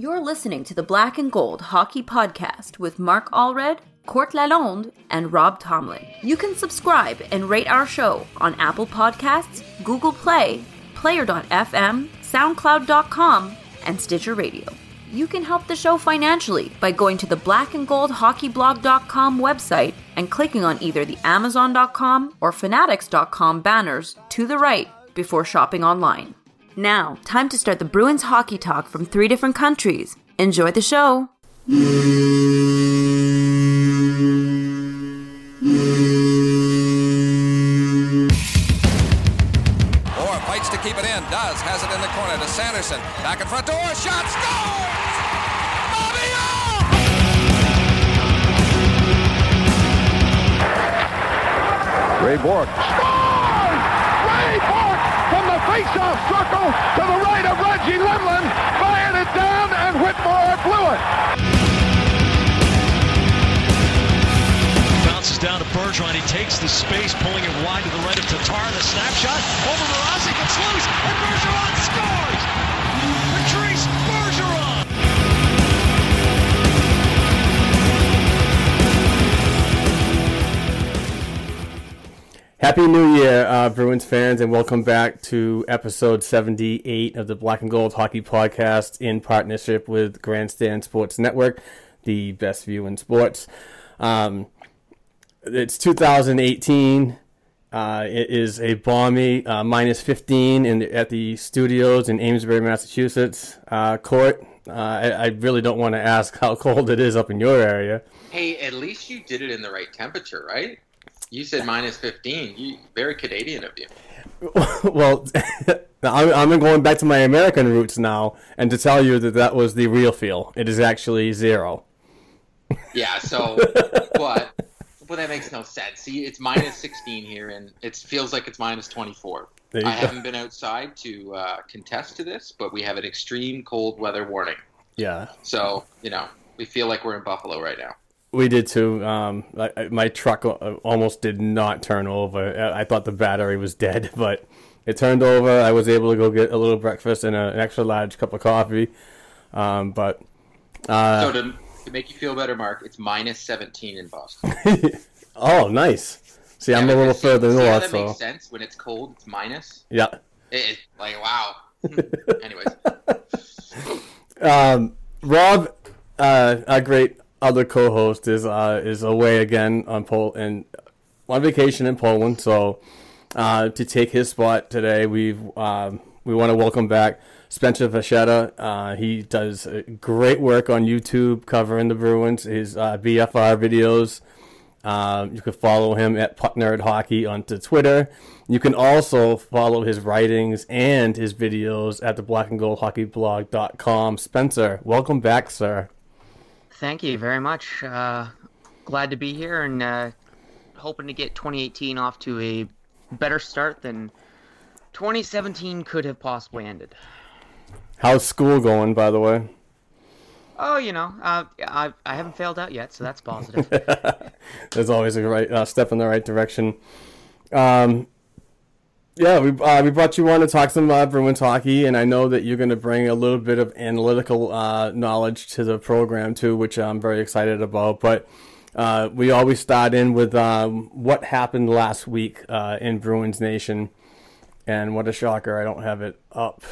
You're listening to the Black and Gold Hockey Podcast with Mark Allred, Court Lalonde, and Rob Tomlin. You can subscribe and rate our show on Apple Podcasts, Google Play, Player.fm, SoundCloud.com, and Stitcher Radio. You can help the show financially by going to the blackandgoldhockeyblog.com website and clicking on either the amazon.com or fanatics.com banners to the right before shopping online. Now, time to start the Bruins hockey talk from three different countries. Enjoy the show. Orr fights to keep it in. Does. Has it in the corner to Sanderson. Back in front to Orr. Shot. Scores! Bobby Orr! Ray Bourque scores! Ray Bourque face-off circle to the right of Reggie Lemelin, fired it down, and Whitmore blew it. Bounces down to Bergeron. He takes the space, pulling it wide to the right of Tatar. The snapshot over Mrazek. It's loose, and Bergeron scores! Happy New Year, uh, Bruins fans, and welcome back to episode 78 of the Black and Gold Hockey Podcast in partnership with Grandstand Sports Network, the best view in sports. Um, it's 2018. Uh, it is a balmy uh, minus 15 in at the studios in Amesbury, Massachusetts. Uh, Court, uh, I, I really don't want to ask how cold it is up in your area. Hey, at least you did it in the right temperature, right? You said minus 15. You very Canadian of you. well, I'm, I'm going back to my American roots now, and to tell you that that was the real feel. It is actually zero. Yeah, so but well that makes no sense. See, it's minus 16 here and it feels like it's minus 24. I go. haven't been outside to uh, contest to this, but we have an extreme cold weather warning. Yeah, So, you know, we feel like we're in Buffalo right now. We did too. Um, I, my truck uh, almost did not turn over. I thought the battery was dead, but it turned over. I was able to go get a little breakfast and a, an extra large cup of coffee. Um, but uh, So to, to make you feel better, Mark, it's minus 17 in Boston. oh, nice. See, I'm a little further north, that so makes sense when it's cold. It's minus. yeah. It, it, like wow. Anyways, Um, Rob, uh, our great other co-host, is uh, is away again on Pol and on vacation in Poland. So uh, to take his spot today, we've um, we want to welcome back Spencer Vachetta. Uh, he does great work on YouTube covering the Bruins. His uh, BFR videos. Um, you can follow him at Puck Nerd Hockey on to Twitter. You can also follow his writings and his videos at the black and gold hockey blog.com. Spencer, welcome back, sir. Thank you very much. Uh, glad to be here and uh, hoping to get 2018 off to a better start than 2017 could have possibly ended. How's school going, by the way? Oh, you know, uh, I, I haven't failed out yet, so that's positive. There's always a right uh, step in the right direction. Um, yeah, we uh, we brought you on to talk some uh, Bruins hockey, and I know that you're going to bring a little bit of analytical uh, knowledge to the program too, which I'm very excited about. But uh, we always start in with um, what happened last week uh, in Bruins Nation, and what a shocker! I don't have it up,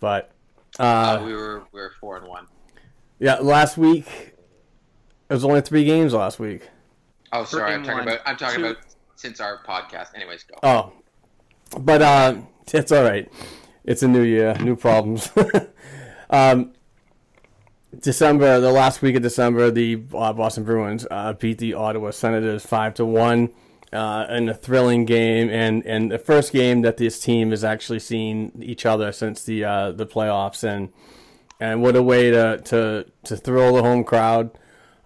but Uh, we were we were four and one. yeah, last week it was only three games last week. Oh, sorry. I'm talking one. about I'm talking Two- about since our podcast. Anyways, go. Oh, but uh, it's all right. It's a new year, new problems. um, December, the last week of December, the uh, Boston Bruins uh, beat the Ottawa Senators five to one uh, in a thrilling game, and, and the first game that this team has actually seen each other since the uh, the playoffs, and and what a way to to, to thrill the home crowd,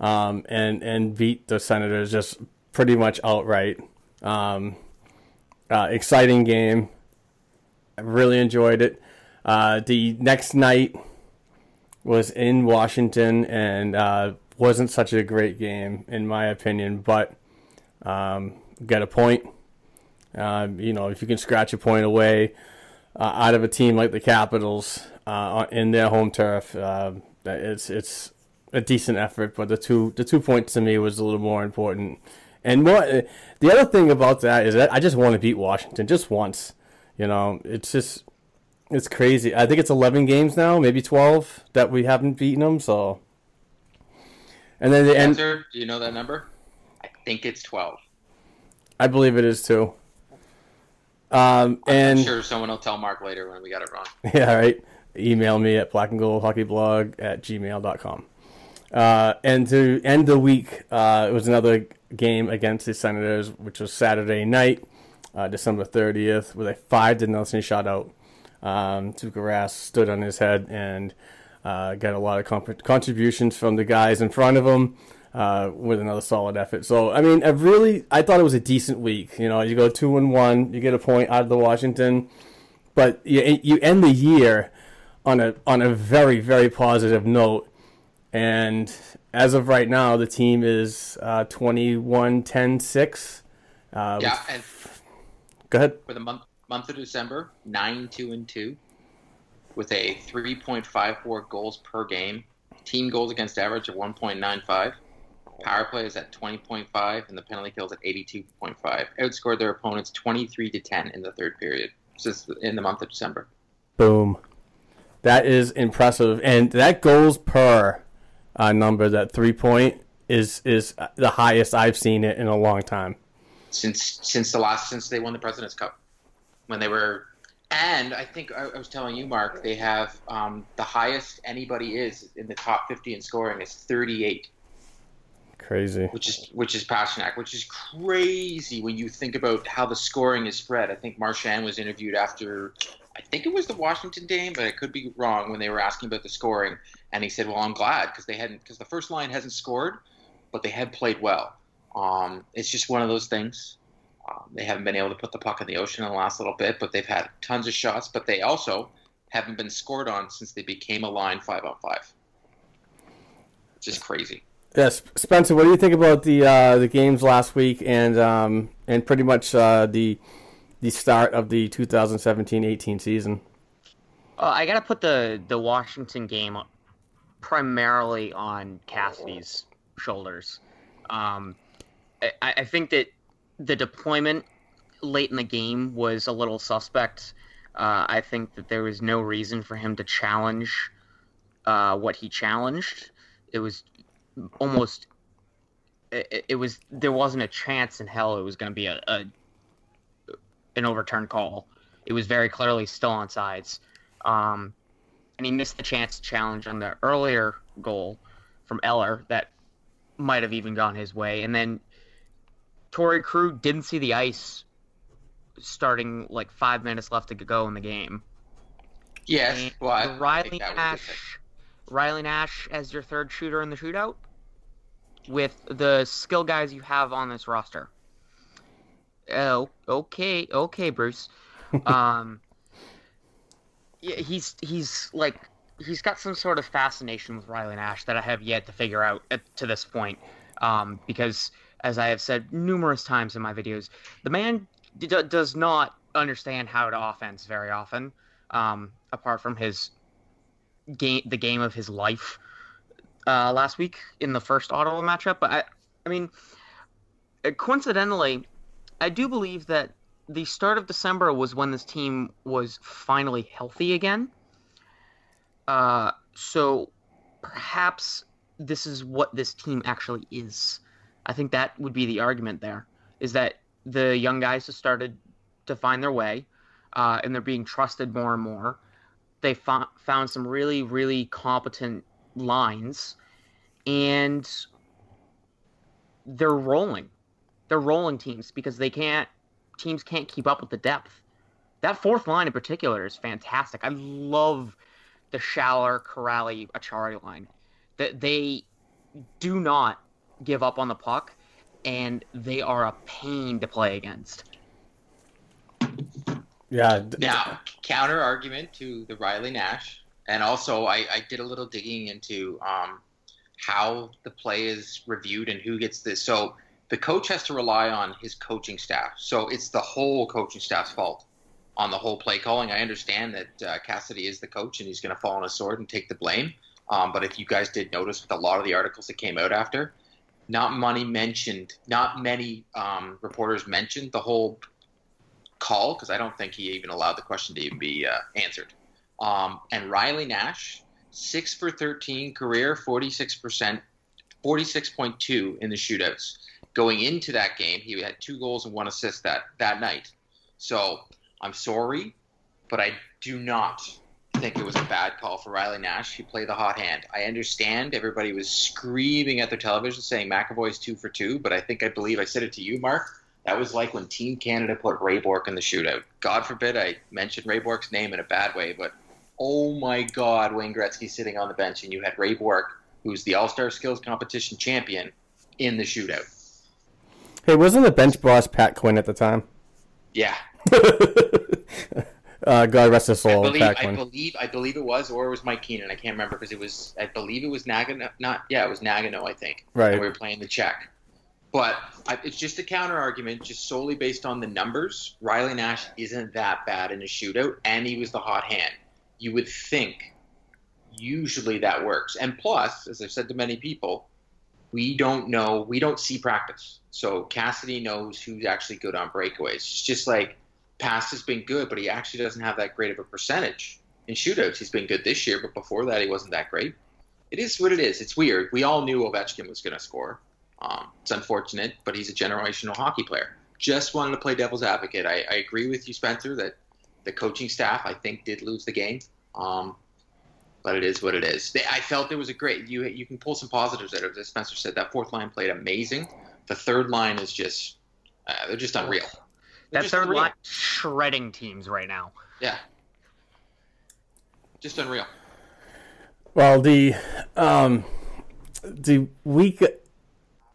um, and and beat the Senators just pretty much outright. Um, uh, exciting game. I really enjoyed it. Uh, the next night was in Washington and uh, wasn't such a great game in my opinion, but um, got a point. Um, you know, if you can scratch a point away uh, out of a team like the Capitals uh, in their home turf, uh, it's it's a decent effort. But the two the two points to me was a little more important. And more, the other thing about that is that I just want to beat Washington just once. You know, it's just it's crazy. I think it's 11 games now, maybe 12 that we haven't beaten them. So, and then the end, Answer? Do you know that number? I think it's twelve. I believe it is too. Um, and I'm sure someone will tell Mark later when we got it wrong. yeah, right. Email me at black and gold hockey blog at gmail.com. Uh, and to end the week, uh, it was another game against the Senators, which was Saturday night, uh, December 30th, with a 5 to nothing shutout. Um, Tuukka stood on his head and uh, got a lot of comp- contributions from the guys in front of him uh, with another solid effort. So, I mean, I really, I thought it was a decent week. You know, you go 2 and 1, you get a point out of the Washington, but you, you end the year on a on a very very positive note. And as of right now, the team is uh, 21 10 6. Uh, Yeah, and go ahead. for the month month of December, nine two and two, with a three point five four goals per game, team goals against average of one point nine five, power play is at twenty point five, and the penalty kills at eighty two point five. Outscored their opponents twenty three to ten in the third period, just in the month of December. Boom. That is impressive. And that goals per uh, number, that three point, is is the highest I've seen it in a long time. since since the last since they won the President's Cup when they were and I think I, I was telling you Mark they have um, the highest anybody is in the top 50 in scoring is 38 Crazy. which is which is Pastrnak which is crazy when you think about how the scoring is spread I think Marchand was interviewed after I think it was the Washington game but I could be wrong when they were asking about the scoring and he said well I'm glad because they hadn't because the first line hasn't scored but they had played well um, it's just one of those things um, they haven't been able to put the puck in the ocean in the last little bit, but they've had tons of shots. But they also haven't been scored on since they became a line five on five. It's Just crazy. Yes, Spencer. What do you think about the uh, the games last week and um, and pretty much uh, the the start of the 2017-18 season? Uh, I gotta put the the Washington game primarily on Cassidy's shoulders. Um, I, I think that the deployment late in the game was a little suspect. Uh, I think that there was no reason for him to challenge uh, what he challenged. It was almost. It, was there wasn't a chance in hell it was going to be a, a an overturned call. It was very clearly still on sides. Um, and he missed the chance to challenge on the earlier goal from Eller that might have even gone his way. And then Torey Krug didn't see the ice starting like five minutes left to go in the game. Yes, And well, I, I Riley think that was a good pick. Nash, Riley Nash as your third shooter in the shootout with the skill guys you have on this roster. Oh, okay, okay, Bruce. um, yeah, he's he's like he's got some sort of fascination with Riley Nash that I have yet to figure out at, to this point. Um, because as I have said numerous times in my videos, the man d- does not understand how to offense very often. Um, apart from his game, the game of his life uh, last week in the first Ottawa matchup. But I, I mean, uh, coincidentally, I do believe that the start of December was when this team was finally healthy again. Uh, so perhaps this is what this team actually is. I think that would be the argument there, is that the young guys have started to find their way, uh, and they're being trusted more and more. They fo- found some really, really competent lines, and they're rolling. They're rolling teams because they can't. Teams can't keep up with the depth. That fourth line in particular is fantastic. I love the Schaller, Kuraly, Acciari line. That they do not give up on the puck, and they are a pain to play against. Yeah. Now, counter argument to the Riley Nash, and also I, I did a little digging into um, how the play is reviewed and who gets this. So the coach has to rely on his coaching staff. So it's the whole coaching staff's fault on the whole play calling. I understand that uh, Cassidy is the coach and he's going to fall on his sword and take the blame. Um, but if you guys did notice with a lot of the articles that came out after, not money mentioned, not many um, reporters mentioned the whole call because I don't think he even allowed the question to even be uh, answered. Um, and Riley Nash, six for 13 career, 46%, 46.2 in the shootouts. Going into that game, he had two goals and one assist that, that night. So I'm sorry, but I do not think it was a bad call for Riley Nash. He played the hot hand. I understand everybody was screaming at their television saying McAvoy's two for two, but I think I believe I said it to you, Mark. That was like when Team Canada put Ray Bourque in the shootout. God forbid I mentioned Ray Bourque's name in a bad way, but oh my God, Wayne Gretzky sitting on the bench, and you had Ray Bourque, who's the All Star Skills Competition champion, in the shootout. Hey, wasn't the bench boss Pat Quinn at the time? Yeah. uh, God rest his soul, I believe, Pat I Quinn. believe, I believe it was, or it was Mike Keenan. I can't remember because it was, I believe it was Nagano. Not, yeah, it was Nagano, I think. Right. And we were playing the Czech, But I, it's just a counter argument, just solely based on the numbers. Riley Nash isn't that bad in a shootout, and he was the hot hand. You would think usually that works. And plus, as I've said to many people, we don't know, we don't see practice. So Cassidy knows who's actually good on breakaways. It's just like past has been good, but he actually doesn't have that great of a percentage in shootouts. He's been good this year, but before that, he wasn't that great. It is what it is. It's weird. We all knew Ovechkin was going to score. Um, it's unfortunate, but he's a generational hockey player. Just wanted to play devil's advocate. I, I agree with you, Spencer, that the coaching staff, I think, did lose the game. Um, but it is what it is. They, I felt it was a great. You you can pull some positives out of this. Spencer said that fourth line played amazing. The third line is just uh, they're just unreal. They're That just third unreal. line shredding teams right now. Yeah, just unreal. Well, the um, the week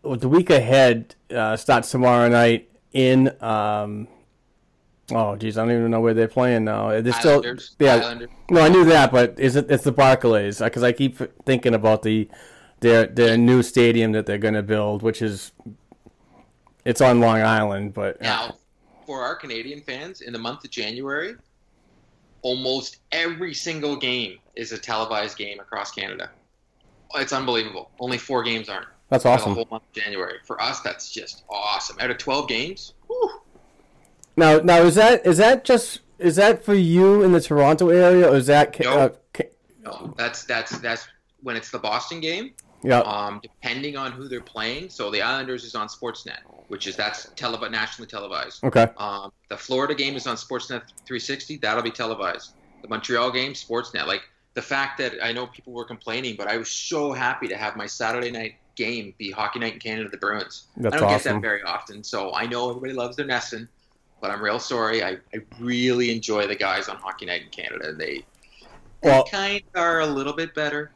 the week ahead uh, starts tomorrow night in um, oh geez, I don't even know where they're playing now. They're still Islanders. yeah. Islanders. No, I knew that, but is it? It's the Barclays because I keep thinking about the their their new stadium that they're going to build, which is it's on Long Island, but Now, for our Canadian fans, in the month of January, almost every single game is a televised game across Canada. It's unbelievable. Only four games aren't. That's awesome. Whole month of January. For us, that's just awesome. Out of 12 games, whew, now now is that is that just is that for you in the Toronto area, or is that ca- No. uh, ca- no, that's that's that's when it's the Boston game. Yeah? Um, depending on who they're playing. So the Islanders is on Sportsnet, which is that's tele- nationally televised. okay. Um, the Florida game is on Sportsnet 360. That'll be televised. The Montreal game, Sportsnet. Like the fact that I know people were complaining, but I was so happy to have my Saturday night game be Hockey Night in Canada, the Bruins. That's I don't get that very often, so I know everybody loves their NESN, but I'm real sorry. I, I really enjoy the guys on Hockey Night in Canada. They, they Well- kind of are a little bit better.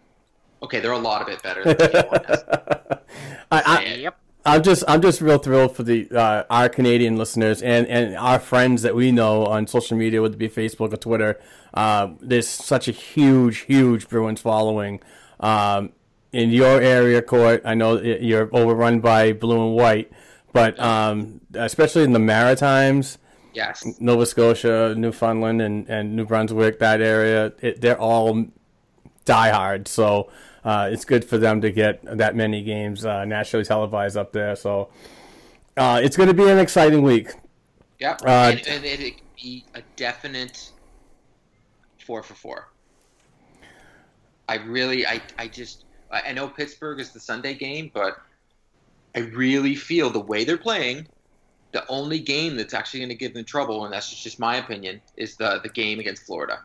Okay, they're a lot of it better than the K1 I, I, Yep. I'm just I'm just real thrilled for the uh, our Canadian listeners and, and our friends that we know on social media, whether it be Facebook or Twitter. Uh, there's such a huge, huge Bruins following. Um, in your area, Court, I know you're overrun by blue and white, but um, especially in the Maritimes, Yes. Nova Scotia, Newfoundland, and, and New Brunswick, that area, it, they're all diehard. So uh, it's good for them to get that many games uh, nationally televised up there. So uh, it's going to be an exciting week. Yeah, Uh, and, and it be a definite four for four. I really, I, I just, I know Pittsburgh is the Sunday game, but I really feel the way they're playing, the only game that's actually going to give them trouble, and that's just, just my opinion, is the the game against Florida.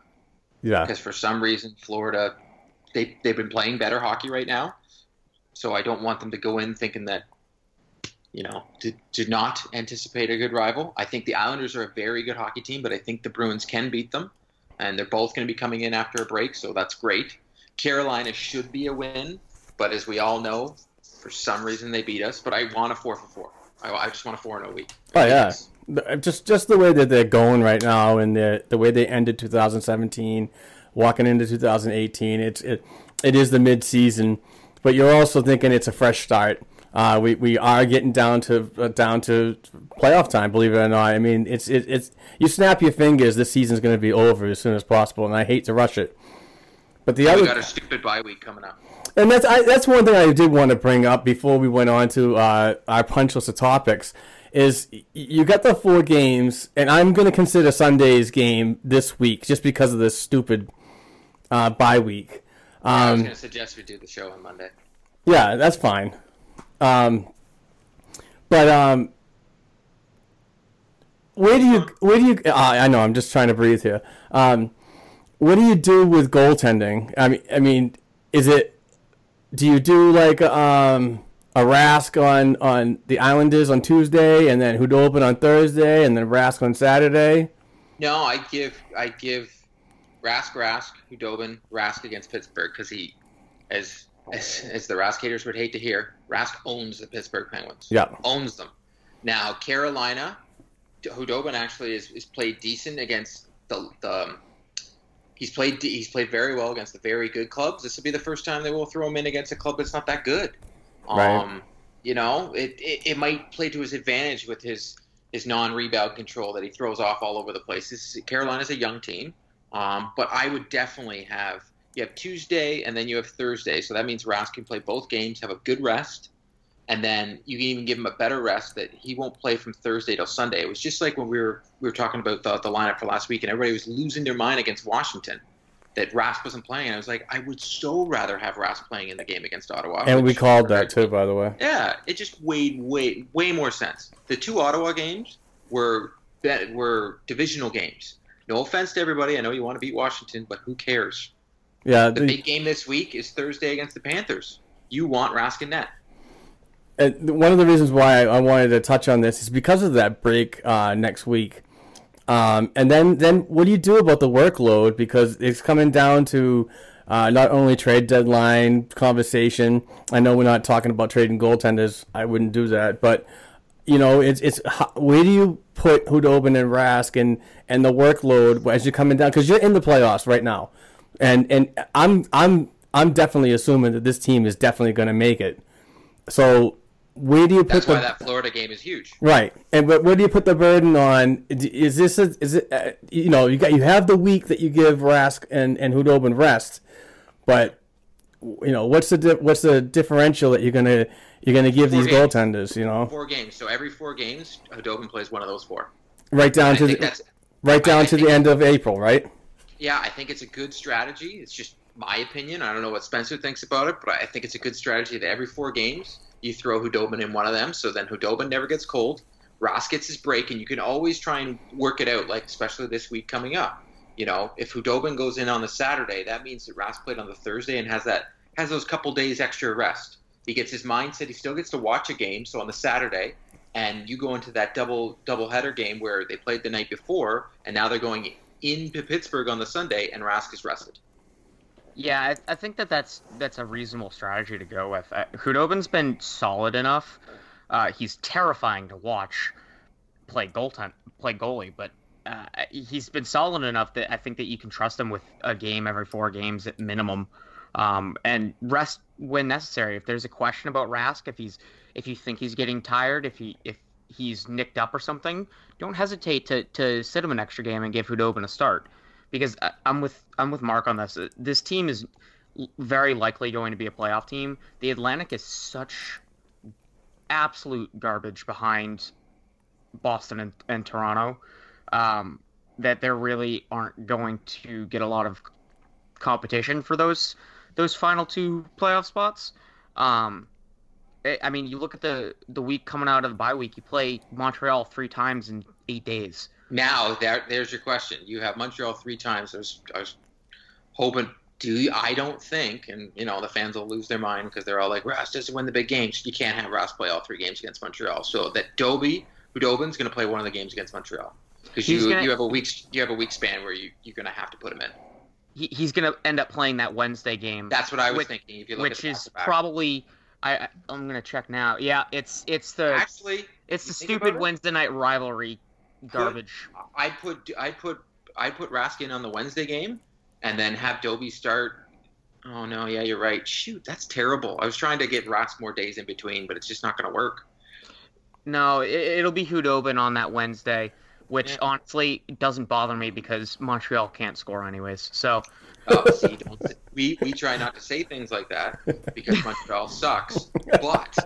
Yeah. Because for some reason, Florida, they they've been playing better hockey right now, so I don't want them to go in thinking that, you know, to to not anticipate a good rival. I think the Islanders are a very good hockey team, but I think the Bruins can beat them, and they're both going to be coming in after a break, so that's great. Carolina should be a win, but as we all know, for some reason they beat us. But I want a four for four. I, I just want a four in a week. Oh yeah, just just the way that they're going right now, and the the way they ended 2017, walking into 2018. It's it it is the mid season, but you're also thinking it's a fresh start. Uh, we, we are getting down to uh, down to playoff time. Believe it or not, I mean it's it, it's you snap your fingers. This season's going to be over as soon as possible, and I hate to rush it. But the we other got a stupid bye week coming up. and that's I, that's one thing I did want to bring up before we went on to uh, our punch list of topics. Is you got the four games, and I'm going to consider Sunday's game this week just because of this stupid uh, bye week. I was Um, going to suggest we do the show on Monday. yeah, that's fine. Um, but um, where do you where do you? Uh, I know I'm just trying to breathe here. Um, what do you do with goaltending? I mean, I mean, is it? Do you do like um, a Rask on on the Islanders on Tuesday, and then Khudobin on Thursday, and then Rask on Saturday? No, I give I give Rask Rask Khudobin Rask against Pittsburgh because he, as as as the Rask haters would hate to hear, Rask owns the Pittsburgh Penguins. Yeah. owns them. Now Carolina, Khudobin actually is, is played decent against the the. um, He's played. He's played very well against the very good clubs. This will be the first time they will throw him in against a club that's not that good. Right. Um, you know, it, it, it might play to his advantage with his his non-rebound control that he throws off all over the place. This is, Carolina's a young team, um, but I would definitely have you have Tuesday and then you have Thursday, so that means Rask can play both games, have a good rest, and then you can even give him a better rest that he won't play from Thursday till Sunday. It was just like when we were we were talking about the, the lineup for last week, and everybody was losing their mind against Washington. That Rask wasn't playing, I was like, I would so rather have Rask playing in the game against Ottawa. And we called that too, by the way. yeah, it just weighed way way more sense. The two Ottawa games were that were divisional games. No offense to everybody, I know you want to beat Washington, but who cares? Yeah, The the- big game this week is Thursday against the Panthers. You want Rask in net. And one of the reasons why I wanted to touch on this is because of that break uh, next week. Um, and then, then what do you do about the workload? Because it's coming down to uh, not only trade deadline conversation. I know we're not talking about trading goaltenders. I wouldn't do that. But you know, it's it's where do you put Khudobin and Rask and and the workload as you're coming down? Because you're in the playoffs right now, and and I'm I'm I'm definitely assuming that this team is definitely going to make it. So where do you put That's the why that Florida game is huge. right? And but where do you put the burden on? Is this a, is it uh, you know you got you have the week that you give Rask and and Khudobin rest, but you know what's the di- what's the differential that you're gonna you're gonna give Four these games. goaltenders? You know, Four games. So every four games, Khudobin plays one of those four. right down to the right down I to the end of April, right? Yeah, I think it's a good strategy. It's just my opinion. I don't know what Spencer thinks about it, but I think it's a good strategy that every four games you throw Khudobin in one of them, so then Khudobin never gets cold. Ross gets his break, and you can always try and work it out, like especially this week coming up. You know, if Khudobin goes in on the Saturday, that means that Ross played on the Thursday and has that has those couple days extra rest. He gets his mindset. He still gets to watch a game. So on the Saturday, and you go into that double double header game where they played the night before, and now they're going into Pittsburgh on the Sunday, and Rask is rested. Yeah, I, I think that that's that's a reasonable strategy to go with. Uh, Khudobin's been solid enough. Uh, he's terrifying to watch play goaltime, play goalie, but uh, he's been solid enough that I think that you can trust him with a game every four games at minimum, um, and rest when necessary. If there's a question about Rask, if he's if you think he's getting tired, if he if he's nicked up or something, don't hesitate to to sit him an extra game and give Khudobin a start because I- I'm with I'm with Mark on this. This team is very likely going to be a playoff team. The Atlantic is such absolute garbage behind Boston and, and Toronto, um, that there really aren't going to get a lot of competition for those those final two playoff spots. Um, I- I mean, you look at the the week coming out of the bye week. You play Montreal three times in eight days. Now there, there's your question. You have Montreal three times. I was, I was hoping. Do you, I don't think, and you know the fans will lose their mind because they're all like, "Ross doesn't win the big games." You can't have Ross play all three games against Montreal. So that Dobie Khudobin's going to play one of the games against Montreal because you gonna- you have a week you have a week span where you you're going to have to put him in. He, he's going to end up playing that Wednesday game. That's what I was which, thinking. If you look which is probably I I'm going to check now. Yeah, it's it's the actually it's the stupid it? Wednesday night rivalry garbage. I put I put I put Raskin on the Wednesday game, and then have Dobie start. Oh no, yeah, you're right. Shoot, that's terrible. I was trying to get Ras more days in between, but it's just not going to work. No, it, it'll be Khudobin on that Wednesday, which Yeah. honestly doesn't bother me because Montreal can't score anyways. So Oh, see, don't, we we try not to say things like that because Montreal sucks. But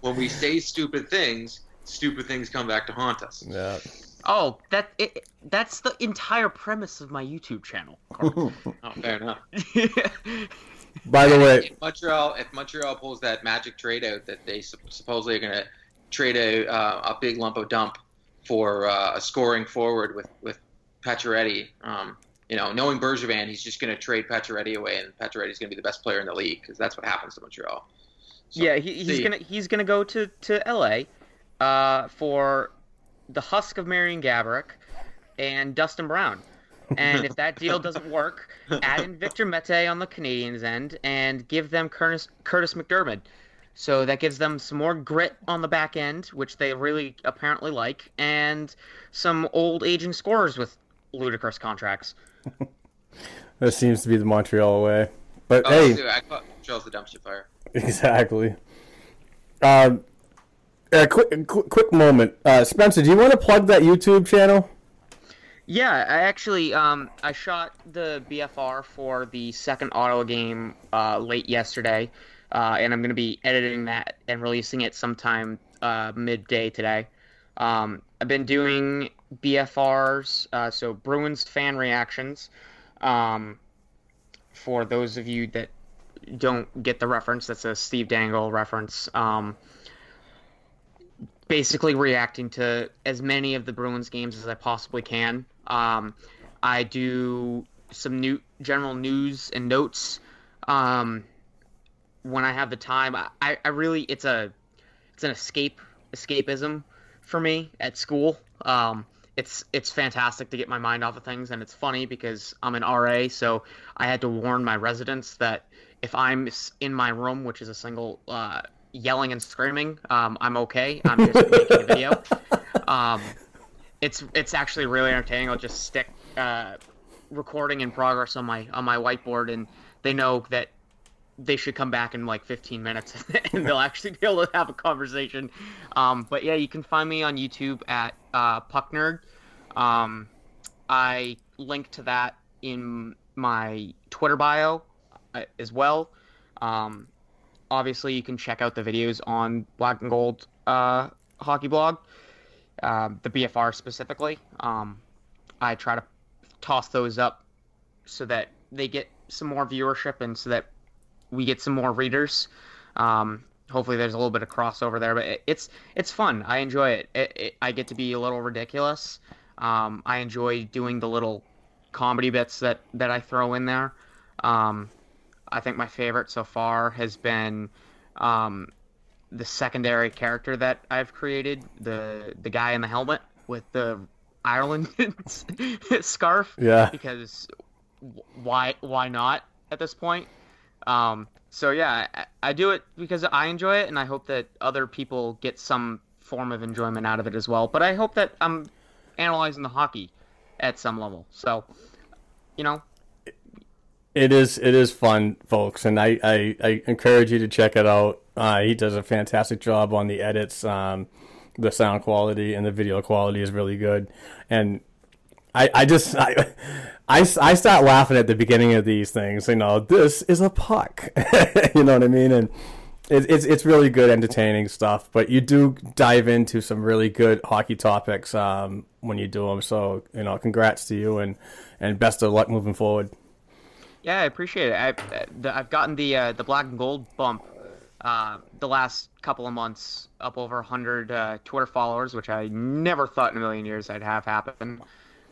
when we say stupid things, stupid things come back to haunt us. Yeah. Oh, that it, that's the entire premise of my YouTube channel. Oh, fair enough. By the way, if Montreal if Montreal pulls that magic trade out that they supposedly are going to trade a uh, a big lump of dump for uh, a scoring forward with with Pacioretty, um, you know, knowing Bergevin, he's just going to trade Pacioretty away, and Pacioretty's going to be the best player in the league because that's what happens to Montreal. So, yeah, he, he's see. gonna he's gonna go to to L.A. Uh, for the husk of Marian Gaborik and Dustin Brown. And if that deal doesn't work, add in Victor Mete on the Canadiens end and give them Curtis, Curtis McDermott. So that gives them some more grit on the back end, which they really apparently like, and some old aging scorers with ludicrous contracts. that seems to be the Montreal way. But Oh, hey, dude, I thought Montreal's the dumpster fire. exactly. Um, a quick, quick, quick moment. Uh, Spencer, do you want to plug that YouTube channel? Yeah, I actually um I shot the BFR for the second auto game uh, late yesterday, uh, and I'm gonna be editing that and releasing it sometime uh, midday today. Um, I've been doing BFRs, uh, so Bruins fan reactions. Um, for those of you that don't get the reference, that's a Steve Dangle reference. Um, basically reacting to as many of the Bruins games as I possibly can. Um, I do some new general news and notes um, when I have the time. I, I really it's a it's an escape escapism for me at school. Um, it's it's fantastic to get my mind off of things, and it's funny because I'm an RA, so I had to warn my residents that if I'm in my room, which is a single, uh, yelling and screaming, um, I'm okay. I'm just making a video. Um, it's it's actually really entertaining. I'll just stick uh, recording in progress on my on my whiteboard, and they know that they should come back in like 15 minutes, and they'll actually be able to have a conversation. Um, but yeah, you can find me on YouTube at uh, Puck Nerd. Um, I link to that in my Twitter bio uh, as well. Um, obviously, you can check out the videos on Black and Gold uh, Hockey Blog, um, the BFR specifically. Um, I try to toss those up so that they get some more viewership and so that we get some more readers. Um, hopefully, there's a little bit of crossover there, but it, it's it's fun. I enjoy it. It, it. I get to be a little ridiculous. Um, I enjoy doing the little comedy bits that that I throw in there. Um, I think my favorite so far has been um, the secondary character that I've created, the the guy in the helmet with the Ireland scarf. Yeah. Because why why not at this point? Um, so yeah, I, I do it because I enjoy it, and I hope that other people get some form of enjoyment out of it as well. But I hope that I'm analyzing the hockey at some level. So, you know, It is it is fun, folks, and I, I, I encourage you to check it out. Uh, he does a fantastic job on the edits. Um, the sound quality and the video quality is really good, and I, I just I, I, I start laughing at the beginning of these things. You know, this is a puck. you know what I mean? And It, it's it's really good, entertaining stuff. But you do dive into some really good hockey topics um, when you do them. So you know, congrats to you and and best of luck moving forward. Yeah, I appreciate it. I've, I've gotten the uh, the black and gold bump uh, the last couple of months, up over 100 uh, Twitter followers, which I never thought in a million years I'd have happen.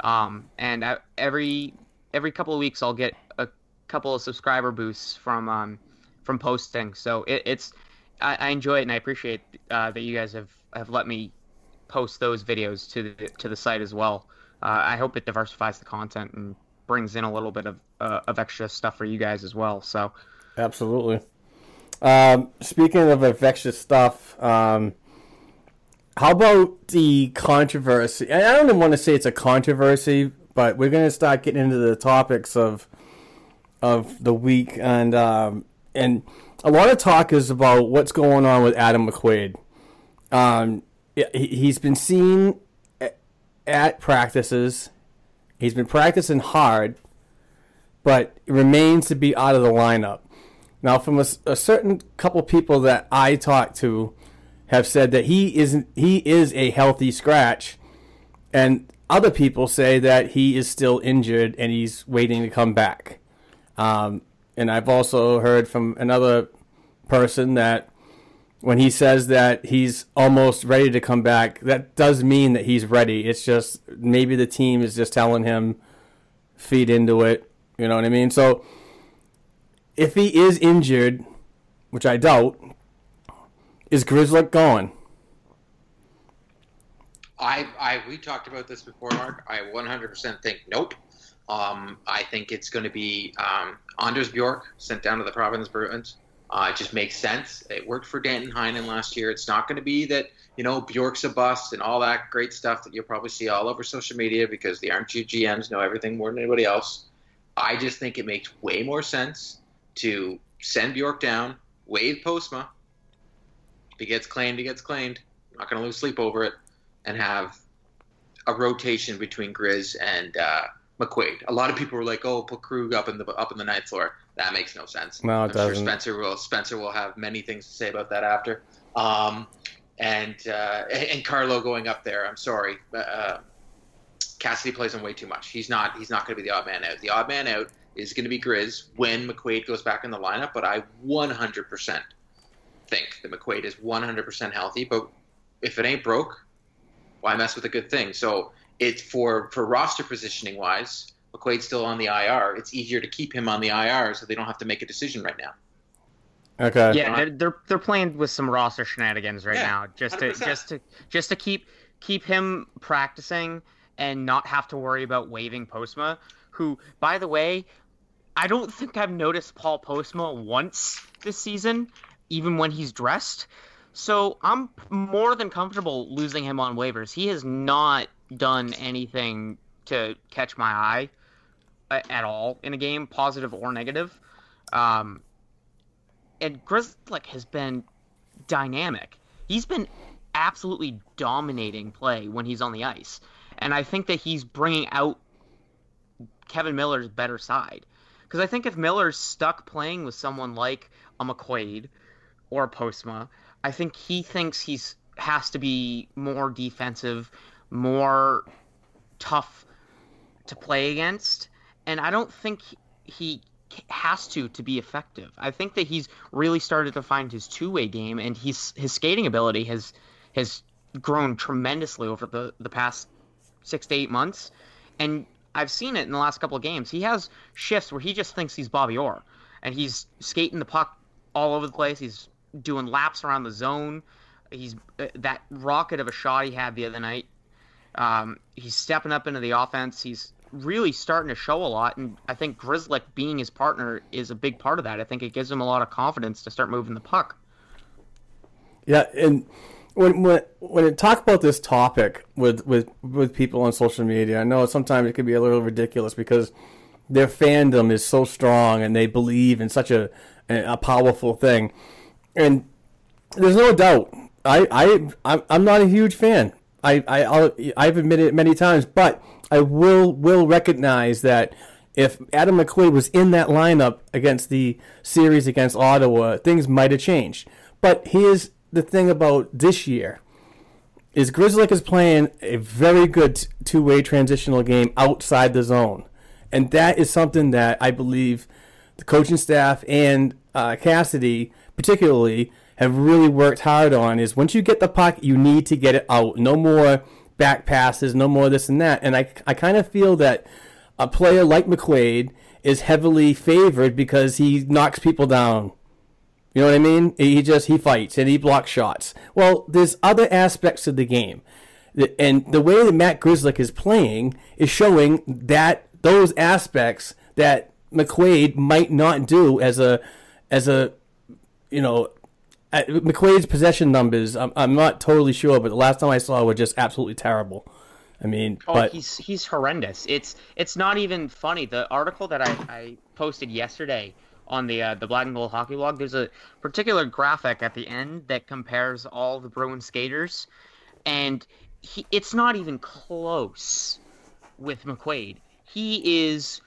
Um, and I, every every couple of weeks, I'll get a couple of subscriber boosts from um, from posting. So it, it's I, I, enjoy it and I appreciate uh, that you guys have, have let me post those videos to the to the site as well. Uh, I hope it diversifies the content and brings in a little bit of uh, of extra stuff for you guys as well. So absolutely. Um, speaking of infectious stuff, um, how about the controversy? I don't even want to say it's a controversy, but we're going to start getting into the topics of of the week, and um, and a lot of talk is about what's going on with Adam McQuaid. Um, he's been seen at practices. He's been practicing hard, but remains to be out of the lineup. Now, from a, a certain couple people that I talked to, have said that he isn't. He is a healthy scratch, and other people say that he is still injured and he's waiting to come back. Um, and I've also heard from another person that when he says that he's almost ready to come back, that does mean that he's ready. It's just maybe the team is just telling him feed into it. You know what I mean? So if he is injured, which I doubt, is Grzelcyk gone? I, I, we talked about this before, Mark. I 100% think nope. Um, I think it's going to be um, Anders Bjork sent down to the Providence Bruins. Uh, it just makes sense. It worked for Danton Heinen last year. It's not going to be that you know Bjork's a bust and all that great stuff that you'll probably see all over social media because the armchair GMs know everything more than anybody else. I just think it makes way more sense to send Bjork down, waive Postma. If he gets claimed, he gets claimed. I'm not going to lose sleep over it, and have a rotation between Grizz and uh, McQuaid. A lot of people were like, "Oh, put Krug up in the up in the ninth floor." That makes no sense. No, it I'm doesn't. Sure Spencer will Spencer will have many things to say about that after. Um, and uh, and Carlo going up there. I'm sorry. Uh, Cassidy plays him way too much. He's not. He's not going to be the odd man out. The odd man out is going to be Grizz when McQuaid goes back in the lineup. But I 100% think that McQuaid is 100% healthy. But if it ain't broke, why mess with a good thing? So it's for for roster positioning wise. McQuaid's still on the IR. It's easier to keep him on the IR so they don't have to make a decision right now. Okay. Yeah, they're they're, they're playing with some roster shenanigans right yeah, now, just 100%. to just to just to keep keep him practicing and not have to worry about waiving Postma, who, by the way, I don't think I've noticed Paul Postma once this season, even when he's dressed. So I'm more than comfortable losing him on waivers. He has not done anything to catch my eye at all in a game, positive or negative. Um, and Grzelcyk has been dynamic. He's been absolutely dominating play when he's on the ice, and I think that he's bringing out Kevan Miller's better side. Because I think if Miller's stuck playing with someone like a McQuaid or Postma, I think he thinks he's has to be more defensive, more tough to play against, and I don't think he has to to be effective. I think that he's really started to find his two-way game, and he's his skating ability has has grown tremendously over the the past six to eight months, and I've seen it in the last couple of games. He has shifts where he just thinks he's Bobby Orr, and he's skating the puck all over the place. He's doing laps around the zone. He's uh, that rocket of a shot he had the other night. Um, he's stepping up into the offense. He's really starting to show a lot, and I think Grzelcyk being his partner is a big part of that. I think it gives him a lot of confidence to start moving the puck. Yeah, and when when when I talk about this topic with with with people on social media, I know sometimes it can be a little ridiculous because their fandom is so strong and they believe in such a a powerful thing, and there's no doubt. I I I'm not a huge fan. I I I've admitted it many times, but I will will recognize that if Adam McQuaid was in that lineup against the series against Ottawa, things might have changed. But here's the thing about this year is Grzelcyk is playing a very good two way transitional game outside the zone. And that is something that I believe the coaching staff and uh, Cassidy, particularly, have really worked hard on. Is once you get the puck, you need to get it out. No more back passes, no more this and that. And I, I kind of feel that a player like McQuaid is heavily favored because he knocks people down. You know what I mean? He just he fights and he blocks shots. Well, there's other aspects of the game, and the way that Matt Grzelcyk is playing is showing that those aspects that McQuaid might not do as a as a you know McQuaid's possession numbers. I'm, I'm not totally sure, but the last time I saw were just absolutely terrible. I mean, oh, but he's he's horrendous. It's it's not even funny. The article that I, I posted yesterday on the uh, the Black and Gold Hockey Blog, there's a particular graphic at the end that compares all the Bruin skaters, and he, it's not even close with McQuaid. He is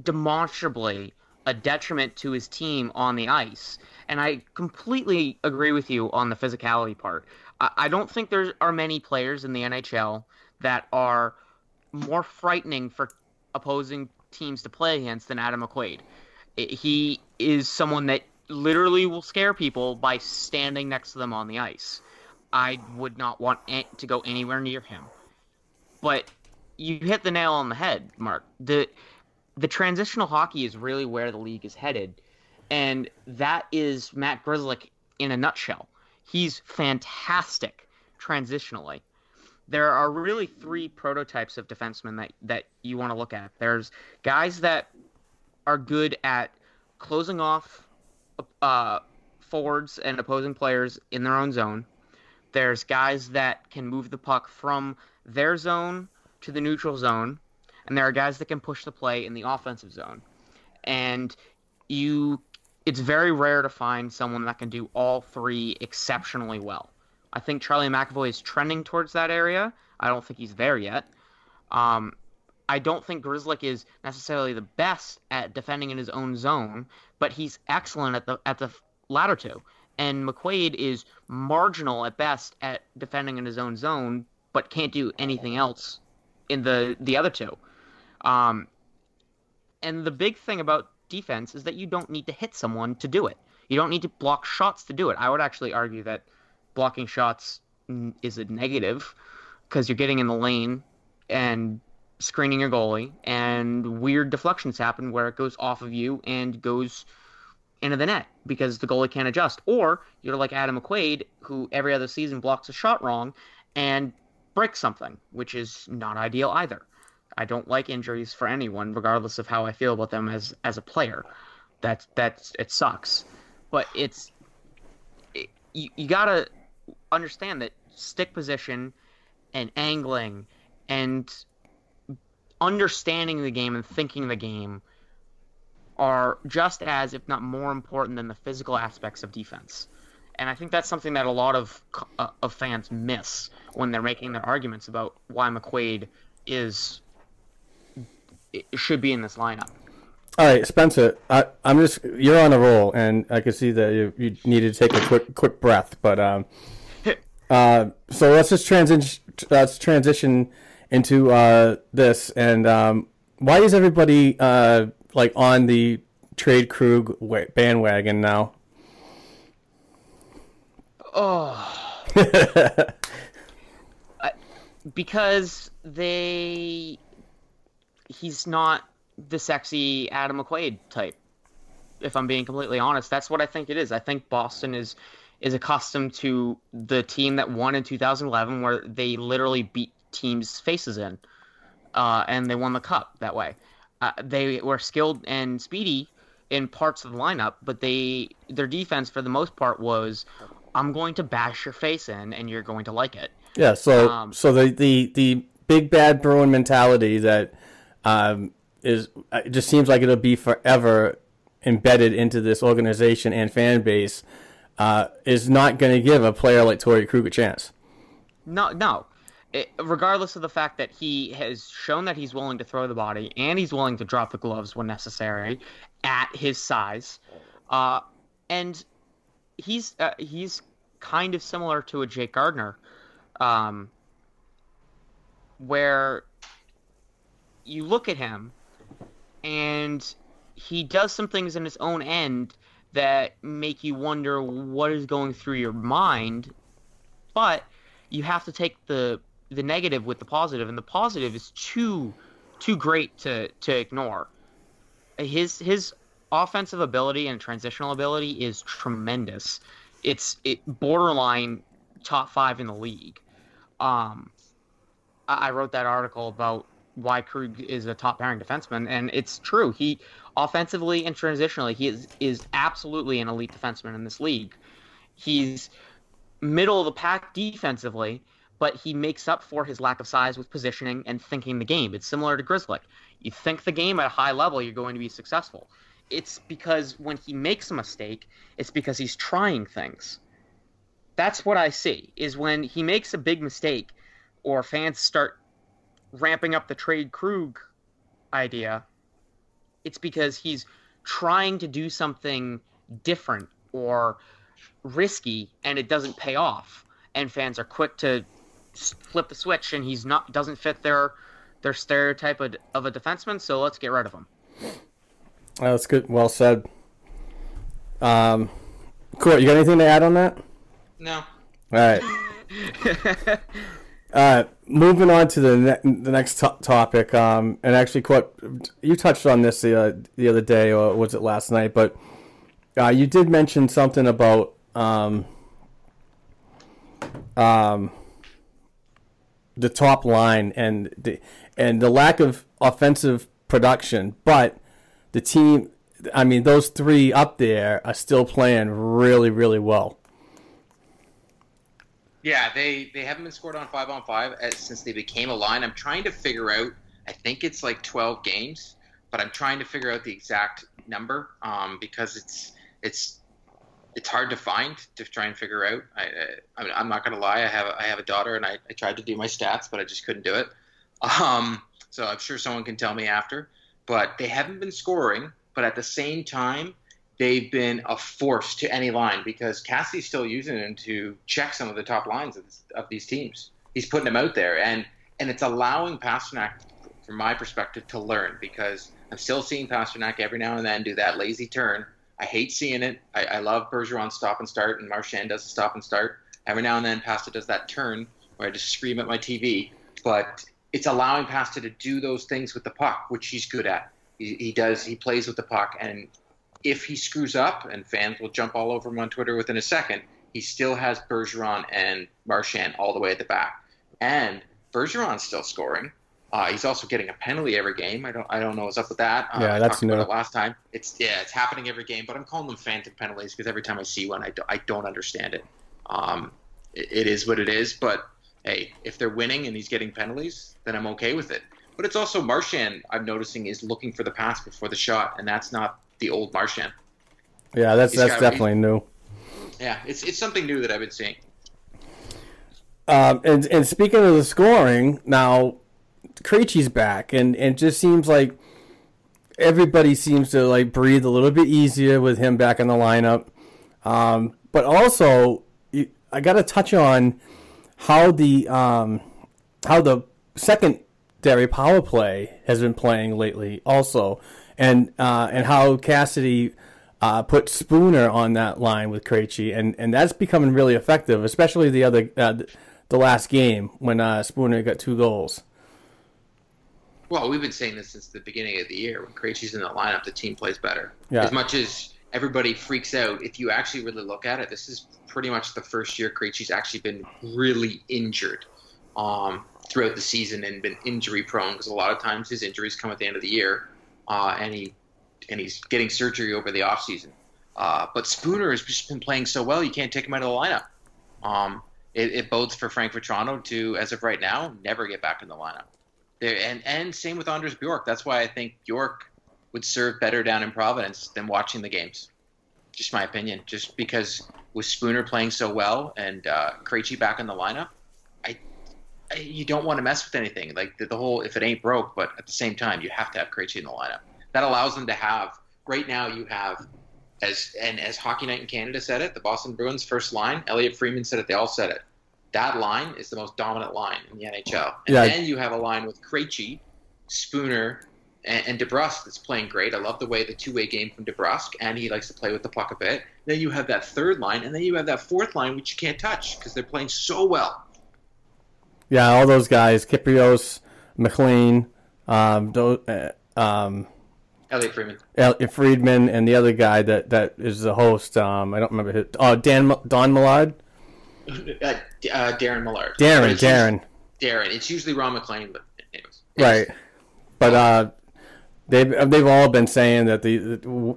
demonstrably a detriment to his team on the ice, and I completely agree with you on the physicality part. I, don't think there are many players in the NHL that are more frightening for opposing teams to play against than Adam McQuaid he is someone that literally will scare people by standing next to them on the ice. I would not want to go anywhere near him. But you hit the nail on the head, Mark. The the transitional hockey is really where the league is headed, and that is Matt Grzelcyk in a nutshell. He's fantastic transitionally. There are really three prototypes of defensemen that, that you want to look at. There's guys that are good at closing off uh, forwards and opposing players in their own zone. There's guys that can move the puck from their zone to the neutral zone, and there are guys that can push the play in the offensive zone. And you it's very rare to find someone that can do all three exceptionally well. I think Charlie McAvoy is trending towards that area. I don't think he's there yet. Um, I don't think Grzelcyk is necessarily the best at defending in his own zone, but he's excellent at the at the latter two. And McQuaid is marginal at best at defending in his own zone, but can't do anything else in the the other two. Um, and the big thing about defense is that you don't need to hit someone to do it. You don't need to block shots to do it. I would actually argue that blocking shots is a negative because you're getting in the lane and screening your goalie, and weird deflections happen where it goes off of you and goes into the net because the goalie can't adjust. Or you're like Adam McQuaid, who every other season blocks a shot wrong and breaks something, which is not ideal either. I don't like injuries for anyone, regardless of how I feel about them as as a player. That's that's it sucks, but it's it, you you gotta understand that stick position and angling and understanding the game and thinking the game are just as, if not more important than the physical aspects of defense. And I think that's something that a lot of uh, of fans miss when they're making their arguments about why McQuaid is should be in this lineup. All right, Spencer, I, am just you're on a roll, and I can see that you, you needed to take a quick quick breath. But um, uh, so let's just transition. Let's transition into uh, this, and um, why is everybody uh, like on the trade Krug bandwagon now? Oh, because they he's not the sexy Adam McQuaid type. If I'm being completely honest, that's what I think it is. I think Boston is is accustomed to the team that won in 2011, where they literally beat teams' faces in, uh, and they won the cup that way. Uh, they were skilled and speedy in parts of the lineup, but they their defense for the most part was, "I'm going to bash your face in, and you're going to like it." Yeah. So um, so the the the big bad Bruin mentality that um, is it just seems like it'll be forever embedded into this organization and fan base uh, is not going to give a player like Torey Krug a chance. No, no it, regardless of the fact that he has shown that he's willing to throw the body and he's willing to drop the gloves when necessary at his size, uh, and he's uh, he's kind of similar to a Jake Gardiner, um, where you look at him and he does some things in his own end that make you wonder what is going through your mind, but you have to take the the negative with the positive, and the positive is too too great to to ignore. His his offensive ability and transitional ability is tremendous. It's it borderline top five in the league. Um, I, I wrote that article about why Krug is a top pairing defenseman, and it's true. He offensively and transitionally, he is is absolutely an elite defenseman in this league. He's middle of the pack defensively, but he makes up for his lack of size with positioning and thinking the game. It's similar to Grzelcyk. You think the game at a high level, you're going to be successful. It's because when he makes a mistake, it's because he's trying things. That's what I see. Is when he makes a big mistake, or fans start ramping up the trade Krug idea. It's because he's trying to do something different or risky, and it doesn't pay off. And fans are quick to flip the switch, and he's not doesn't fit their their stereotype of, of a defenseman. So let's get rid of him. That's good. Well said. Um, cool. You got anything to add on that? No. All right. uh, moving on to the ne- the next to- topic. Um, and actually, quite, you touched on this the uh, the other day, or was it last night? But uh, you did mention something about um, um, the top line and the and the lack of offensive production, but the team. I mean, those three up there are still playing really, really well. Yeah, they they haven't been scored on five on five as, since they became a line. I'm trying to figure out. I think it's like 12 games, but I'm trying to figure out the exact number um, because it's it's it's hard to find to try and figure out. I, I I'm not gonna lie. I have I have a daughter, and I, I tried to do my stats, but I just couldn't do it. Um, so I'm sure someone can tell me after. But they haven't been scoring, but at the same time, they've been a force to any line because Cassie's still using him to check some of the top lines of, this, of these teams. He's putting them out there, and and it's allowing Pastrnak, from my perspective, to learn because I'm still seeing Pastrnak every now and then do that lazy turn. I hate seeing it. I, I love Bergeron's stop and start, and Marchand does a stop and start. Every now and then, Pasta does that turn where I just scream at my TV, but it's allowing Pasta to do those things with the puck, which he's good at. He, he does. He plays with the puck, and if he screws up, and fans will jump all over him on Twitter within a second, he still has Bergeron and Marchand all the way at the back, and Bergeron's still scoring. Uh, he's also getting a penalty every game. I don't, I don't know what's up with that. Uh, Yeah, I that's new. it last time. It's yeah, it's happening every game, but I'm calling them phantom penalties because every time I see one, I, do, I don't understand it. Um, it. It is what it is, but hey, if they're winning and he's getting penalties, then I'm okay with it. But it's also Marchand. I'm noticing is looking for the pass before the shot, and that's not the old Marchand. Yeah, that's He's that's definitely new. Yeah, it's it's something new that I've been seeing. Um, and and speaking of the scoring, now Krejci's back, and and it just seems like everybody seems to like breathe a little bit easier with him back in the lineup. Um, but also, I got to touch on how the um, how the secondary power play has been playing lately, also, and uh, and how Cassidy uh, put Spooner on that line with Krejci, and and that's becoming really effective, especially the other uh, the last game when uh, Spooner got two goals. Well, we've been saying this since the beginning of the year. When Krejci's in the lineup, the team plays better. Yeah. As much as everybody freaks out, if you actually really look at it, this is pretty much the first year Krejci's actually been really injured um, throughout the season and been injury prone because a lot of times his injuries come at the end of the year, uh, and he and he's getting surgery over the offseason. Uh, but Spooner has just been playing so well, you can't take him out of the lineup. Um, it, it bodes for Frank Vatrano to, as of right now, never get back in the lineup. There, and and same with Anders Bjork. That's why I think Bjork would serve better down in Providence than watching the games. Just my opinion. Just because with Spooner playing so well and uh, Krejci back in the lineup, you don't want to mess with anything like the, the whole if it ain't broke. But at the same time, you have to have Krejci in the lineup. That allows them to have. Right now, you have as and as Hockey Night in Canada said it, the Boston Bruins first line, Elliot Freeman said it. They all said it. That line is the most dominant line in the NHL. And Yeah. then you have a line with Krejci, Spooner, and, and DeBrusk that's playing great. I love the way the two-way game from DeBrusk, and he likes to play with the puck a bit. Then you have that third line, and then you have that fourth line, which you can't touch because they're playing so well. Yeah, all those guys, Kypreos, MacLean, um, those, uh, um, Elliot Freeman. El- Friedman, and the other guy that, that is the host. Um, I don't remember his. Oh, Dan Don Millard, Uh, uh, Darren Millard. Darren, it's usually- Darren, Darren. It's usually Ron MacLean, but anyways. right? But uh, they've they've all been saying that the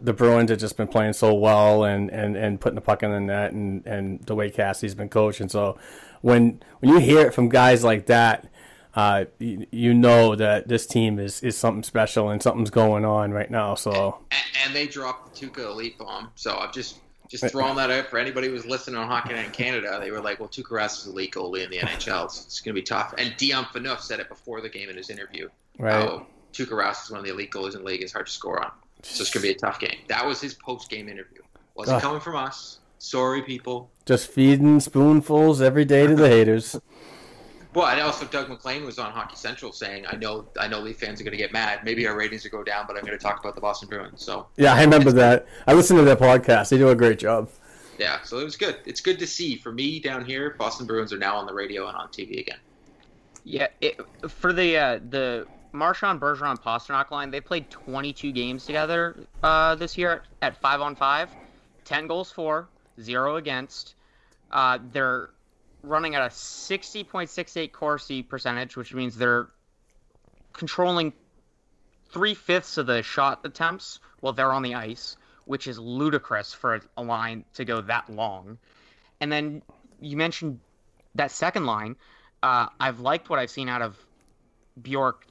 the Bruins have just been playing so well and, and, and putting the puck in the net and, and the way Cassie's been coaching. So when when you hear it from guys like that, uh, you, you know that this team is, is something special and something's going on right now. So and, and they dropped the Tuukka elite bomb. So I'm just just throwing that out for anybody who was listening on Hockey Night in Canada. They were like, "Well, Tuukka Rask is elite goalie in the NHL. It's, it's going to be tough." And Dion Phaneuf said it before the game in his interview. Right. Oh, Tuukka Rask is one of the elite goalies in the league. It's hard to score on. So it's going to be a tough game. That was his post-game interview. Wasn't coming from us. Sorry, people. just feeding spoonfuls every day to the haters. Well, and also Doug MacLean was on Hockey Central saying, "I know, I know, Leaf fans are going to get mad. Maybe our ratings will go down, but I'm going to talk about the Boston Bruins." So Yeah, I remember that. I listened to their podcast. They do a great job. Yeah, so it was good. It's good to see. For me down here, Boston Bruins are now on the radio and on TV again. Yeah, it, for the uh, the Marchand Bergeron Pastrnak line, they played 22 games together uh, this year at five on five, 10 goals for, zero against. Uh, they're running at a 60.68 Corsi percentage, which means they're controlling three fifths of the shot attempts while they're on the ice, which is ludicrous for a line to go that long. And then you mentioned that second line. Uh, I've liked what I've seen out of Bjork,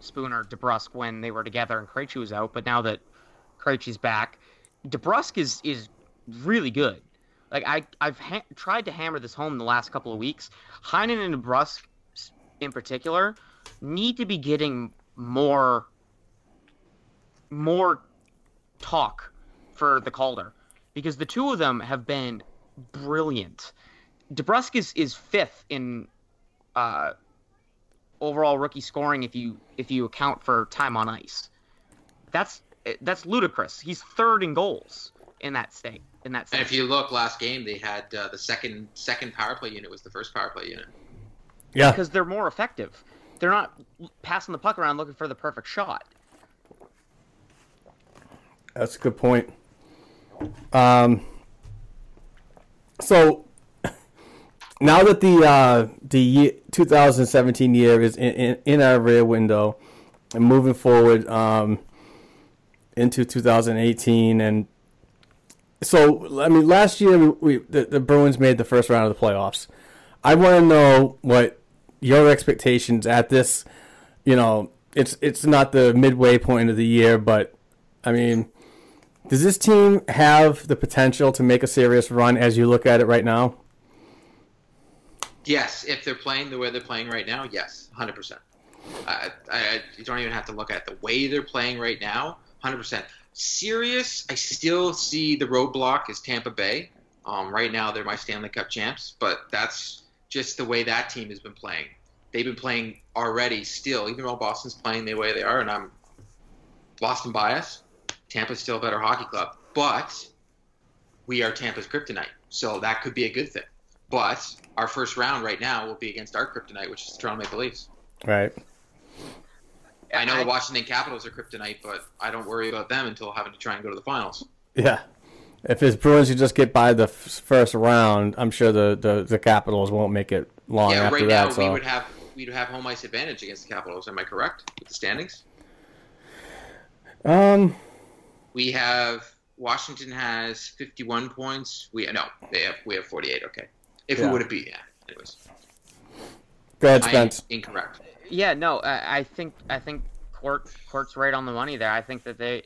Spooner, DeBrusk when they were together and Krejci was out, but now that Krejci's back, DeBrusk is is really good. Like I I've ha- tried to hammer this home the last couple of weeks. Heinen and DeBrusk, in particular, need to be getting more more talk for the Calder because the two of them have been brilliant. DeBrusk is, is fifth in uh, overall rookie scoring if you if you account for time on ice. That's that's ludicrous. He's third in goals in that state. In that And if you look last game, they had uh, the second second power play unit was the first power play unit. Yeah. because they're more effective. They're not passing the puck around looking for the perfect shot. That's a good point. Um, so now that the uh, the ye 2017 year is in, in, in our rear window and moving forward um, into 2018, and so I mean, last year we, the, the Bruins made the first round of the playoffs. I want to know what your expectations at this. You know, it's it's not the midway point of the year, but I mean, does this team have the potential to make a serious run as you look at it right now? Yes, if they're playing the way they're playing right now, yes, hundred percent. I, I, you don't even have to look at the way they're playing right now, hundred percent. Serious, I still see the roadblock is Tampa Bay. Um, right now, they're my Stanley Cup champs, but that's just the way that team has been playing. They've been playing already, still, even though Boston's playing the way they are, and I'm Boston bias. Tampa's still a better hockey club, but we are Tampa's kryptonite, so that could be a good thing. But our first round right now will be against our kryptonite, which is the Toronto Maple Leafs. Right. I know the Washington Capitals are kryptonite, but I don't worry about them until having to try and go to the finals. Yeah. If it's Bruins who just get by the f- first round, I'm sure the, the, the Capitals won't make it long yeah, after right that. now so we would have we'd have home ice advantage against the Capitals. Am I correct with the standings? um, We have Washington has 51 points. We no, they have we have 48. Okay, if Yeah. we would have beat, yeah. Anyways, go ahead, I Spence. incorrect. Yeah, no, I, I think I think Court Court's right on the money there. I think that they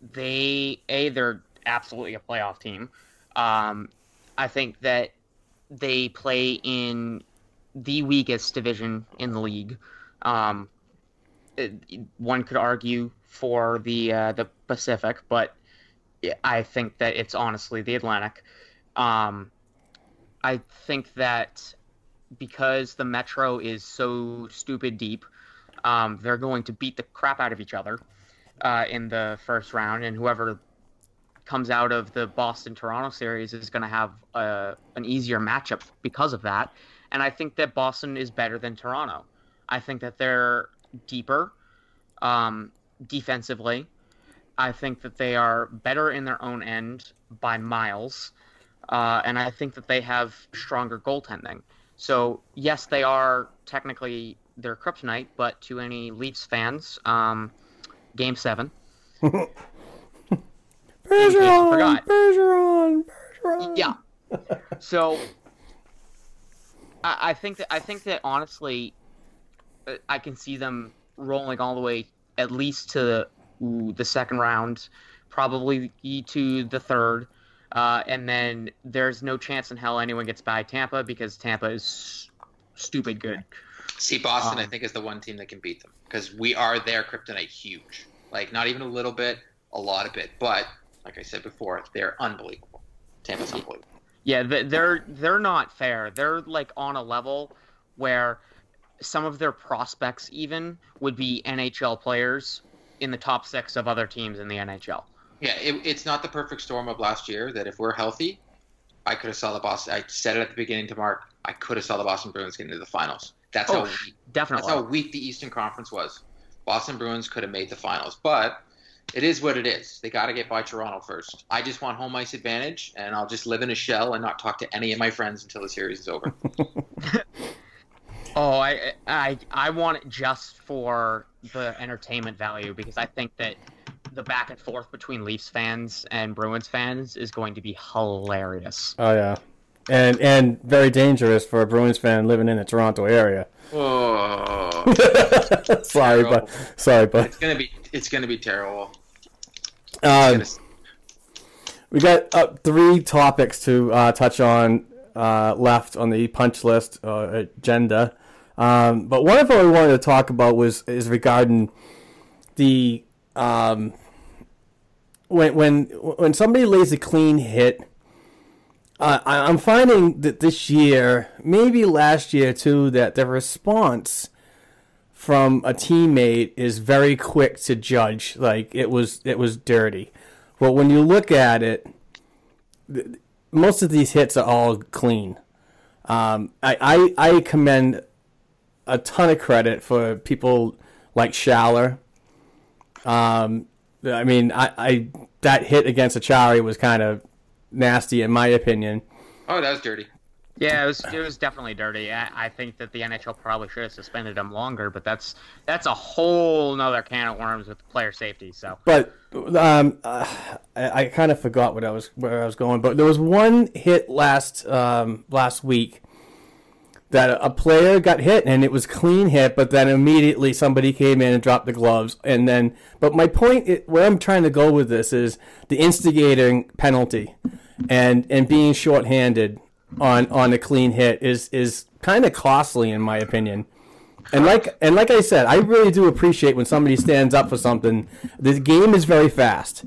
they a they're absolutely a playoff team. Um, I think that they play in the weakest division in the league. Um, it- one could argue for the uh, the Pacific, but I think that it's honestly the Atlantic. Um, I think that because the Metro is so stupid deep, um, they're going to beat the crap out of each other uh, in the first round, and whoever comes out of the Boston Toronto series is going to have uh, an easier matchup because of that. And I think that Boston is better than Toronto. I think that they're deeper um, defensively. I think that they are better in their own end by miles. Uh, and I think that they have stronger goaltending. So, yes, they are technically their kryptonite, but to any Leafs fans, um, game seven. Bergeron, Bergeron, Bergeron. Yeah. So I, I think that I think that honestly, uh, I can see them rolling all the way at least to the, ooh, the second round, probably to the third, uh, and then there's no chance in hell anyone gets by Tampa because Tampa is stupid good. See, Boston, I Um, think, is the one team that can beat them because we are their kryptonite huge. Like, not even a little bit, a lot of bit. But, like I said before, they're unbelievable. Tampa's unbelievable. Yeah, they're they're not fair. They're like on a level where some of their prospects even would be NHL players in the top six of other teams in the NHL. Yeah, it, it's not the perfect storm of last year that if we're healthy, I could have saw the Boston. I said it at the beginning to Mark. I could have saw the Boston Bruins get into the finals. That's Oh, how weak, definitely. That's how weak the Eastern Conference was. Boston Bruins could have made the finals, but it is what it is. They got to get by Toronto first. I just want home ice advantage, and I'll just live in a shell and not talk to any of my friends until the series is over. Oh, I I I want it just for the entertainment value because I think that the back and forth between Leafs fans and Bruins fans is going to be hilarious. Oh yeah, and and very dangerous for a Bruins fan living in the Toronto area. oh, sorry, but sorry, but it's gonna be it's gonna be terrible. um, we got uh, three topics to uh, touch on uh, left on the punch list uh, agenda. Um, but one of them we wanted to talk about was is regarding the um, when when when somebody lays a clean hit. Uh, I, I'm finding that this year, maybe last year too, that the response from a teammate is very quick to judge. Like it was, it was dirty. But when you look at it, most of these hits are all clean. Um, I, I I commend a ton of credit for people like Schaller. Um, I mean, I, I that hit against Acciari was kind of nasty in my opinion. Oh, that was dirty. Yeah, it was it was definitely dirty. I, I think that the NHL probably should have suspended him longer, but that's that's a whole nother can of worms with player safety. So But um, uh, I, I kind of forgot what I was where I was going. But there was one hit last um, last week that a player got hit and it was clean hit, but then immediately somebody came in and dropped the gloves. And then, but my point, where I'm trying to go with this is the instigating penalty and and being shorthanded on on a clean hit is is kind of costly in my opinion. And like and like I said, I really do appreciate when somebody stands up for something. The game is very fast,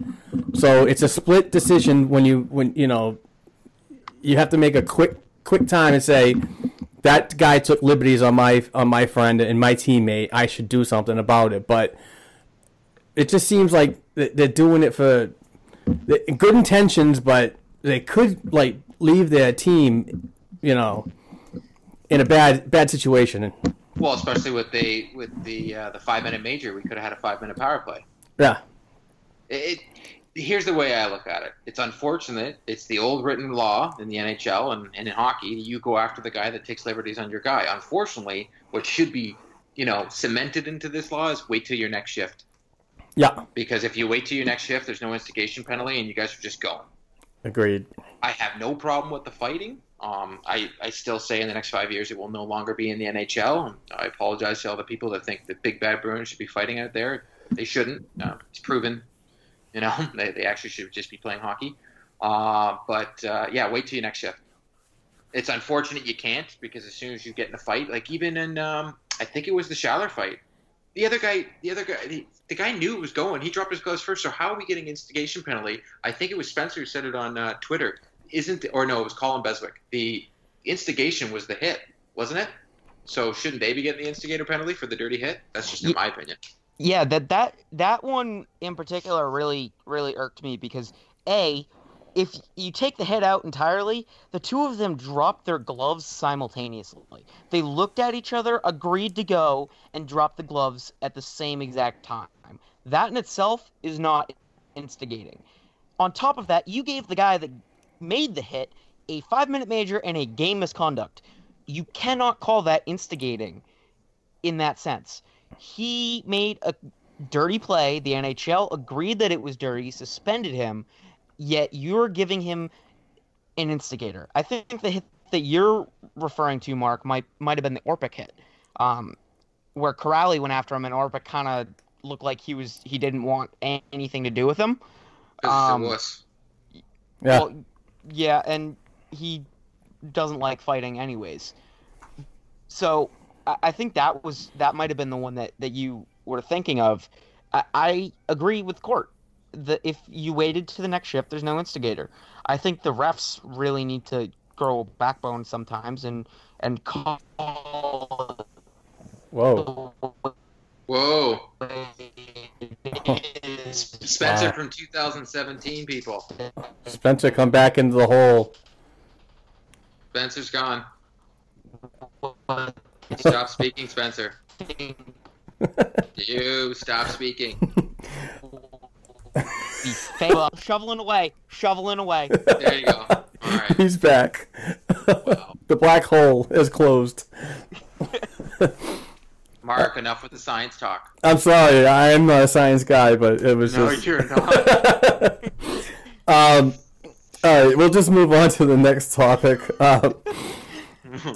so it's a split decision when you when you know you have to make a quick quick time and say that guy took liberties on my on my friend and my teammate. I should do something about it. But it just seems like they're doing it for good intentions, but they could like leave their team, you know, in a bad bad situation. Well, especially with the with the uh, the five minute major, we could have had a five minute power play. Yeah. It, it, here's the way I look at it. It's unfortunate. It's the old written law in the NHL and, and in hockey. You go after the guy that takes liberties on your guy. Unfortunately, what should be, you know, cemented into this law is wait till your next shift. Yeah. Because if you wait till your next shift, there's no instigation penalty, and you guys are just going. Agreed. I have no problem with the fighting. Um, I, I still say in the next five years it will no longer be in the NHL. I apologize to all the people that think that Big Bad Bruins should be fighting out there. They shouldn't. Uh, it's proven. You know, they, they actually should just be playing hockey. Uh, but uh, yeah, wait till your next shift. It's unfortunate you can't because as soon as you get in a fight, like even in, um, I think it was the Schaller fight, the other guy, the other guy, the, the guy knew it was going. He dropped his gloves first. So how are we getting instigation penalty? I think it was Spencer who said it on uh, Twitter. Isn't the, or no, it was Colin Beswick. The instigation was the hit, wasn't it? So shouldn't they be getting the instigator penalty for the dirty hit? That's just in my opinion. Yeah, that that that one in particular really really irked me because a if you take the head out entirely, the two of them dropped their gloves simultaneously. They looked at each other, agreed to go, and dropped the gloves at the same exact time. That in itself is not instigating. On top of that, you gave the guy that made the hit a five minute major and a game misconduct. You cannot call that instigating in that sense. He made a dirty play. The NHL agreed that it was dirty, suspended him, yet you're giving him an instigator. I think the hit that you're referring to, Mark, might might have been the Orpik hit, um, where Kuraly went after him and Orpik kind of looked like he was he didn't want a- anything to do with him. Um, it was. Yeah. Well, yeah, and he doesn't like fighting anyways. So I, I think that was that might have been the one that, that you were thinking of. I, I agree with Court that if you waited to the next shift, there's no instigator. I think the refs really need to grow a backbone sometimes and and call Whoa. Whoa, Spencer Wow. from 2017, people. Spencer, come back into the hole. Spencer's gone. Stop speaking, Spencer. You stop speaking. shoveling away, shoveling away. There you go. All right. He's back. the black hole is closed. Mark, enough with the science talk. I'm sorry, I am not a science guy, but it was No, just. No, you're not. um, all right, we'll just move on to the next topic.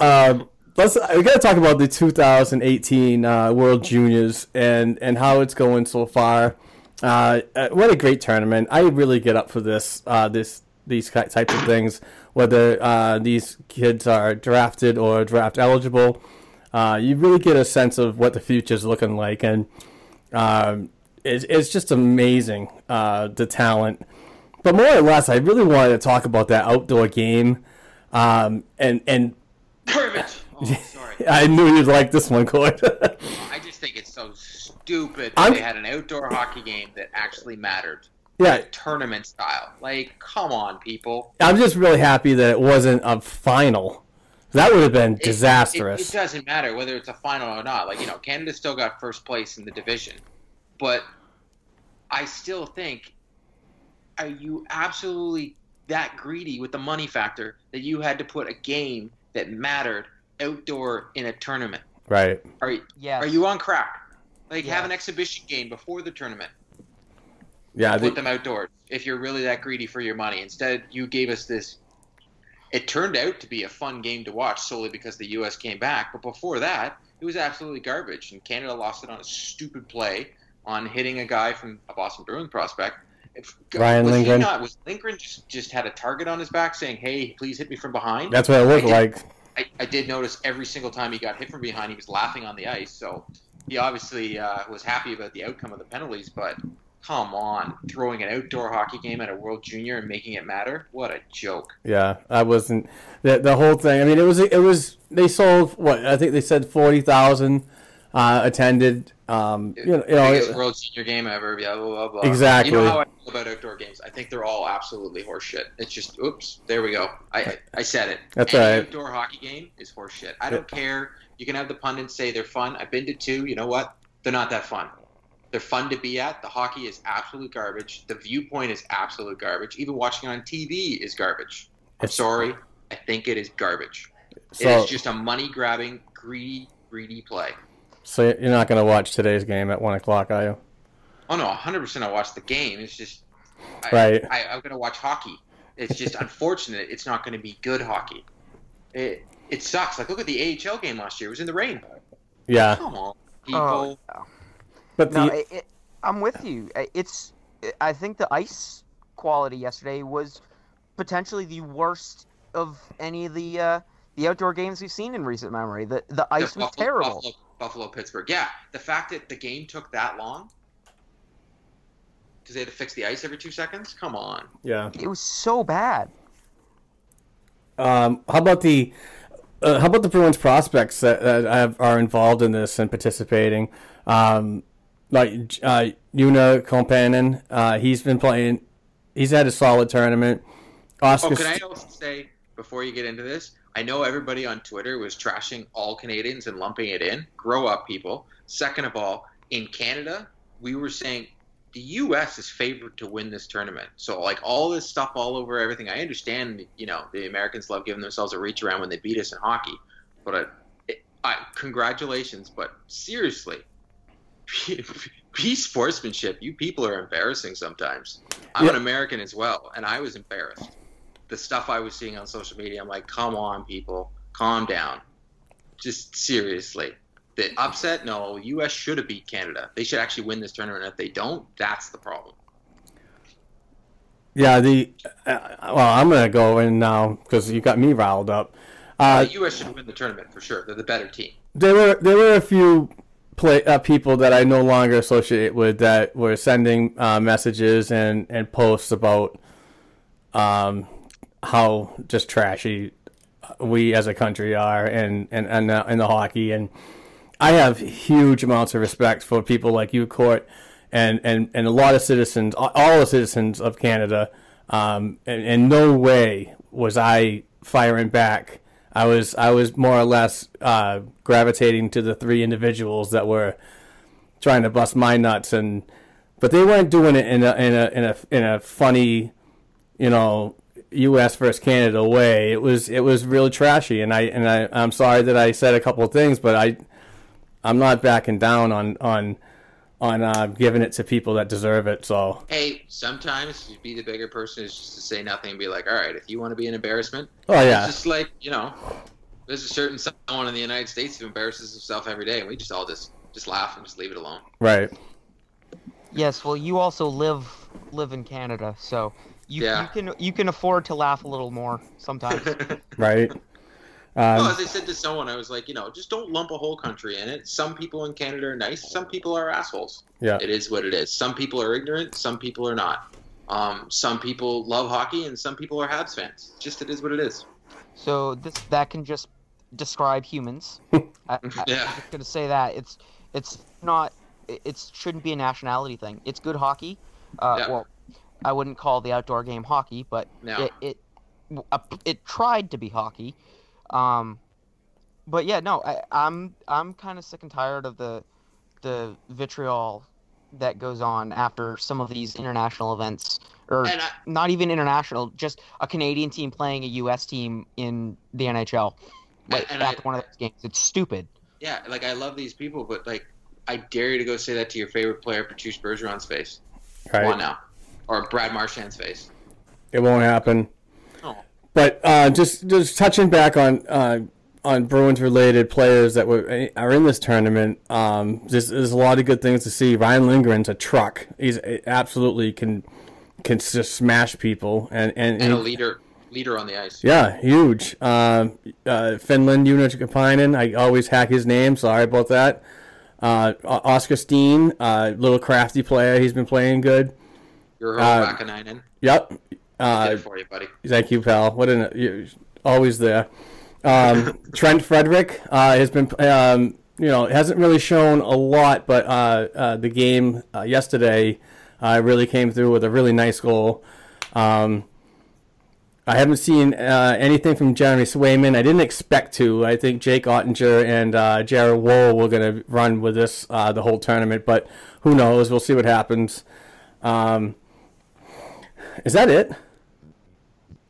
Um, um, let's. We got to talk about the 2018 uh, World Juniors and and how it's going so far. Uh, uh, what a great tournament! I really get up for this. Uh, this these types of things, whether uh, these kids are drafted or draft eligible. Uh, you really get a sense of what the future is looking like, and um, it's, it's just amazing uh, the talent. But more or less, I really wanted to talk about that outdoor game, um, and and Garbage. Oh, sorry. I knew you'd like this one, Court. I just think it's so stupid that I'm- they had an outdoor hockey game that actually mattered. yeah, Tournament style. Like, come on, people. I'm just really happy that it wasn't a final. That would have been It- disastrous. It, it doesn't matter whether it's a final or not. Like, you know, Canada still got first place in the division. But I still think, are you absolutely that greedy with the money factor that you had to put a game that mattered outdoor in a tournament? right. Are, Yes. are you on crack? Like, have an exhibition game before the tournament. Yeah, put the, them outdoors if you're really that greedy for your money. Instead, you gave us this. It turned out to be a fun game to watch solely because the U.S. came back, but before that, it was absolutely garbage, and Canada lost it on a stupid play on hitting a guy from a Boston Bruins prospect. If, Ryan was Lindgren. He not, was Lindgren just, just had a target on his back saying, "Hey, please hit me from behind"? that's what it looked like. I, I did notice every single time he got hit from behind, he was laughing on the ice. So he obviously uh, was happy about the outcome of the penalties. But come on, throwing an outdoor hockey game at a World Junior and making it matter? What a joke! Yeah, I wasn't the the whole thing. I mean, it was it was they sold what I think they said forty thousand uh, attended. Um, you know, you know Biggest it- World Junior game ever. Blah blah blah. blah. Exactly. You know how I feel about outdoor games? I think they're all absolutely horseshit. It's just, oops, there we go. I I, said it. That's Any right. outdoor hockey game is horseshit. I don't care. You can have the pundits say they're fun. I've been to two. You know what? They're not that fun. They're fun to be at. The hockey is absolute garbage. The viewpoint is absolute garbage. Even watching it on TV is garbage. I'm sorry. I think it is garbage. it so is just a money grabbing, greedy, greedy play. So you're not going to watch today's game at one o'clock, are you? Oh no, 100% I watch the game. It's just I, Right. I, I'm gonna watch hockey. It's just unfortunate. It's not going to be good hockey. It it sucks. Like look at the AHL game last year. It was in the rain. Yeah, Come on, people. Oh, no. but the No, it, it, I'm with you. I- It's. I think the ice quality yesterday was potentially the worst of any of the uh, the outdoor games we've seen in recent memory. The the ice was Buffalo- terrible. Buffalo, Buffalo Pittsburgh. Yeah, the fact that the game took that long because they had to fix the ice every two seconds. Come on. Yeah. It was so bad. Um, how about the uh, how about the Bruins prospects that, that have, are involved in this and participating? Um, like uh, Una Kompanen, uh, he's been playing. He's had a solid tournament. Oskar Oh, can I also say before you get into this? I know everybody on Twitter was trashing all Canadians and lumping it in. Grow up, people. Second of all, in Canada, we were saying the U.S. is favored to win this tournament. So, like all this stuff all over everything, I understand. You know, the Americans love giving themselves a reach around when they beat us in hockey, but I, it, I, congratulations. But seriously, be sportsmanship. You people are embarrassing sometimes. I'm Yeah. an American as well, and I was embarrassed. The stuff I was seeing on social media, I'm like, come on, people, calm down. Just seriously. The upset, no, U.S. should have beat Canada. They should actually win this tournament. If they don't, that's the problem. Yeah, the uh, well, I'm gonna go in now because you got me riled up. Uh, Uh, U.S. should win the tournament for sure. They're the better team. there were there were a few play uh, people that I no longer associate with that were sending uh, messages and and posts about um how just trashy we as a country are and and and uh, in the hockey and I have huge amounts of respect for people like you, Court, and and and a lot of citizens, all the citizens of Canada. Um, and in no way was I firing back. I was I was more or less uh, gravitating to the three individuals that were trying to bust my nuts, and but they weren't doing it in a in a in a in a funny, you know, U.S. versus Canada way. It was it was really trashy, and I and I I'm sorry that I said a couple of things, but I I'm not backing down on on on uh, giving it to people that deserve it. So Hey, sometimes to be the bigger person is just to say nothing and be like, all right, if you want to be an embarrassment, Oh, yeah. it's just like you know, there's a certain someone in the United States who embarrasses himself every day, and we just all just just laugh and just leave it alone. right, Yes, well, you also live live in Canada, so you, Yeah. you can you can afford to laugh a little more sometimes. right. well, Um, as I said to someone, I was like, you know, just don't lump a whole country in it. Some people in Canada are nice. Some people are assholes. Yeah. It is what it is. Some people are ignorant. Some people are not. Um, some people love hockey, and some people are Habs fans. Just it is what it is. so this that can just describe humans. I, I, Yeah. I'm just gonna say that it's it's not it shouldn't be a nationality thing. It's good hockey. Uh, Yeah. Well, I wouldn't call the outdoor game hockey, but No. it it uh, it tried to be hockey. Um, but yeah, no, I, I'm I'm kind of sick and tired of the the vitriol that goes on after some of these international events, or I- not even international, just a Canadian team playing a U.S. team in the NHL. Like And I- one of those games, it's stupid. Yeah, like I love these people, but like I dare you to go say that to your favorite player, Patrice Bergeron's face. Come on now, or Brad Marchand's face. It won't happen. Oh. But uh, just just touching back on uh, on Bruins related players that were are in this tournament. Um, there's a lot of good things to see. Ryan Lindgren's a truck. He's absolutely can can just smash people and and, And a leader, leader on the ice. Yeah, huge. Um, uh, Finland, Unikapainen. I always hack his name. Sorry about that. Uh, Oskar Steen, uh, little crafty player. He's been playing good. You're Uh, back Vaakanainen. Yep. Did Uh, it for you, buddy. thank you, pal. What an you're always there. Um, Trent Frederic uh, has been, um, you know, hasn't really shown a lot, but uh, uh, the game uh, yesterday uh, really came through with a really nice goal. Um, I haven't seen uh, anything from Jeremy Swayman. I didn't expect to. I think Jake Oettinger and uh, Jared Woll were going to run with this uh, the whole tournament, but who knows? We'll see what happens. Um, is that it?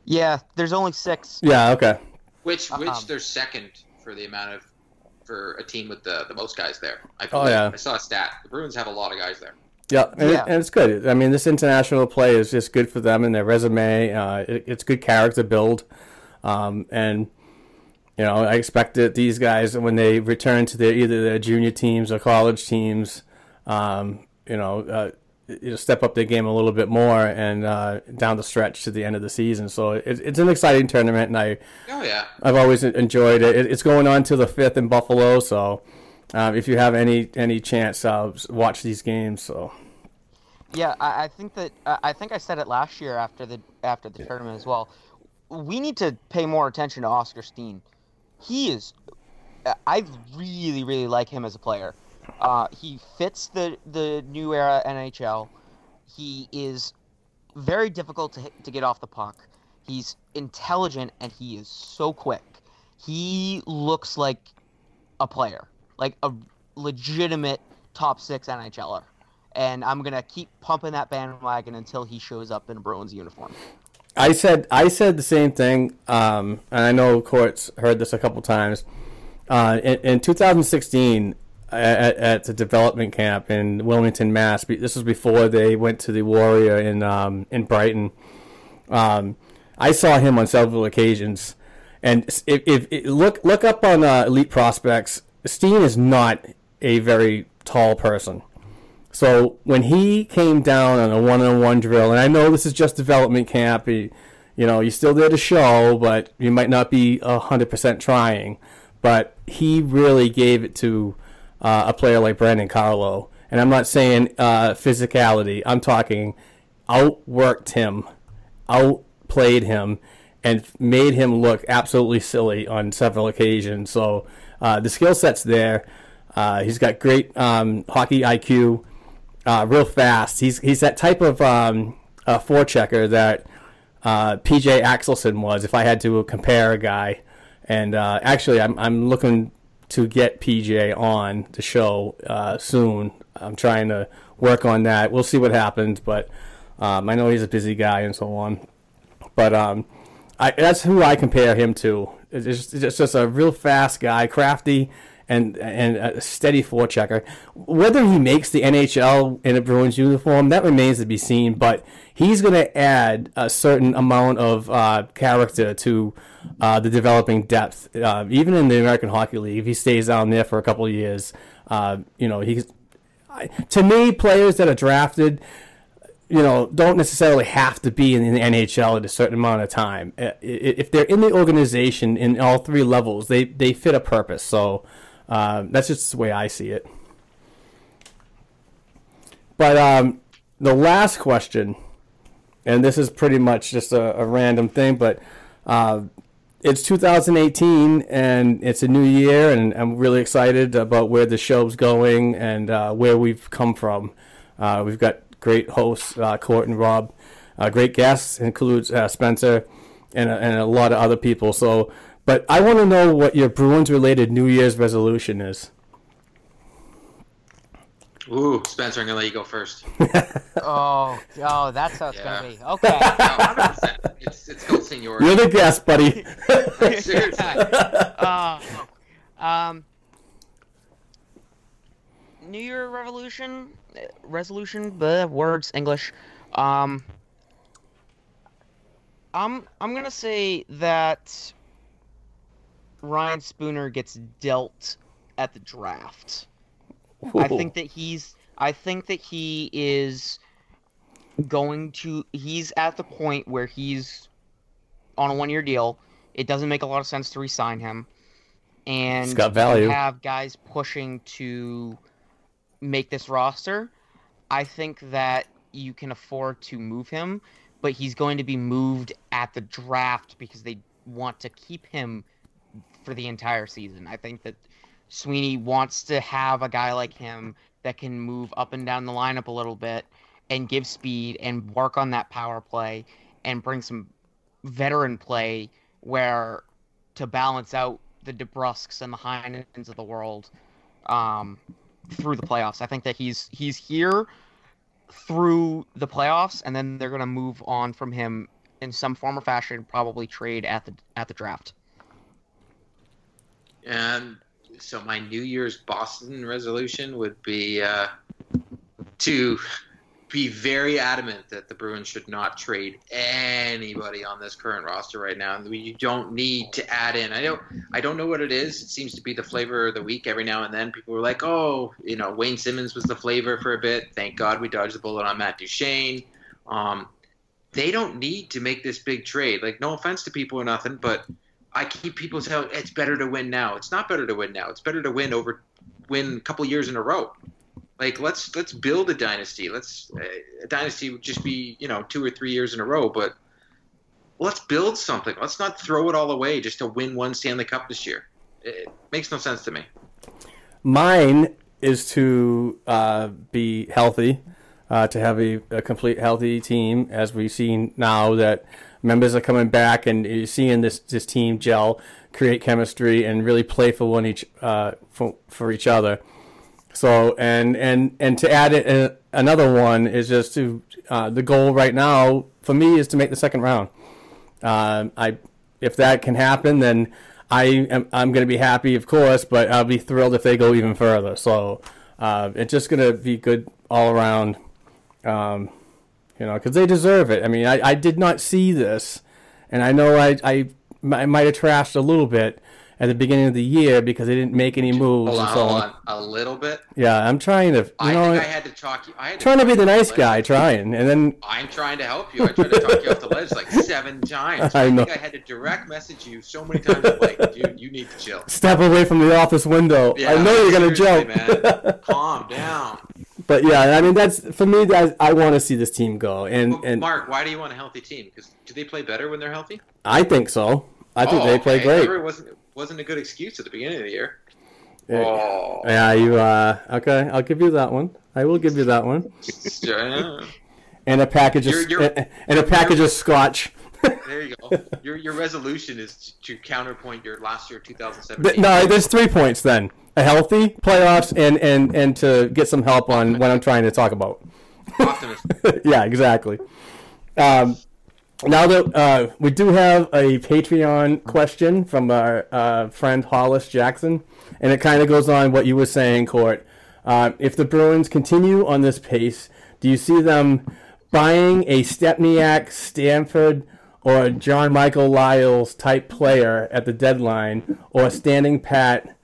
Yeah, there's only six. Yeah. Okay. Which which Um, they're second for the amount of for a team with the the most guys there. I Oh, yeah. I saw a stat. The Bruins have a lot of guys there. Yeah, and, Yeah. It, and it's good. I mean, this international play is just good for them and their resume. Uh, it, it's good character build, um, and you know, I expect that these guys when they return to their either their junior teams or college teams, um, you know, uh, you know, step up their game a little bit more and uh, down the stretch to the end of the season. So it, it's an exciting tournament, and I Oh yeah. I've always enjoyed it. it. It's going on to the fifth in Buffalo, so um, if you have any any chance, uh, watch these games. So. Yeah, I, I think that I think I said it last year after the after the tournament as well. We need to pay more attention to Oskar Steen. He is, I really really like him as a player. Uh, he fits the the new era NHL. He is very difficult to to get off the puck. He's intelligent and he is so quick. He looks like a player, like a legitimate top six NHLer and I'm gonna keep pumping that bandwagon until he shows up in a Bruins uniform. I said I said the same thing, um, and I know Court's heard this a couple times. Uh, in, in, 2016, at, at, the development camp in Wilmington, Mass. This was before they went to the Warrior in um, in Brighton. Um, I saw him on several occasions, and if, if, if look look up on uh, Elite Prospects, Steen is not a very tall person. So when he came down on a one-on-one drill, and I know this is just development camp, he, you know, you're still there to show, but you might not be hundred percent trying. But he really gave it to uh, a player like Brandon Carlo, and I'm not saying uh, physicality. I'm talking outworked him, outplayed him, and made him look absolutely silly on several occasions. So uh, the skill set's there. Uh, he's got great um, hockey IQ uh, real fast. He's he's that type of um, uh, forechecker that uh, PJ Axelsson was. If I had to compare a guy, and actually, I'm I'm looking to get PJ on the show uh, soon. I'm trying to work on that. We'll see what happens, but um, I know he's a busy guy and so on. But um, I, that's who I compare him to. It's just, it's just a real fast guy, crafty and and a steady forechecker. Whether he makes the NHL in a Bruins uniform, that remains to be seen. But he's going to add a certain amount of uh, character to uh, the developing depth, uh, even in the American Hockey League. If he stays down there for a couple of years, uh, you know, he's to me players that are drafted you know, don't necessarily have to be in the NHL at a certain amount of time. If they're in the organization in all three levels, they, they fit a purpose. So uh, that's just the way I see it. But um, the last question, and this is pretty much just a, a random thing, but uh, it's 2018 and it's a new year, and I'm really excited about where the show's going and uh, where we've come from. Uh, we've got great hosts, uh, Court and Rob, uh, great guests, includes Spencer, and, and a lot of other people. So but I want to know what your Bruins related New Year's resolution is. Ooh, Spencer, I'm gonna let you go first. oh, oh, that's how it's yeah. gonna be. Okay. No, it's it's called seniority. You're the guest, buddy. Seriously. Uh, um, New Year revolution, resolution, the words English. Um, I'm I'm gonna say that Ryan Spooner gets dealt at the draft. Ooh. I think that he's I think that he is going to he's at the point where he's on a one year deal. It doesn't make a lot of sense to resign him. And it's got value. have guys pushing to make this roster. I think that you can afford to move him, but he's going to be moved at the draft because they want to keep him for the entire season. I think that Sweeney wants to have a guy like him that can move up and down the lineup a little bit and give speed and work on that power play and bring some veteran play where to balance out the DeBrusks and the Heinens of the world um, through the playoffs. I think that he's he's here through the playoffs, and then they're going to move on from him in some form or fashion, probably trade at the at the draft. And so my New Year's Boston resolution would be uh, to be very adamant that the Bruins should not trade anybody on this current roster right now. You don't need to add in. I don't. I don't know what it is. It seems to be the flavor of the week every now and then. People were like, "Oh, you know, Wayne Simmonds was the flavor for a bit. Thank God we dodged the bullet on Matt Duchene." Um, they don't need to make this big trade. Like, no offense to people or nothing, but I keep people saying it's better to win now. It's not better to win now. It's better to win over win a couple years in a row. Like let's let's build a dynasty. Let's a dynasty would just be you know two or three years in a row, but let's build something. Let's not throw it all away just to win one Stanley Cup this year. It makes no sense to me. Mine is to uh, be healthy, uh, to have a, a, complete healthy team, as we've seen now that members are coming back and you're seeing this, this team gel, create chemistry, and really play for one each uh, for, for each other. So and and and to add it, uh, another one is just to uh, the goal right now for me is to make the second round. Uh, I if that can happen, then I am I'm going to be happy, of course, but I'll be thrilled if they go even further. So uh, it's just going to be good all around, um, you know, because they deserve it. I mean, I, I did not see this, and I know I I, I might have trashed a little bit at the beginning of the year because they didn't make any moves. Hold on, so hold on. A little bit. Yeah, I'm trying to. You I know, think I had to talk you. I had to trying to be the nice guy, ledge. trying, and then I'm trying to help you. I tried to talk you off the ledge like seven times. I I, know. think I had to direct message you so many times. I'm like, dude, you need to chill. step away from the office window. I know you're gonna jump. man. Calm down. But yeah, I mean that's for me. That I want to see this team go, and Well, and Mark, why do you want a healthy team? Because do they play better when they're healthy? I think so. I think Oh, they play okay. great. it wasn't wasn't a good excuse at the beginning of the year. Yeah. Oh, Yeah, you. Uh, okay, I'll give you that one. I will give you that one. yeah. And a package of You're- you're- and a package of scotch. there you go. Your your resolution is to counterpoint your last year 2017. Th- no, there's three points then: healthy playoffs, and and and to get some help on what I'm trying to talk about. Yeah, exactly. Um, now that uh, we do have a Patreon question from our uh, friend Hollis Jackson, and it kind of goes on what you were saying, Court. Uh, if the Bruins continue on this pace, do you see them buying a Stempniak, Stafford, or John Michael Liles type player at the deadline, or standing pat,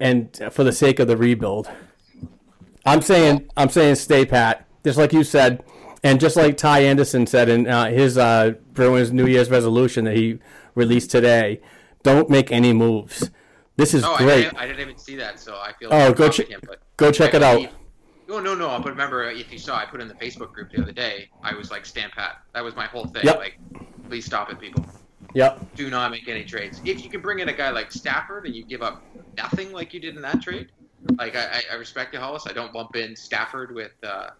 and for the sake of the rebuild? I'm saying I'm saying stay pat, just like you said, and just like Ty Anderson said in uh, his uh, Bruins New Year's resolution that he released today. Don't make any moves. This is Oh, I great. didn't, I didn't even see that, so I feel. Oh, go check- go check I it out. No, no, no. But remember, if you saw, I put in the Facebook group the other day. I was like, "Stand pat." That was my whole thing. Yep. Like, please stop it, people. Yep. Do not make any trades. If you can bring in a guy like Stafford and you give up nothing like you did in that trade, like I, I, respect you, Hollis. I don't bump in Stafford with uh,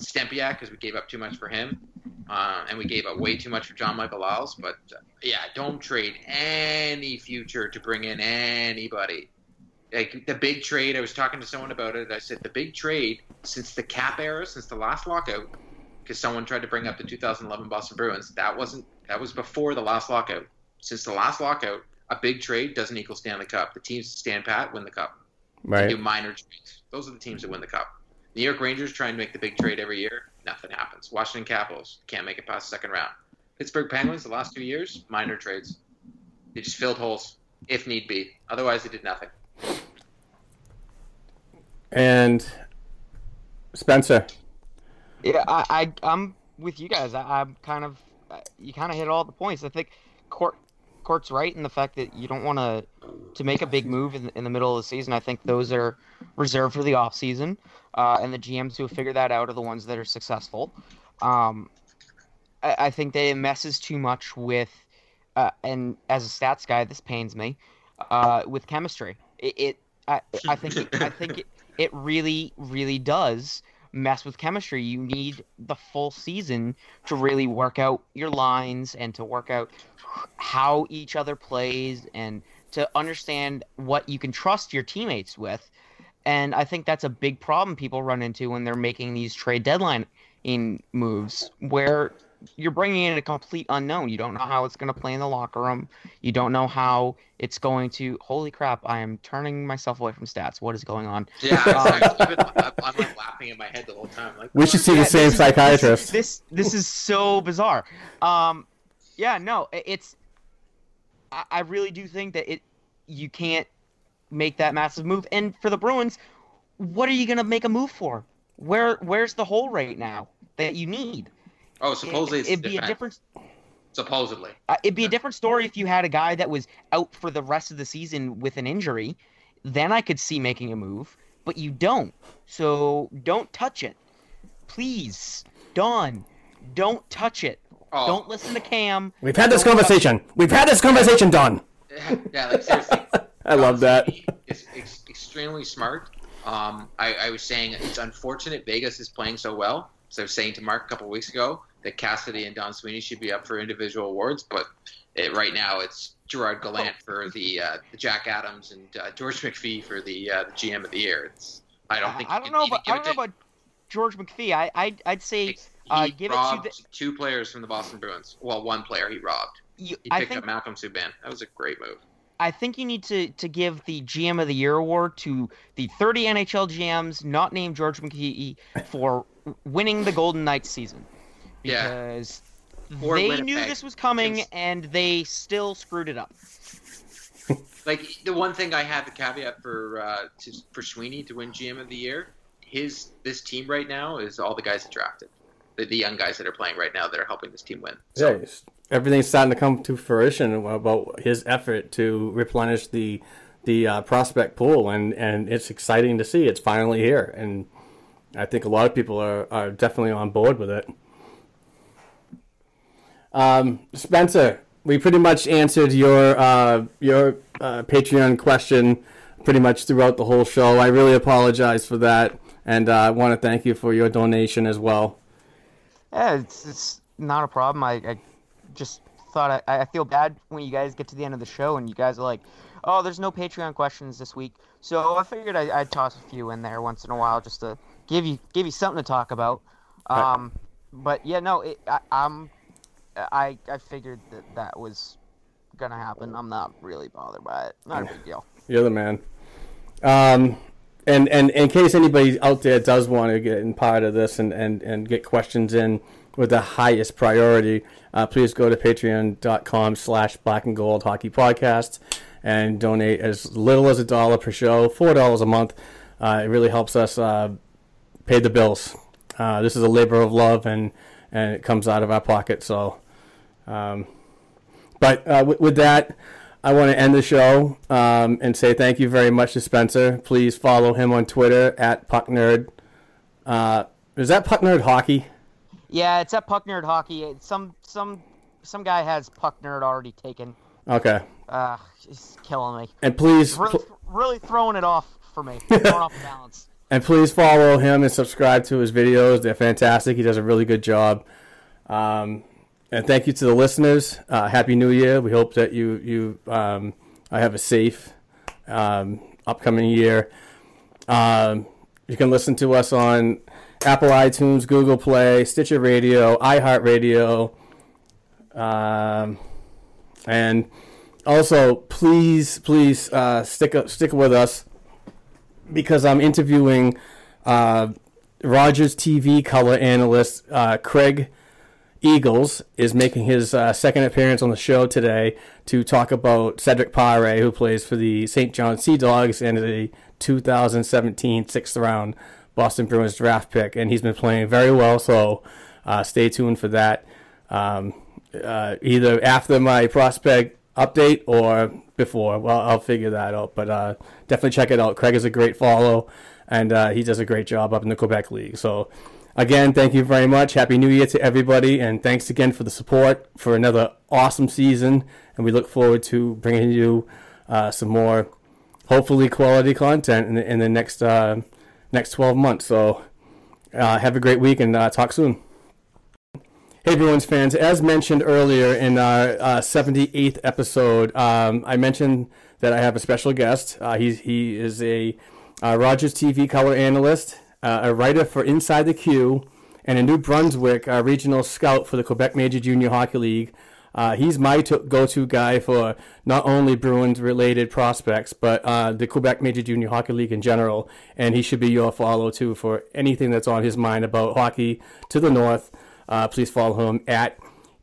Stempniak because we gave up too much for him, uh, and we gave up way too much for John Michael Liles. But uh, yeah, don't trade any future to bring in anybody. Like the big trade, I was talking to someone about it. I said the big trade since the cap era, since the last lockout, because someone tried to bring up the 2011 Boston Bruins. That wasn't that was before the last lockout. Since the last lockout, a big trade doesn't equal Stanley Cup. The teams that stand pat win the cup. Right. Do minor trades. Those are the teams that win the cup. New York Rangers try and make the big trade every year. Nothing happens. Washington Capitals can't make it past the second round. Pittsburgh Penguins the last two years minor trades. They just filled holes if need be. Otherwise, they did nothing. And Spencer. Yeah, I, I I'm with you guys. I, I'm kind of you kind of hit all the points. I think Court Court's right in the fact that you don't want to to make a big move in, in the middle of the season. I think those are reserved for the off season, uh, and the GMs who figure that out are the ones that are successful. Um, I, I think that it messes too much with, uh, and as a stats guy, this pains me, uh, with chemistry. It, it I, I think it, I think it, it really really does mess with chemistry. You need the full season to really work out your lines and to work out how each other plays and to understand what you can trust your teammates with. And I think that's a big problem people run into when they're making these trade deadline in moves where you're bringing in a complete unknown. You don't know how it's going to play in the locker room. You don't know how it's going to. Holy crap! I am turning myself away from stats. What is going on? Yeah, Um, I, even, I'm, I'm like laughing in my head the whole time. Like, We should see Yeah, the same this psychiatrist. This this is so bizarre. Um, yeah, no, i- it's. I, I really do think that it. You can't make that massive move, and for the Bruins, what are you gonna make a move for? Where where's the hole right now that you need? Oh, supposedly it's it'd be a different. Supposedly. Uh, it'd be a different story if you had a guy that was out for the rest of the season with an injury. then I could see making a move. But you don't. So don't touch it. Please. Don, don't touch it. Oh. Don't listen to Cam. We've had this Don't conversation. We've had this conversation, Don. yeah, like seriously. I love that. It's ex- extremely smart. Um, I, I was saying it's unfortunate Vegas is playing so well. So I was saying to Mark a couple of weeks ago that Cassidy and Don Sweeney should be up for individual awards, but it, right now it's Gerard Gallant for the, uh, the Jack Adams and uh, George McPhee for the, uh, the GM of the year. It's, I don't think I don't know about I don't know to- about George McPhee. I I'd, I'd say he uh, give it to the. two players from the Boston Bruins. Well, one player he robbed. You, He picked think up Malcolm Subban. That was a great move. I think you need to, to give the GM of the Year award to the 30 NHL GMs not named George McPhee for winning the Golden Knights season. Yeah. Because Or they Winnipeg. knew this was coming Yes. and they still screwed it up. Like the one thing I have the caveat for uh, to, for Sweeney to win GM of the year, his this team right now is all the guys that drafted, the, the young guys that are playing right now that are helping this team win. Yeah, everything's starting to come to fruition about his effort to replenish the the uh, prospect pool, and, and it's exciting to see. It's finally here, and I think a lot of people are, are definitely on board with it. Um, Spencer, we pretty much answered your uh, your uh, Patreon question pretty much throughout the whole show. I really apologize for that, and uh, I want to thank you for your donation as well. Yeah, it's, it's not a problem. I, I just thought I, I feel bad when you guys get to the end of the show and you guys are like, oh, there's no Patreon questions this week. So I figured I, I'd toss a few in there once in a while just to give you give you something to talk about. Um, but yeah, no, it, I, I'm I I figured that that was gonna happen. I'm not really bothered by it. Not a big deal. You're the man. Um, and, and in case anybody out there does want to get in part of this and, and, and get questions in with the highest priority, uh, please go to patreon.com slash black and gold hockey podcast and donate as little as a dollar per show, $4 a month. Uh, it really helps us uh, pay the bills. Uh, this is a labor of love and, and it comes out of our pocket. So, um, but uh, with, with that, I want to end the show um, and say thank you very much to Spencer. Please follow him on Twitter at PuckNerd. Uh, is that PuckNerd Hockey? Yeah, it's at Puck Nerd Hockey. It's some some some guy has Puck Nerd already taken. Okay. Uh, he's killing me. And please, really, pl- really throwing it off for me. Throwing off the balance. and please follow him and subscribe to his videos. They're fantastic. He does a really good job. Um, and thank you to the listeners. Uh, Happy New Year. We hope that you you um, I have a safe um, upcoming year. Um, you can listen to us on Apple iTunes, Google Play, Stitcher Radio, iHeartRadio, um, and also please please uh, stick stick with us because I'm interviewing uh, Rogers TV color analyst uh, Craig Eagles is making his uh, second appearance on the show today to talk about Cedric Pare, who plays for the St. John Sea Dogs and the 2017 sixth round Boston Bruins draft pick, and he's been playing very well. So uh, stay tuned for that. Um, uh, either after my prospect update or before. Well, I'll figure that out. But uh, definitely check it out. Craig is a great follow, and uh, he does a great job up in the Quebec League. So, again, thank you very much. Happy New Year to everybody, and thanks again for the support for another awesome season. And we look forward to bringing you uh, some more, hopefully, quality content in the, in the next uh, next 12 months. So, uh, have a great week, and uh, talk soon. Hey, Bruins fans. As mentioned earlier in our uh, 78th episode, um, I mentioned that I have a special guest. Uh, he is a uh, Rogers TV color analyst, uh, a writer for Inside the Q, and a New Brunswick uh, regional scout for the Quebec Major Junior Hockey League. Uh, he's my to- go-to guy for not only Bruins-related prospects, but uh, the Quebec Major Junior Hockey League in general. And he should be your follow too for anything that's on his mind about hockey to the north. Uh, please follow him at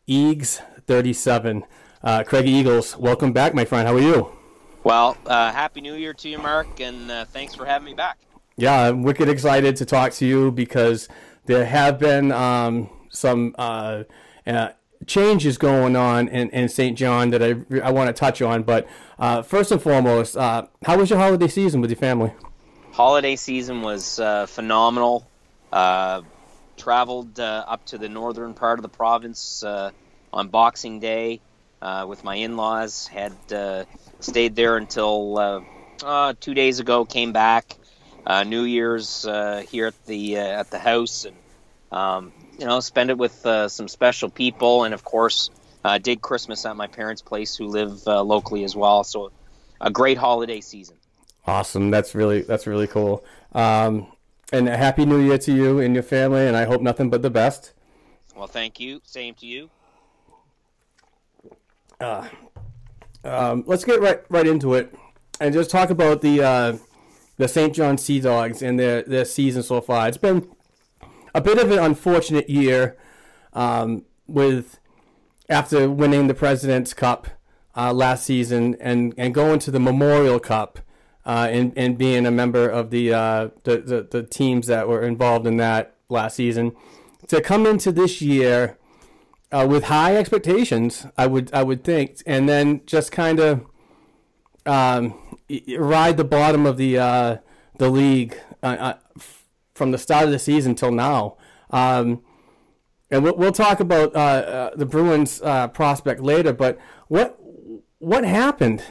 Eags37. Uh, Craig Eagles, welcome back, my friend. How are you? Well, uh, happy New Year to you, Mark, and uh, thanks for having me back. Yeah, I'm wicked excited to talk to you because there have been um, some uh, uh, changes going on in, in St. John that I, I want to touch on. But uh, first and foremost, uh, how was your holiday season with your family? Holiday season was uh, phenomenal. Uh, traveled up to the northern part of the province on Boxing Day with my in-laws. Had stayed there until two days ago. Came back. New Year's here at the at the house and um, you know, spend it with uh, some special people, and of course, uh, did Christmas at my parents' place, who live uh, locally as well. So, a great holiday season. Awesome. That's really that's really cool. Um, and a happy New Year to you and your family, and I hope nothing but the best. Well, thank you. Same to you. Uh, um, let's get right right into it, and just talk about the uh, the St. John Sea Dogs and their their season so far. It's been a bit of an unfortunate year um, with after winning the President's Cup uh, last season and, and going to the Memorial Cup uh, and, and being a member of the, uh, the, the, the teams that were involved in that last season. To come into this year uh, with high expectations, I would I would think, and then just kind of um, ride the bottom of the uh, the league uh, from the start of the season till now. Um, and we'll, we'll talk about uh, uh, the Bruins uh, prospect later. But what what happened?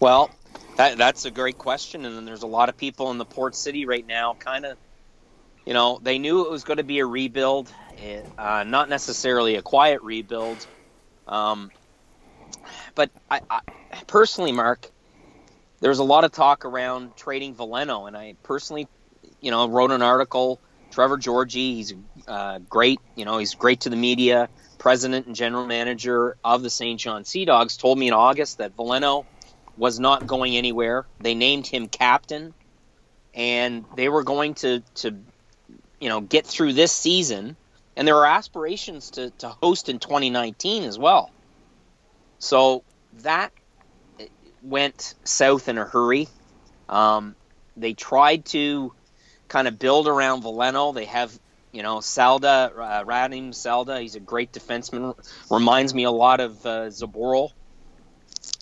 Well, that, that's a great question, and then there's a lot of people in the port city right now, kind of, you know, they knew it was going to be a rebuild, uh, not necessarily a quiet rebuild. Um, but I, I, personally, Mark, there's a lot of talk around trading Veleno, and I personally you know, wrote an article. Trevor Georgie, he's uh, great. You know, he's great to the media. President and general manager of the St. John Sea Dogs told me in August that Veleno was not going anywhere. They named him captain, and they were going to to you know get through this season. And there are aspirations to to host in 2019 as well. So that went south in a hurry. Um, they tried to kind of build around Veleno. They have, you know, Salda, uh, Radim Salda. He's a great defenseman. Reminds me a lot of uh, Zboril.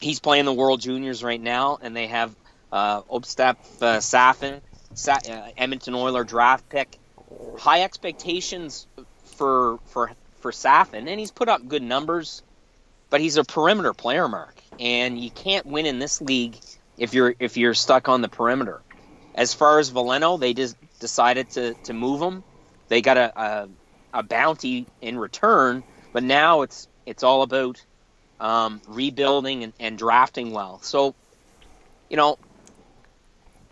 He's playing the World Juniors right now, and they have uh, Ostap uh, Safin, Sa- uh, Edmonton Oiler draft pick. High expectations for for for Safin, and he's put up good numbers, but he's a perimeter player, Mark, and you can't win in this league if you're if you're stuck on the perimeter. As far as Veleno, they just decided to, to move him. They got a, a, a bounty in return, but now it's it's all about um, rebuilding and, and drafting well. So, you know,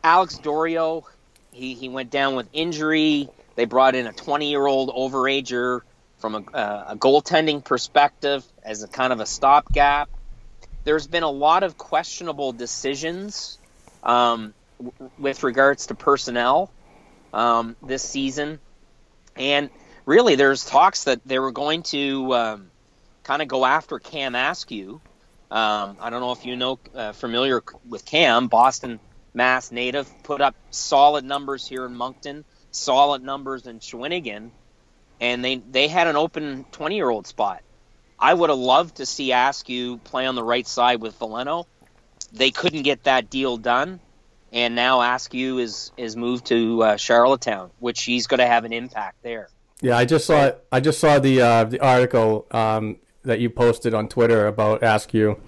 Alex D'Orio, he, he went down with injury. They brought in a 20 year old overager from a, uh, a goaltending perspective as a kind of a stopgap. There's been a lot of questionable decisions um, with regards to personnel um, this season. And really, there's talks that they were going to um, kind of go after Cam Askew. Um, I don't know if you know uh, familiar with Cam, Boston, Mass native, put up solid numbers here in Moncton, solid numbers in Shawinigan, and they they had an open 20 year old spot. I would have loved to see Askew play on the right side with Veleno. They couldn't get that deal done and now Askew is is moved to uh, Charlottetown, which he's going to have an impact there. Yeah, I just saw I just saw the uh, the article um, that you posted on Twitter about Askew.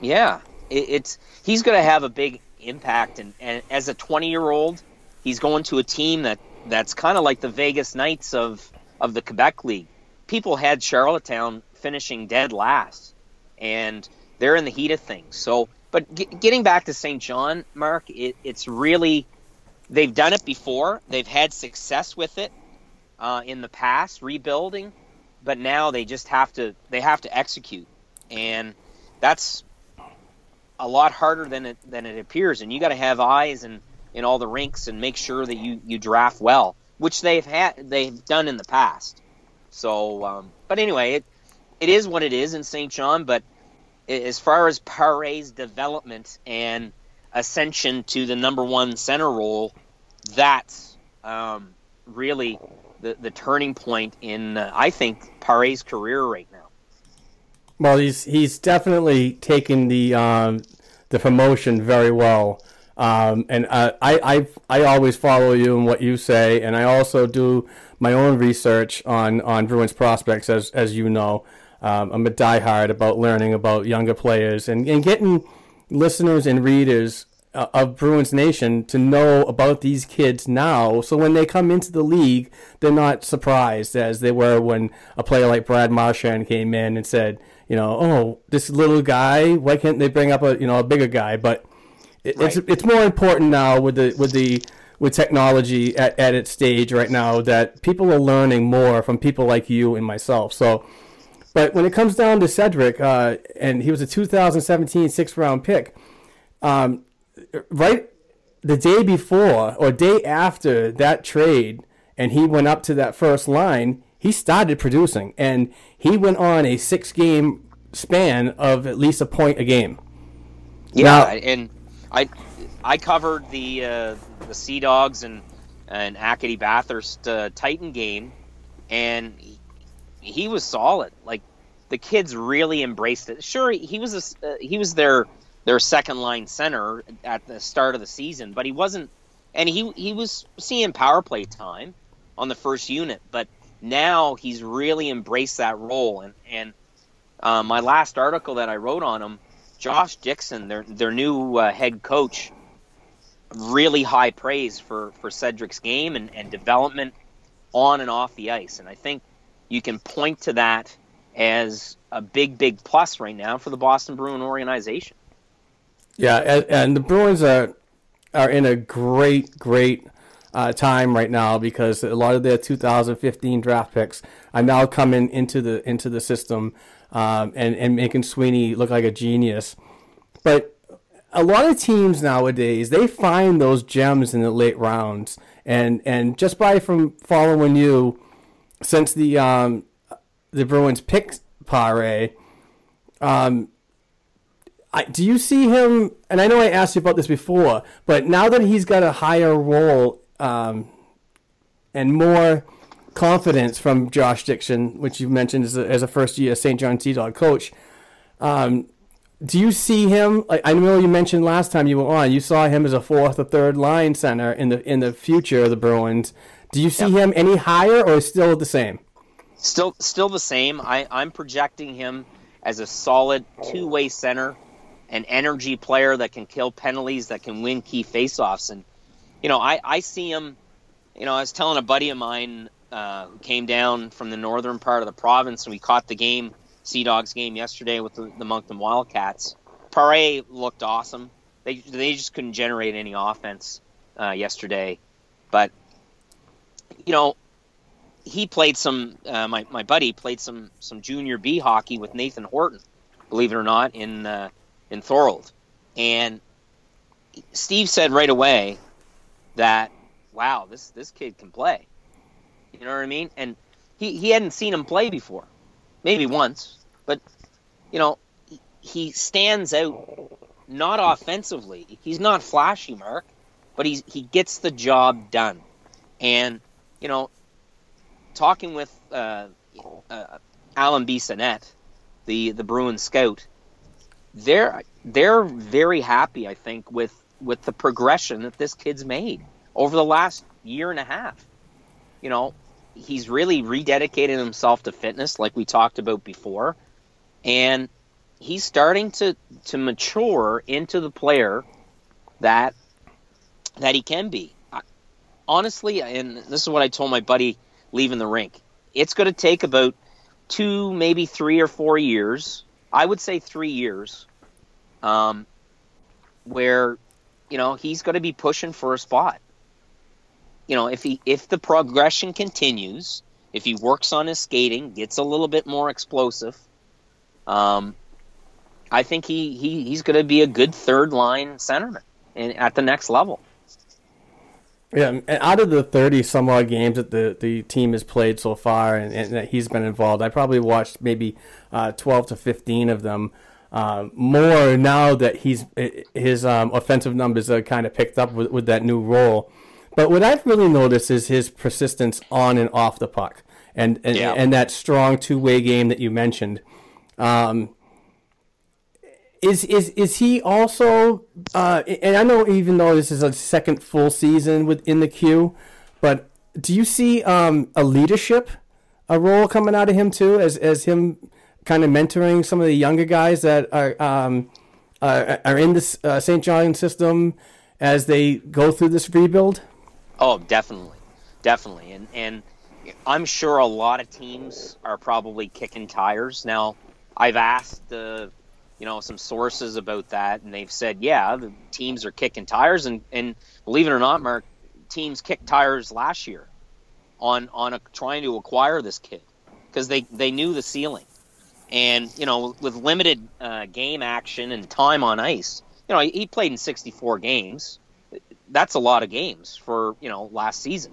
Yeah, it, it's he's going to have a big impact, and, and as a 20 year old, he's going to a team that that's kind of like the Vegas Knights of of the Quebec League. People had Charlottetown finishing dead last, and they're in the heat of things. So but getting back to St. John, Mark, it, it's really they've done it before. They've had success with it uh, in the past, rebuilding, but now they just have to they have to execute, and that's a lot harder than it than it appears. And you got to have eyes and in all the rinks and make sure that you you draft well, which they've had they've done in the past. So, um, but anyway, it it is what it is in St. John, but as far as Pare's development and ascension to the number one center role, that's um, really the, the turning point in, uh, I think, Pare's career right now. Well, he's he's definitely taken the um, the promotion very well. Um, and uh, I, I I always follow you and what you say, and I also do my own research on, on Bruins prospects, as as you know. Um, I'm a diehard about learning about younger players and, and getting listeners and readers uh, of Bruins Nation to know about these kids now. So when they come into the league, they're not surprised as they were when a player like Brad Marchand came in and said, you know, oh, this little guy, why can't they bring up a you know a bigger guy? But it, right. it's it's more important now with the with the with technology at, at its stage right now that people are learning more from people like you and myself. So, but when it comes down to Cedric, uh, and he was a 2017 sixth round pick, um, right the day before or day after that trade, and he went up to that first line, he started producing, and he went on a six game span of at least a point a game. Yeah, now, and I I covered the uh, the Sea Dogs and and Acadie Bathurst uh, Titan game, and he, was solid. Like the kids really embraced it. Sure, he was a, uh, he was their their second line center at the start of the season, but he wasn't. And he he was seeing power play time on the first unit, but now he's really embraced that role. And and uh, my last article that I wrote on him, Josh Dixon, their their new uh, head coach, really high praise for, for Cedric's game and, and development on and off the ice. And I think you can point to that as a big, big plus right now for the Boston Bruin organization. Yeah, and, and the Bruins are are in a great, great uh, time right now because a lot of their 2015 draft picks are now coming into the into the system um, and and making Sweeney look like a genius. But a lot of teams nowadays they find those gems in the late rounds, and and just by from following you since the um, the Bruins picked Pare, um, I, do you see him? And I know I asked you about this before, but now that he's got a higher role um, and more confidence from Josh Dixon, which you mentioned as a, as a first year St. John Sea Dog coach. Um, do you see him? I know you mentioned last time you were on, you saw him as a fourth or third line center in the in the future of the Bruins. Do you see yep. him any higher or still the same? Still, still the same. I, I'm projecting him as a solid two-way center, an energy player that can kill penalties, that can win key faceoffs, and you know, I, I see him. You know, I was telling a buddy of mine uh, who came down from the northern part of the province, and we caught the game Sea Dogs game yesterday with the, the Moncton Wildcats. Pare looked awesome. They they just couldn't generate any offense uh, yesterday, but you know he played some. Uh, my my buddy played some some junior B hockey with Nathan Horton, believe it or not, in uh, in Thorold, and Steve said right away that wow this this kid can play. You know what I mean? And he he hadn't seen him play before, maybe once, but you know, he stands out not offensively. He's not flashy, Mark, but he's he gets the job done. And you know, talking with uh, uh, Alan Bissonnette, the the Bruin scout, they're they're very happy. I think with with the progression that this kid's made over the last year and a half. You know, he's really rededicated himself to fitness, like we talked about before and he's starting to to mature into the player that that he can be. Honestly, and this is what I told my buddy leaving the rink. It's going to take about two, maybe three or four years. I would say three years, um, where you know he's going to be pushing for a spot. You know, if he if the progression continues, if he works on his skating, gets a little bit more explosive, um, I think he, he he's going to be a good third line centerman at the next level. Yeah, and out of the thirty some odd games that the, the team has played so far, and, and that he's been involved, I probably watched maybe uh, twelve to fifteen of them. Uh, more now that he's his um, offensive numbers are kind of picked up with, with that new role. But what I've really noticed is his persistence on and off the puck, and and, yeah. and that strong two way game that you mentioned. Um, is is is he also? Uh, and I know even though this is a second full season within the Q, but do you see um, a leadership a role coming out of him too, as as him kind of mentoring some of the younger guys that are um, are, are in this uh, St. John system as they go through this rebuild? Oh, definitely, definitely, and and I'm sure a lot of teams are probably kicking tires now. I've asked the you know some sources about that, and they've said, yeah, the teams are kicking tires, and and believe it or not, Mark, teams kicked tires last year on on a, trying to acquire this kid because they they knew the ceiling, and you know with limited uh, game action and time on ice, you know he, played in 64 games. That's a lot of games for you know last season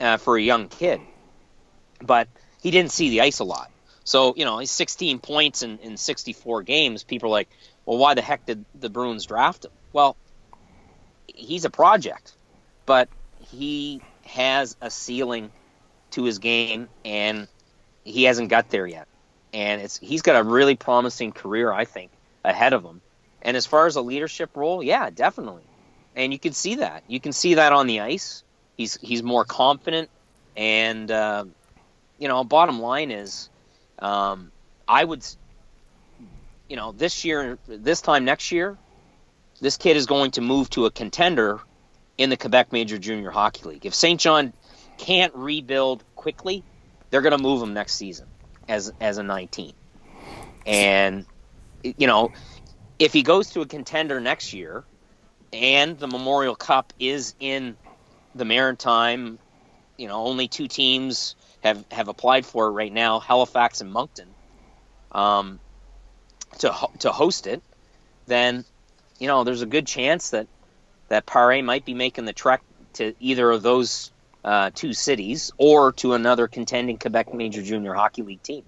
uh, for a young kid, but he didn't see the ice a lot. So, you know, he's 16 points in, in 64 games. People are like, well, why the heck did the Bruins draft him? Well, he's a project, but he has a ceiling to his game, and he hasn't got there yet. And it's he's got a really promising career, I think, ahead of him. And as far as a leadership role, yeah, definitely. And you can see that. You can see that on the ice. He's he's more confident, and uh, you know, bottom line is um, I would, you know, this year, this time next year, this kid is going to move to a contender in the Quebec Major Junior Hockey League. If St. John can't rebuild quickly, they're going to move him next season as as a 19. And you know, if he goes to a contender next year, and the Memorial Cup is in the Maritime, you know, only two teams have have applied for right now, Halifax and Moncton, um, to to host it, then you know there's a good chance that that Pare might be making the trek to either of those uh, two cities or to another contending Quebec Major Junior Hockey League team.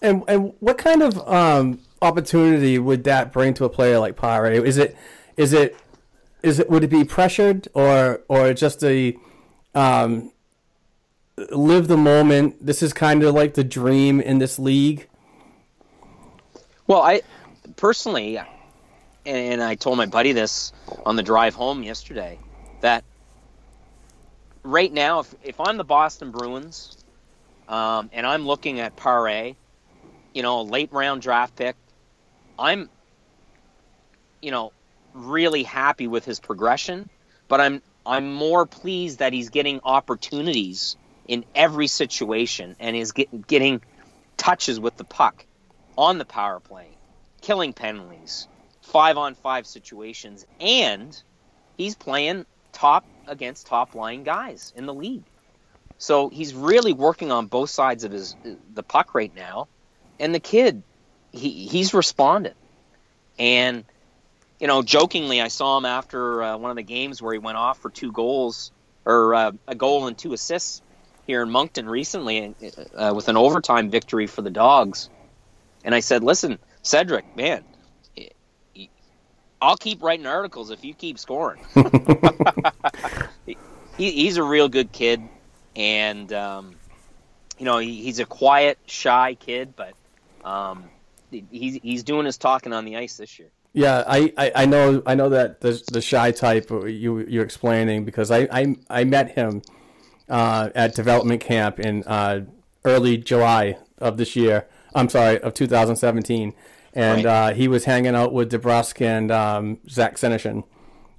And and what kind of um, opportunity would that bring to a player like Pare? Is it is it is it would it be pressured or or just a um, live the moment. This is kind of like the dream in this league. Well, I personally, and I told my buddy this on the drive home yesterday, that right now, if, if I'm the Boston Bruins um, and I'm looking at Pare, you know, a late round draft pick, I'm, you know, really happy with his progression, but I'm I'm more pleased that he's getting opportunities in every situation and is get, getting touches with the puck on the power play, killing penalties, five on five situations, and he's playing top against top line guys in the league. So he's really working on both sides of his the puck right now, and the kid, he he's responded, and you know, jokingly, I saw him after uh, one of the games where he went off for two goals or uh, a goal and two assists here in Moncton recently uh, with an overtime victory for the Dogs. And I said, listen, Cedric, man, I'll keep writing articles if you keep scoring. he, he's a real good kid. And, um, you know, he, he's a quiet, shy kid, but um, he's, he's doing his talking on the ice this year. Yeah, I, I, I know I know that the the shy type you you're explaining because I I, I met him uh, at development camp in uh, early July of this year. I'm sorry, of 2017, and right. uh, he was hanging out with DeBrusk and um, Zach Senyshyn,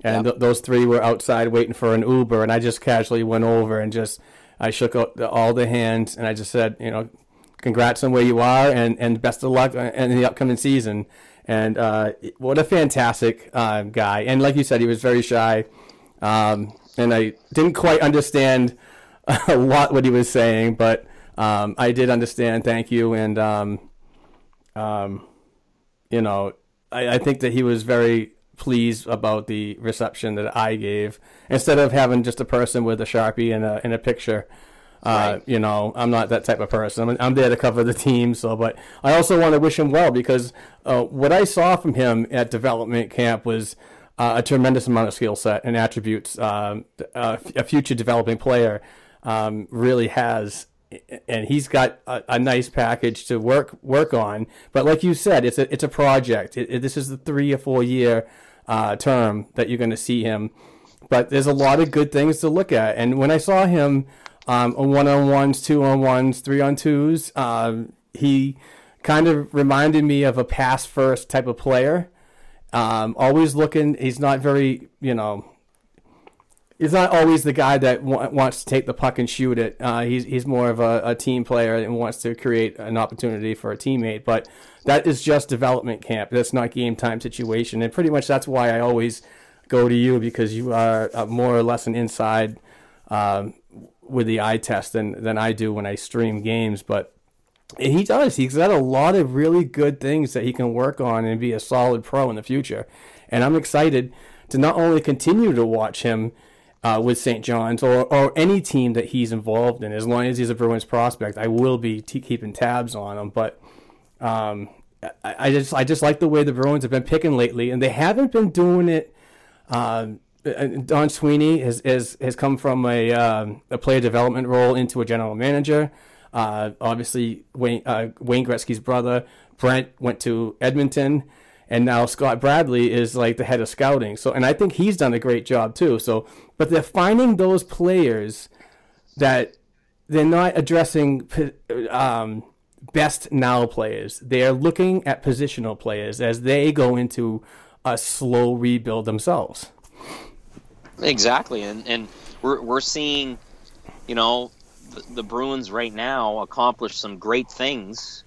and yep. th- those three were outside waiting for an Uber, and I just casually went over and just I shook all the hands, and I just said, you know, congrats on where you are, and, and best of luck in the upcoming season. And uh, what a fantastic uh, guy! And like you said, he was very shy, um, and I didn't quite understand a lot what he was saying, but um, I did understand. Thank you, and um, um, you know, I, I think that he was very pleased about the reception that I gave. Instead of having just a person with a sharpie and a in a picture, uh, right. You know, I'm not that type of person. I'm, I'm, there to cover the team. So, but I also want to wish him well because uh, what I saw from him at development camp was uh, a tremendous amount of skill set and attributes. Um, a future developing player um, really has and he's got a, a, nice package to work work on. But like you said, it's a it's a project. It, it, this is the three or four year uh, term that you're going to see him. But there's a lot of good things to look at. And when I saw him um, one on ones, two on ones, three on twos, um, he kind of reminded me of a pass first type of player. Um, always looking. He's not very, you know, he's not always the guy that w- wants to take the puck and shoot it. Uh, he's he's more of a, a, team player and wants to create an opportunity for a teammate. But that is just development camp. That's not game time situation. And pretty much that's why I always go to you because you are uh, more or less an inside um, with the eye test than than I do when I stream games. But he does. He's got a lot of really good things that he can work on and be a solid pro in the future. And I'm excited to not only continue to watch him uh, with St. John's or, or any team that he's involved in. As long as he's a Bruins prospect, I will be t- keeping tabs on him. But um, I, I, just I just like the way the Bruins have been picking lately, and they haven't been doing it. Um, Don Sweeney has, has has come from a um, a player development role into a general manager. Uh, obviously, Wayne uh, Wayne Gretzky's brother Brent went to Edmonton and now Scott Bradley is like the head of scouting. So, and I think he's done a great job too. So, but they're finding those players that they're not addressing um, best now players. They're looking at positional players as they go into a slow rebuild themselves. Exactly, and and we're we're seeing, you know, the, the Bruins right now accomplish some great things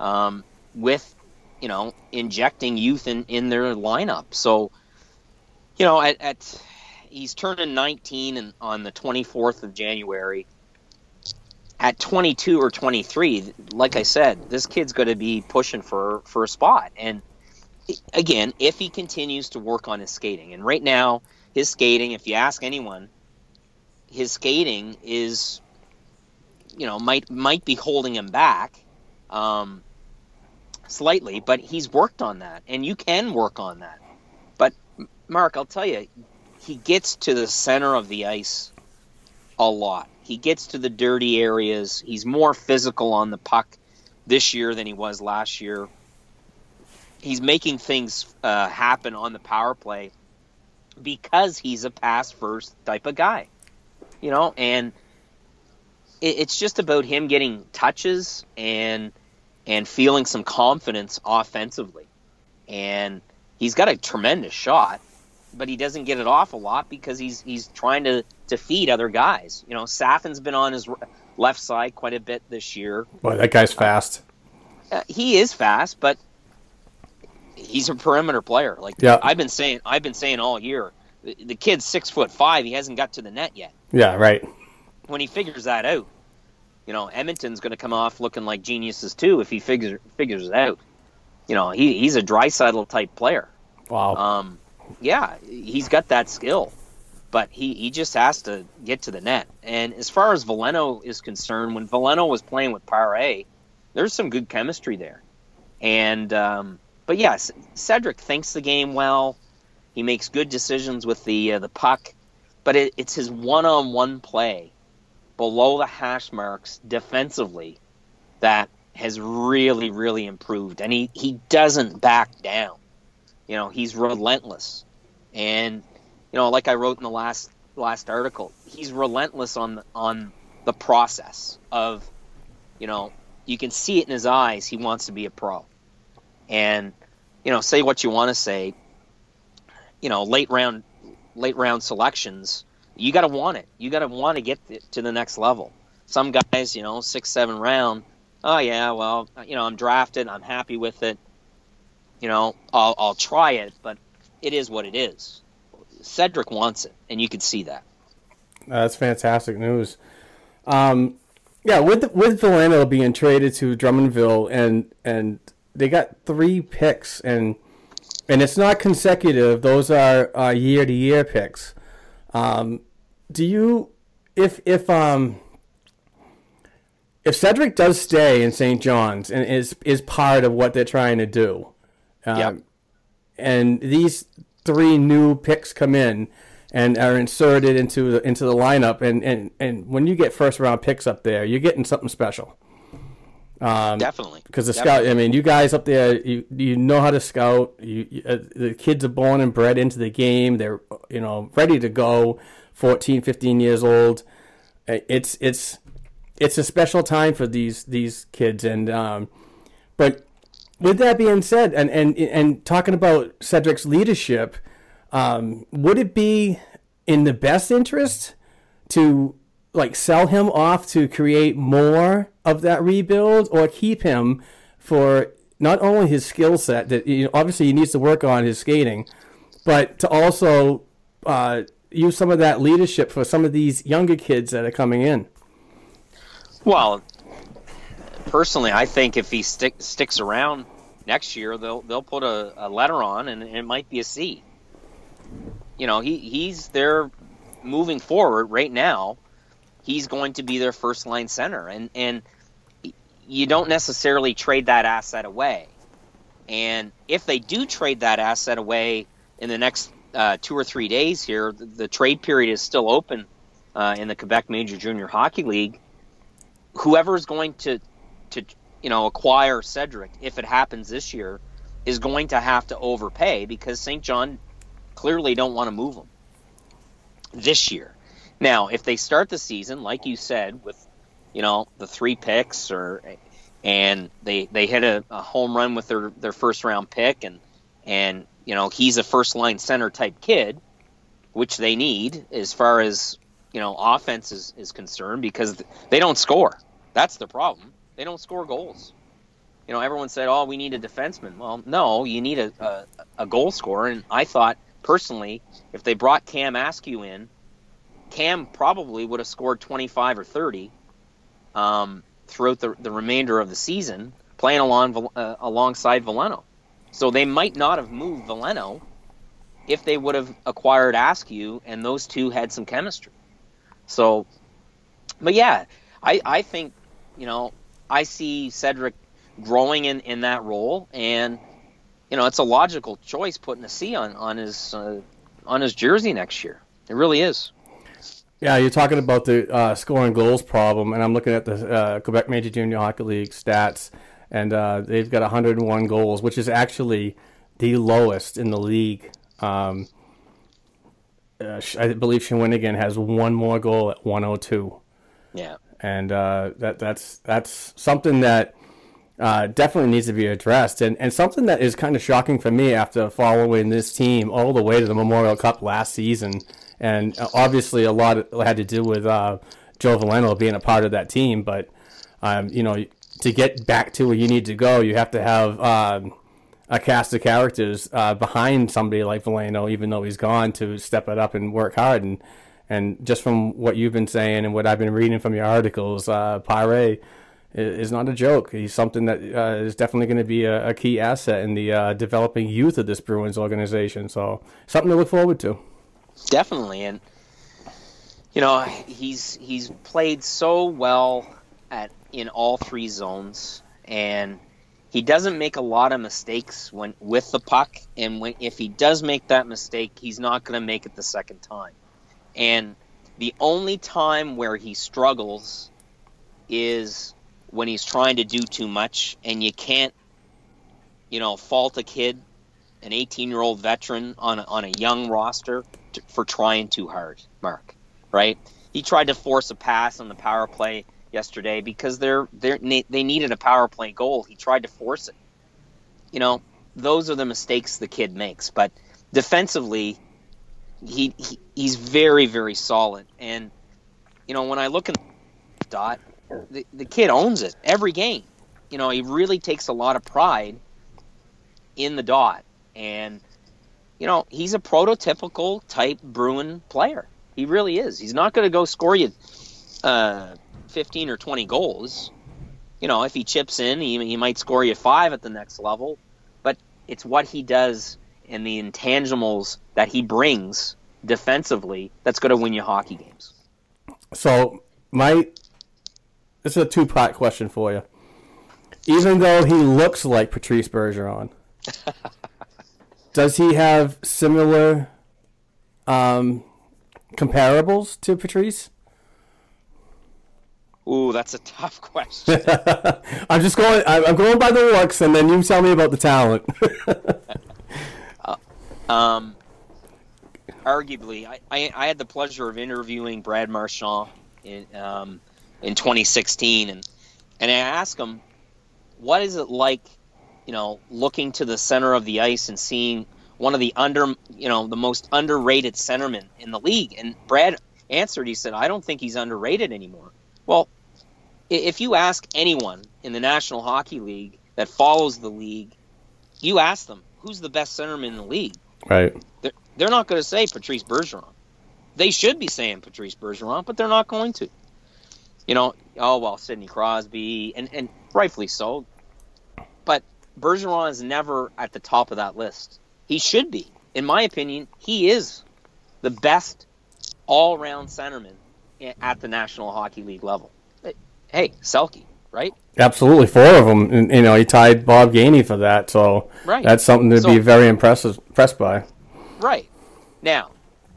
um, with you know, injecting youth in, in their lineup. So, you know, at, at he's turning 19 and on the 24th of January. At 22 or 23, like I said, this kid's going to be pushing for for a spot. And again, if he continues to work on his skating, and right now his skating, if you ask anyone, his skating is, you know, might might be holding him back. Um, slightly, but he's worked on that, and you can work on that. But Mark, I'll tell you, he gets to the center of the ice a lot. He gets to the dirty areas. He's more physical on the puck this year than he was last year. He's making things uh, happen on the power play because he's a pass first type of guy, you know, and it's just about him getting touches and and feeling some confidence offensively. And he's got a tremendous shot, but he doesn't get it off a lot because he's he's trying to to feed other guys. You know, Safin's been on his left side quite a bit this year. Boy, that guy's fast. Uh, he is fast, but he's a perimeter player. Like yeah. I've been saying, I've been saying all year. The, the kid's six foot five. He hasn't got to the net yet. Yeah, right. When he figures that out, you know, Edmonton's going to come off looking like geniuses too if he figures figures it out. You know, he he's a Draisaitl type player. Wow. Um, yeah, he's got that skill, but he he just has to get to the net. And as far as Veleno is concerned, when Veleno was playing with Pare, there's some good chemistry there. And um, but yes, Cedric thinks the game well. He makes good decisions with the uh, the puck, but it, it's his one-on-one play below the hash marks defensively that has really, really improved. And he, he doesn't back down. You know, he's relentless. And, you know, like I wrote in the last last article, he's relentless on on the process of, you know, you can see it in his eyes. He wants to be a pro. And, you know, say what you want to say, you know, late round late round selections you got to want it. You got to want to get to the next level. Some guys, you know, six, seven round. Oh yeah, well, you know, I'm drafted. I'm happy with it. You know, I'll, I'll try it, but it is what it is. Cedric wants it, and you can see that. That's fantastic news. Um, yeah, with with Veleno being traded to Drummondville, and and they got three picks, and and it's not consecutive; those are year to year picks. Um, do you if if um if Cedric does stay in St. John's and is is part of what they're trying to do, um, yep. and these three new picks come in, and are inserted into the into the lineup. And, and, and when you get first round picks up there, you're getting something special. Um, Definitely. because the Definitely. scout. I mean, you guys up there, you you know how to scout. You, you uh, the kids are born and bred into the game. They're you know ready to go. 14, 15 years old. It's it's it's a special time for these these kids. And um, but with that being said, and and and talking about Cedric's leadership, um, would it be in the best interest to like sell him off to create more of that rebuild or keep him for not only his skill set that you know, obviously he needs to work on his skating but to also uh, use some of that leadership for some of these younger kids that are coming in Well, personally, I think if he stick, sticks around next year, they'll they'll put a, a letter on, and it might be a C. You know, he he's there moving forward right now. He's going to be their first line center, and and you don't necessarily trade that asset away. And if they do trade that asset away in the next uh, two or three days here, the, the trade period is still open uh, in the Quebec Major Junior Hockey League whoever is going to to you know acquire Cedric if it happens this year is going to have to overpay because St. John clearly don't want to move him this year. Now, if they start the season like you said with you know the three picks or and they they hit a, a home run with their their first round pick and and you know he's a first line center type kid which they need as far as you know offense is, is concerned because they don't score. That's the problem. They don't score goals. You know, everyone said, "Oh, we need a defenseman." Well, no, you need a a, a goal scorer. And I thought personally, if they brought Cam Askew in, Cam probably would have scored 25 or 30 um, throughout the, the remainder of the season, playing along uh, alongside Veleno. So they might not have moved Veleno if they would have acquired Askew and those two had some chemistry. So, but yeah, I, I think, you know, I see Cedric growing in, in that role, and you know, it's a logical choice putting a C on on his uh, on his jersey next year. It really is. Yeah, you're talking about the uh, scoring goals problem, and I'm looking at the uh, Quebec Major Junior Hockey League stats, and uh, they've got 101 goals, which is actually the lowest in the league. Um, uh, I believe Shawinigan has one more goal at 102, Yeah. and uh, that that's that's something that uh, definitely needs to be addressed, and and something that is kind of shocking for me after following this team all the way to the Memorial Cup last season, and uh, obviously a lot had to do with uh, Joe Veleno being a part of that team, but um, you know to get back to where you need to go, you have to have um, a cast of characters uh, behind somebody like Veleno, even though he's gone, to step it up and work hard. And and just from what you've been saying and what I've been reading from your articles, uh, is not a joke. He's something that uh, is definitely going to be a, a key asset in the uh, developing youth of this Bruins organization. So something to look forward to. Definitely, and you know he's he's played so well at in all three zones, and he doesn't make a lot of mistakes when with the puck. And when if he does make that mistake, he's not going to make it the second time. And the only time where he struggles is when he's trying to do too much, and you can't, you know, fault a kid, an 18-year-old veteran on a, on a young roster to, for trying too hard. Mark, right? He tried to force a pass on the power play yesterday because they're they are they needed a power play goal. He tried to force it. You know, those are the mistakes the kid makes. But defensively, he, he he's very very solid. And you know, when I look at Dot, the, the kid owns it every game. You know, he really takes a lot of pride in the dot. And, you know, he's a prototypical type Bruin player. He really is. He's not going to go score you uh, 15 or 20 goals. You know, if he chips in, he, he might score you five at the next level. But it's what he does and the intangibles that he brings defensively that's going to win you hockey games. So my this is a two part question for you. Even though he looks like Patrice Bergeron, does he have similar um, comparables to Patrice? Ooh, that's a tough question. I'm just going. I'm going by the looks, and then you tell me about the talent. Um, arguably, I, I, I had the pleasure of interviewing Brad Marchand in um, in 2016, and and I asked him, what is it like, you know, looking to the center of the ice and seeing one of the under, you know, the most underrated centermen in the league? And Brad answered, he said, I don't think he's underrated anymore. Well, if you ask anyone in the National Hockey League that follows the league, you ask them, who's the best centerman in the league? right. They're, they're not going to say Patrice Bergeron. They should be saying Patrice Bergeron, but they're not going to. You know, oh well, Sidney Crosby, and and rightfully so. But Bergeron is never at the top of that list. He should be, in my opinion. He is the best all-round centerman at the National Hockey League level. Hey, Selke, right? Absolutely, four of them. And, you know, he tied Bob Gainey for that, so Right. that's something to So- be very impressed impressed by. Right. Now,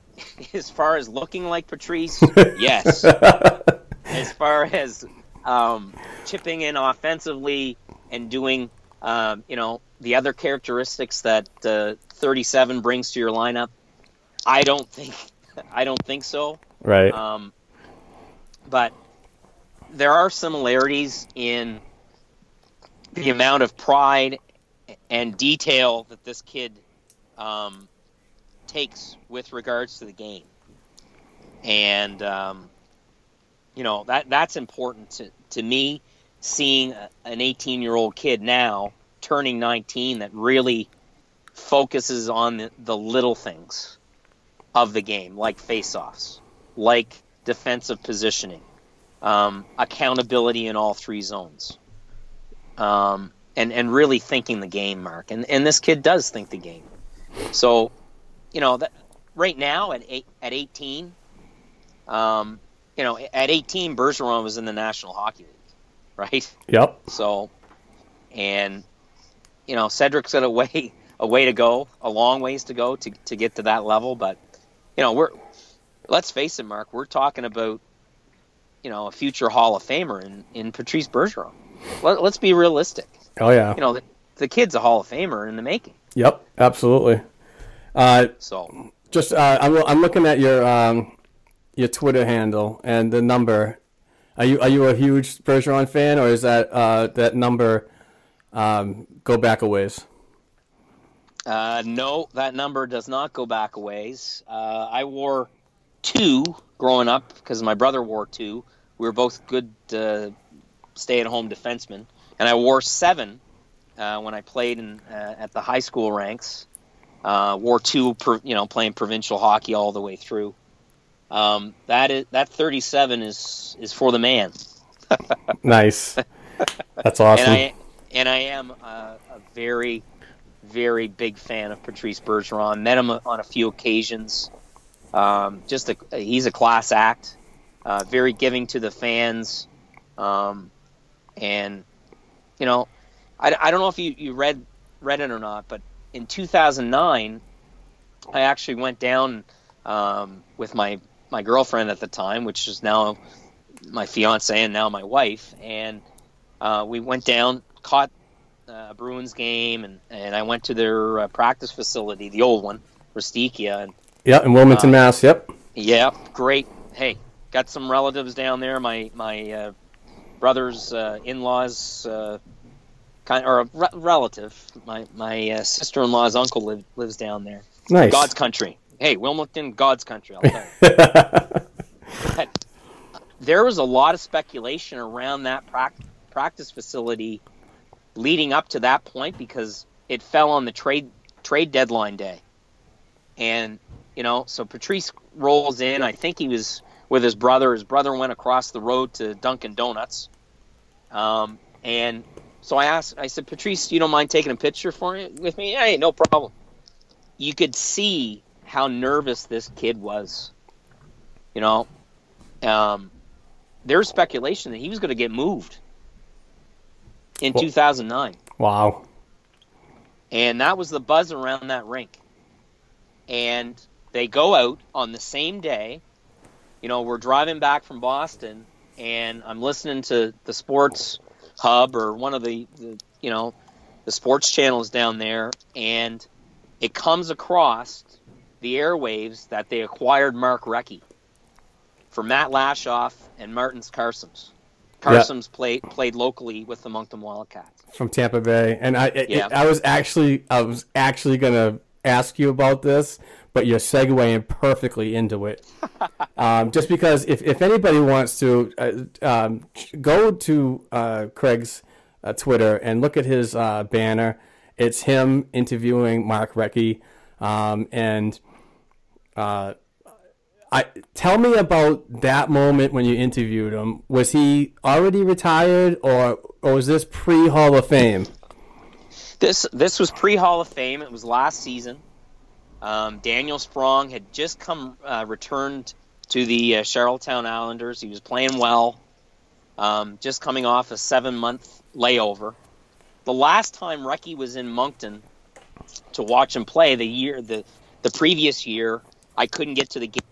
as far as looking like Patrice, yes. as far as um, chipping in offensively and doing, um, you know, the other characteristics that uh, 37 brings to your lineup, I don't think, I don't think so. Right. Um, but there are similarities in the amount of pride and detail that this kid um, takes with regards to the game, and um, you know that that's important to, to me. Seeing a, an 18 year old kid now turning 19 that really focuses on the, the little things of the game, like face-offs, like defensive positioning, um, accountability in all three zones, um, and and really thinking the game, Mark. And and this kid does think the game. So, you know, that right now at eight, at 18, um, you know, at 18, Bergeron was in the National Hockey League, right? Yep. So, and you know, Cedric's got a way a way to go, a long ways to go to to get to that level. But you know, we're let's face it, Mark, we're talking about you know a future Hall of Famer in in Patrice Bergeron. Let, let's be realistic. Oh yeah. You know, the, the kid's a Hall of Famer in the making. Yep. Absolutely. Uh, So just uh, I'm I'm looking at your um, your Twitter handle and the number. Are you are you a huge Bergeron fan, or is that uh, that number um, go back a ways? Uh, no, that number does not go back a ways. Uh, I wore two growing up because my brother wore two. We were both good uh, stay-at-home defensemen, and I wore seven uh, when I played in, uh, at the high school ranks. Uh, wore two, per, you know, playing provincial hockey all the way through. Um, that is that 37 is is for the man. Nice. That's awesome. And I and I am a, a very, very big fan of Patrice Bergeron. Met him on a few occasions. Um, just a, he's a class act. Uh, very giving to the fans, um, and you know, I, I don't know if you, you read read it or not, but in 2009, I actually went down um, with my my girlfriend at the time, which is now my fiance and now my wife, and uh, we went down, caught uh, a Bruins game, and, and I went to their uh, practice facility, the old one, Ristuccia, and Yep, in Wilmington, Uh, Mass. Yep. yeah, great. Hey, got some relatives down there. My my uh, brother's uh, in-laws, uh, kind or a re- relative. My my uh, sister-in-law's uncle live, lives down there. Nice. God's country. Hey, Wilmington, God's country. I'll tell you. There was a lot of speculation around that practice facility leading up to that point because it fell on the trade trade deadline day, and you know, so Patrice rolls in. I think he was with his brother. His brother went across the road to Dunkin' Donuts, um, and so I asked. I said, Patrice, you don't mind taking a picture for me with me? Hey, no problem. You could see how nervous this kid was. You know, um, there's speculation that he was going to get moved in Well- 2009 Wow. and that was the buzz around that rink. And they go out on the same day. You know, we're driving back from Boston, and I'm listening to the Sports Hub or one of the, the you know the sports channels down there, and it comes across the airwaves that they acquired Mark Recchi for Matt Lashoff and Martins Karsums. Karsums yeah. played played locally with the Moncton Wildcats from Tampa Bay, and I yeah. I was actually I was actually gonna ask you about this, but you're segueing perfectly into it. um, just because if, if anybody wants to uh, um, go to uh, Craig's uh, Twitter and look at his uh, banner, it's him interviewing Mark Recchi, um, and uh, I tell me about that moment when you interviewed him. Was he already retired, or or was this pre Hall of Fame? This this was pre Hall of Fame. It was last season. Um, Daniel Sprong had just come uh, returned to the uh, Charlottetown Islanders. He was playing well, um, just coming off a seven month layover. The last time Recchi was in Moncton to watch him play, the year the the previous year, I couldn't get to the game.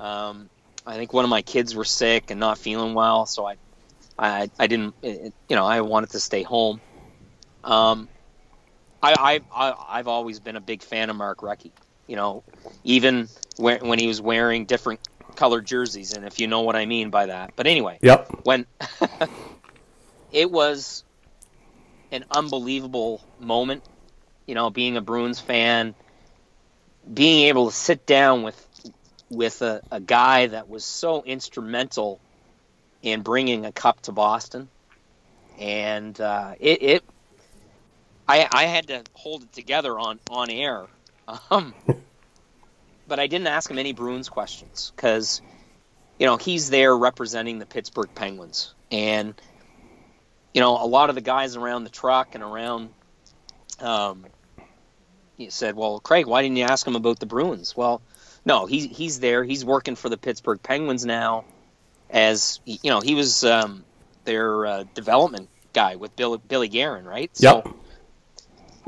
Um, I think one of my kids were sick and not feeling well, so I I, I didn't it, you know I wanted to stay home. Um, I, I, I have always been a big fan of Mark Recchi. You know, even when, when he was wearing different colored jerseys, and if you know what I mean by that. But anyway, yep. When it was an unbelievable moment, you know, being a Bruins fan, being able to sit down with with a, a guy that was so instrumental in bringing a cup to Boston, and uh, it, it I, I had to hold it together on on air, um, but I didn't ask him any Bruins questions because, you know, he's there representing the Pittsburgh Penguins, and you know, a lot of the guys around the truck and around, um, he said, "Well, Craig, why didn't you ask him about the Bruins?" Well, no, he's he's there. He's working for the Pittsburgh Penguins now, as you know, he was um, their uh, development guy with Bill, Billy Guerin, right? Yep. So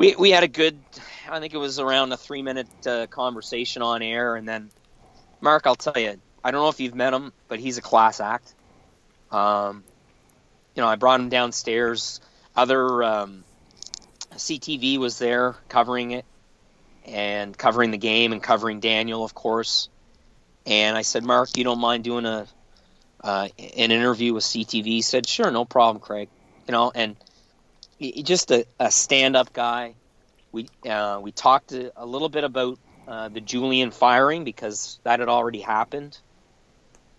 we we had a good, I think it was around a three minute uh, conversation on air, and then Mark, I'll tell you, I don't know if you've met him, but he's a class act. Um, you know, I brought him downstairs. Other um, CTV was there covering it and covering the game and covering Daniel, of course. And I said, Mark, you don't mind doing a uh, an interview with CTV? He said, sure, no problem, Craig. You know, and just a, a stand-up guy. We uh, we talked a, a, little bit about uh, the Julien firing because that had already happened,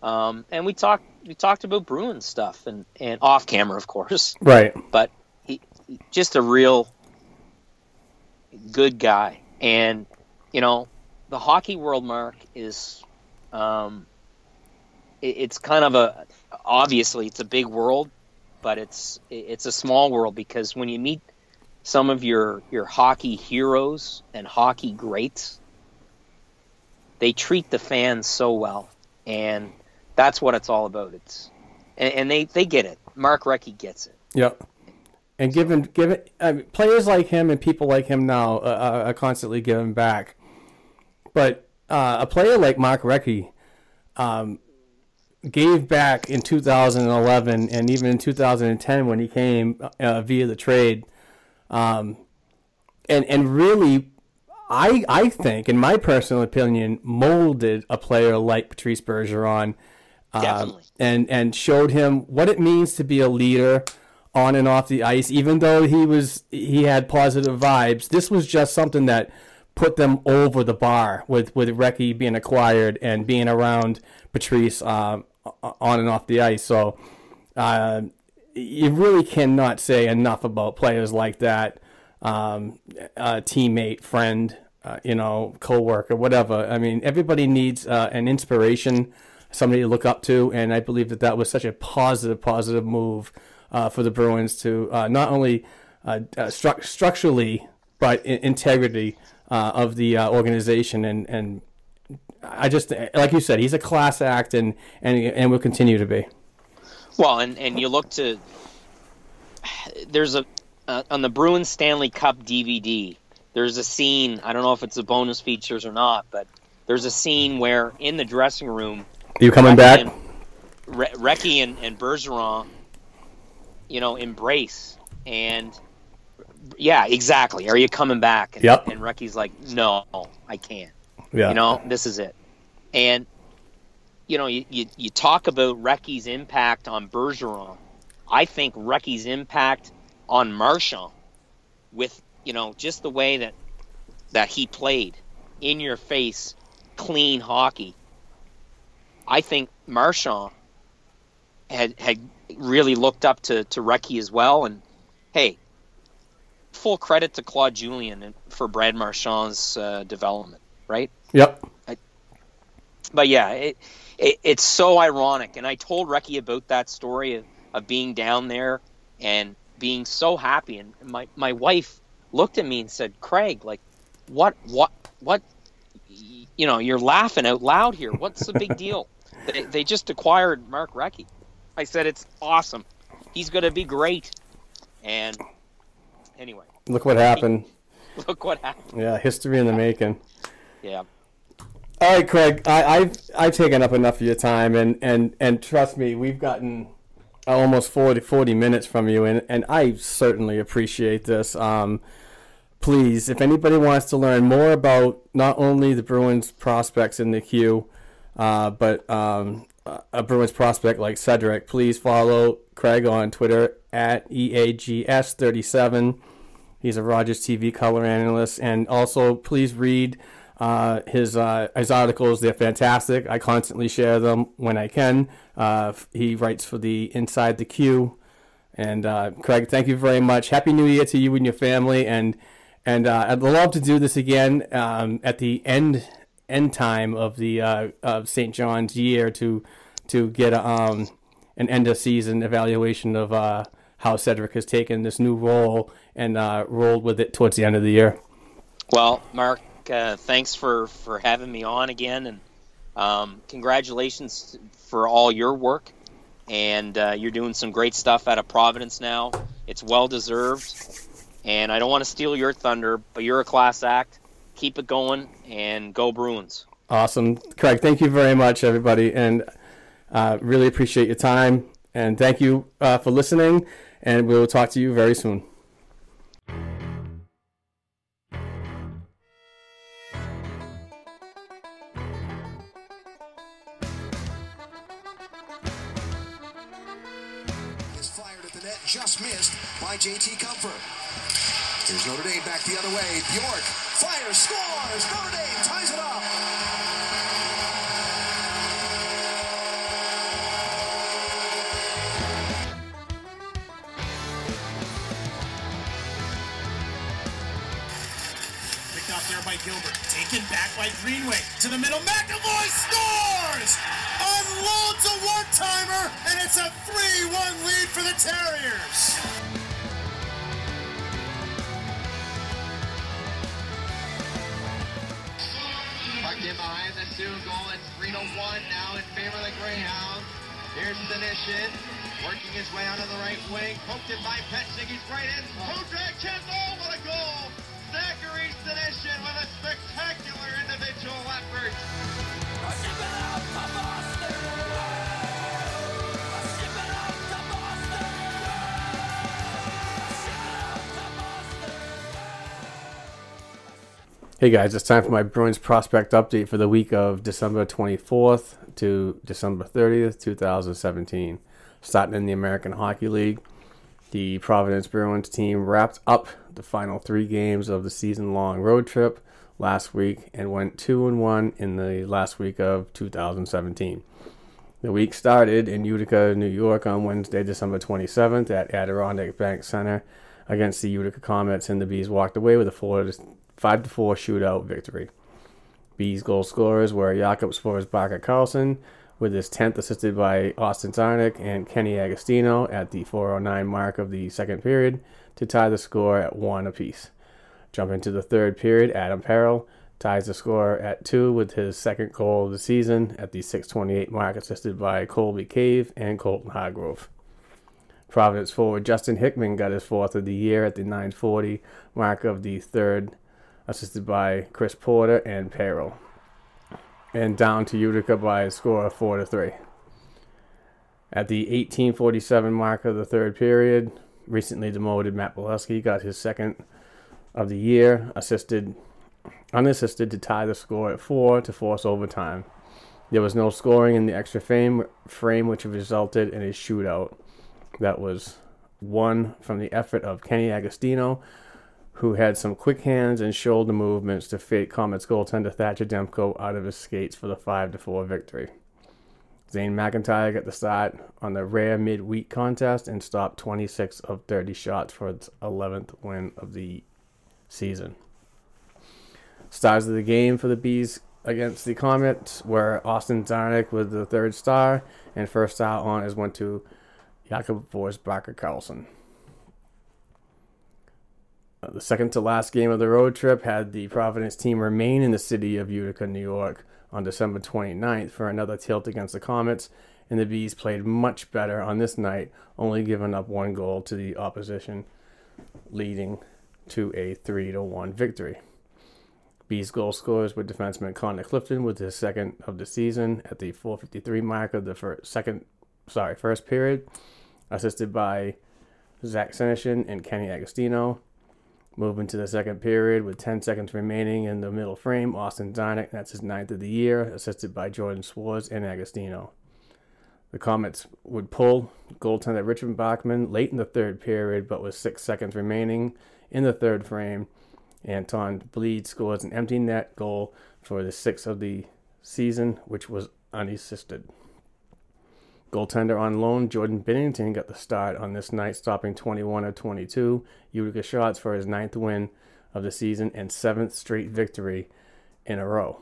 um, and we talked we talked about Bruins stuff and, and off camera, of course. Right. But he, just a real good guy, and you know the hockey world, Mark, is um, it, it's kind of a obviously it's a big world, but it's it's a small world because when you meet some of your your hockey heroes and hockey greats, they treat the fans so well, and that's what it's all about. It's and, and they they get it. Mark Recchi gets it. Yep. And given given players like him and people like him now uh, are constantly giving back, but uh, a player like Mark Recchi, um, gave back in 2011 and even in 2010 when he came uh, via the trade. Um, and and really, I I think, in my personal opinion, molded a player like Patrice Bergeron, uh, and and showed him what it means to be a leader on and off the ice. Even though he was he had positive vibes, this was just something that put them over the bar with with Recchi being acquired and being around Patrice. Uh, on and off the ice. So uh, you really cannot say enough about players like that. Um, teammate, friend, uh, you know, coworker, whatever. I mean, everybody needs uh, an inspiration, somebody to look up to, and I believe that that was such a positive, positive move uh, for the Bruins to uh, not only uh, stru- structurally but in- integrity of the organization and and I just like you said, he's a class act, and and and will continue to be. Well, and and you look to there's a uh, on the Bruins Stanley Cup DVD. There's a scene. I don't know if it's a bonus features or not, but there's a scene where in the dressing room, You coming back? and, Re- Recchi and, and Bergeron, you know, embrace and yeah, exactly. Are you coming back? And, Yep. And Recchi's like, no, I can't. Yeah. You know, this is it. And you know, you, you, you talk about Recchi's impact on Bergeron. I think Recchi's impact on Marchand with, you know, just the way that that he played in your face, clean hockey. I think Marchand had had really looked up to, to Recchi as well and hey, full credit to Claude Julien for Brad Marchand's uh, development, right? Yep. but yeah, it, it it's so ironic. And I told Recchi about that story of, of being down there and being so happy. And my my wife looked at me and said, "Craig, like, what what what? You know, you're laughing out loud here. What's the big deal? they, they just acquired Mark Recchi." I said, "It's awesome. He's going to be great." And anyway, Look what happened. look what happened. Yeah, history in the making. Yeah. All right, Craig. I, I've I've taken up enough of your time, and, and, and trust me, we've gotten almost 40, 40 minutes from you, and, and I certainly appreciate this. Um, please, if anybody wants to learn more about not only the Bruins prospects in the queue, uh, but um, a Bruins prospect like Cedric, please follow Craig on Twitter at EAGS37. He's a Rogers TV color analyst, and also please read uh, his uh, his articles. They're fantastic. I constantly share them when I can. Uh, he writes for the Inside the Queue. And uh, Craig, thank you very much. Happy New Year to you and your family. And and uh, I'd love to do this again um, at the end end time of the uh, of St. John's year to to get um, an end of season evaluation of how Cedric has taken this new role and rolled with it towards the end of the year. Well, Mark, uh, thanks for, for having me on again, and um, congratulations for all your work. And uh, you're doing some great stuff out of Providence now. It's well deserved. And I don't want to steal your thunder, but you're a class act. Keep it going and go Bruins. Awesome, Craig. Thank you very much, everybody, and uh, really appreciate your time. And thank you uh, for listening. And we will talk to you very soon. JT Compher. Here's Notre Dame back the other way. Bjork fires, scores. Notre Dame ties it up. Picked off there by Gilbert. Taken back by Greenway. To the middle. McAvoy scores! Unloads a one-timer, and it's a 3-1 lead for the Terriers. In behind the two goal. It's 3 to 1 now in favor of the Greyhounds. Here's Senyshyn working his way out of the right wing. Poked in by Petchik. He's right in. Kodrak chance. Oh, what a goal! Zachary Senyshyn with a spectacular individual effort. Hey guys, it's time for my Bruins prospect update for the week of December 24th to December 30th, 2017. Starting in the American Hockey League, the Providence Bruins team wrapped up the final three games of the season long road trip last week and went 2 and 1 in the last week of 2017. The week started in Utica, New York on Wednesday, December 27th at Adirondack Bank Center against the Utica Comets, and the Bees walked away with a 4 to 5 to 4 shootout victory. B's goal scorers were Jakob Forsbacka Karlsson with his 10th assisted by Austin Czarnik and Kenny Agostino at the 409 mark of the second period to tie the score at 1 apiece. Jump into the third period, Adam Payerl ties the score at 2 with his second goal of the season at the 628 mark assisted by Colby Cave and Colton Hargrove. Providence forward Justin Hickman got his fourth of the year at the 940 mark of the third, assisted by Chris Porter and Payerl. and down to Utica by a score of 4 to 3. At the 1847 mark of the third period, recently demoted Matt Beleskey got his second of the year, assisted unassisted to tie the score at 4 to force overtime. There was no scoring in the extra frame, frame which resulted in a shootout that was won from the effort of Kenny Agostino, who had some quick hands and shoulder movements to fake Comets goaltender Thatcher Demko out of his skates for the 5 4 victory. Zane McIntyre got the start on the rare midweek contest and stopped 26 of 30 shots for its 11th win of the season. Stars of the game for the Bees against the Comets were Austin Czarnik with the third star, and first star on is went to Jakob Forsbacka Karlsson. Uh, the second to last game of the road trip had the Providence team remain in the city of Utica, New York on December 29th for another tilt against the Comets, and the Bees played much better on this night, only giving up one goal to the opposition, leading to a 3 to 1 victory. Bees goal scorers were defenseman Connor Clifton with his second of the season at the 453 mark of the first, second, sorry, first period, assisted by Zach Senyshyn and Kenny Agostino. Moving to the second period with 10 seconds remaining in the middle frame, Austin Czarnik, that's his ninth of the year, assisted by Jordan Szwarz and Agostino. The Comets would pull goaltender Richard Bachman late in the third period, but with six seconds remaining in the third frame, Anton Blidh scores an empty net goal for the sixth of the season, which was unassisted. Goaltender on loan, Jordan Binnington got the start on this night, stopping 21 of 22 Utica shots for his ninth win of the season and seventh straight victory in a row.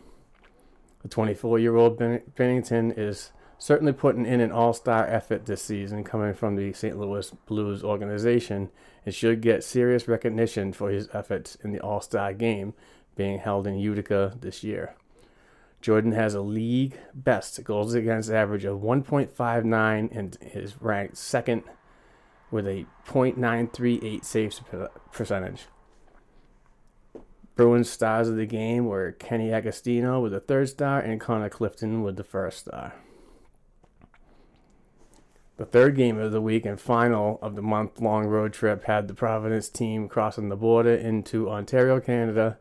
The 24 year old Binnington is certainly putting in an all star effort this season coming from the St. Louis Blues organization and should get serious recognition for his efforts in the all star game being held in Utica this year. Jordan has a league best goals against average of 1.59 and is ranked second with a .938 saves percentage. Bruins stars of the game were Kenny Agostino with the third star and Connor Clifton with the first star. The third game of the week and final of the month long road trip had the Providence team crossing the border into Ontario, Canada,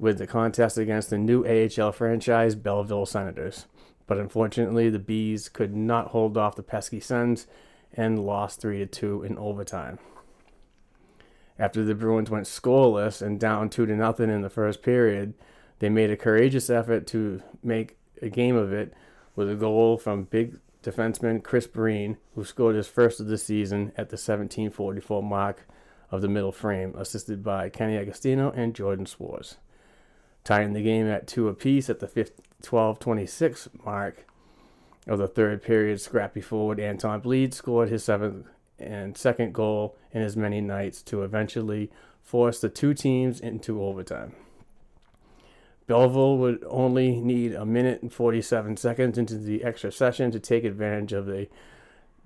with the contest against the new AHL franchise, Belleville Senators. But unfortunately, the Bees could not hold off the pesky Sens and lost 3 to 2 in overtime. After the Bruins went scoreless and down 2 0 in the first period, they made a courageous effort to make a game of it with a goal from big defenseman Chris Breen, who scored his first of the season at the 1744 mark of the middle frame, assisted by Kenny Agostino and Jordan Szwarz. Tying the game at two apiece at the 12-26 mark of the third period, scrappy forward Anton Blidh scored his seventh and second goal in as many nights to eventually force the two teams into overtime. Belleville would only need a minute and 47 seconds into the extra session to take advantage of the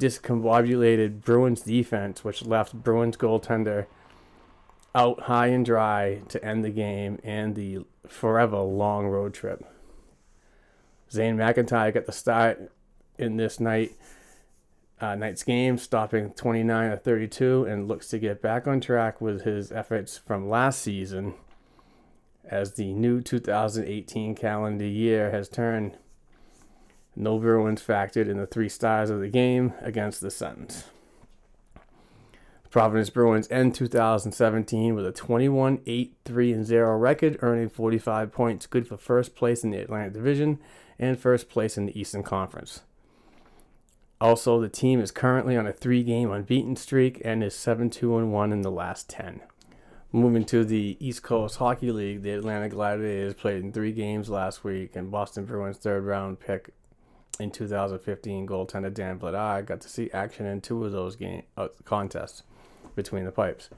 discombobulated Bruins defense, which left Bruins goaltender out high and dry to end the game and the forever long road trip. Zane McIntyre got the start in this night uh, night's game, stopping 29 of 32, and looks to get back on track with his efforts from last season as the new 2018 calendar year has turned. No Bruins factored in the three stars of the game against the Suns. Providence Bruins end 2017 with a 21 8 3 0 record, earning 45 points, good for first place in the Atlantic Division and first place in the Eastern Conference. Also, the team is currently on a three game unbeaten streak and is 7 2 1 in the last 10. Moving to the East Coast Hockey League, the Atlanta Gladiators played in three games last week, and Boston Bruins third round pick in 2015 goaltender Dan Vladar got to see action in two of those game uh, contests between the pipes.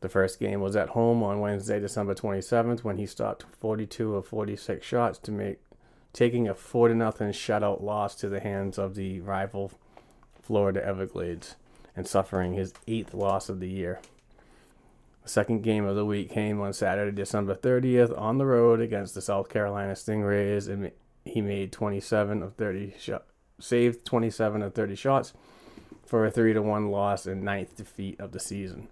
The first game was at home on Wednesday, December 27th, when he stopped 42 of 46 shots to make taking a 4 0 shutout loss to the hands of the rival Florida Everglades and suffering his eighth loss of the year. The second game of the week came on Saturday, December 30th, on the road against the South Carolina Stingrays and he made 27 of 30 shots, saved 27 of 30 shots for a 3 to 1 loss and ninth defeat of the season.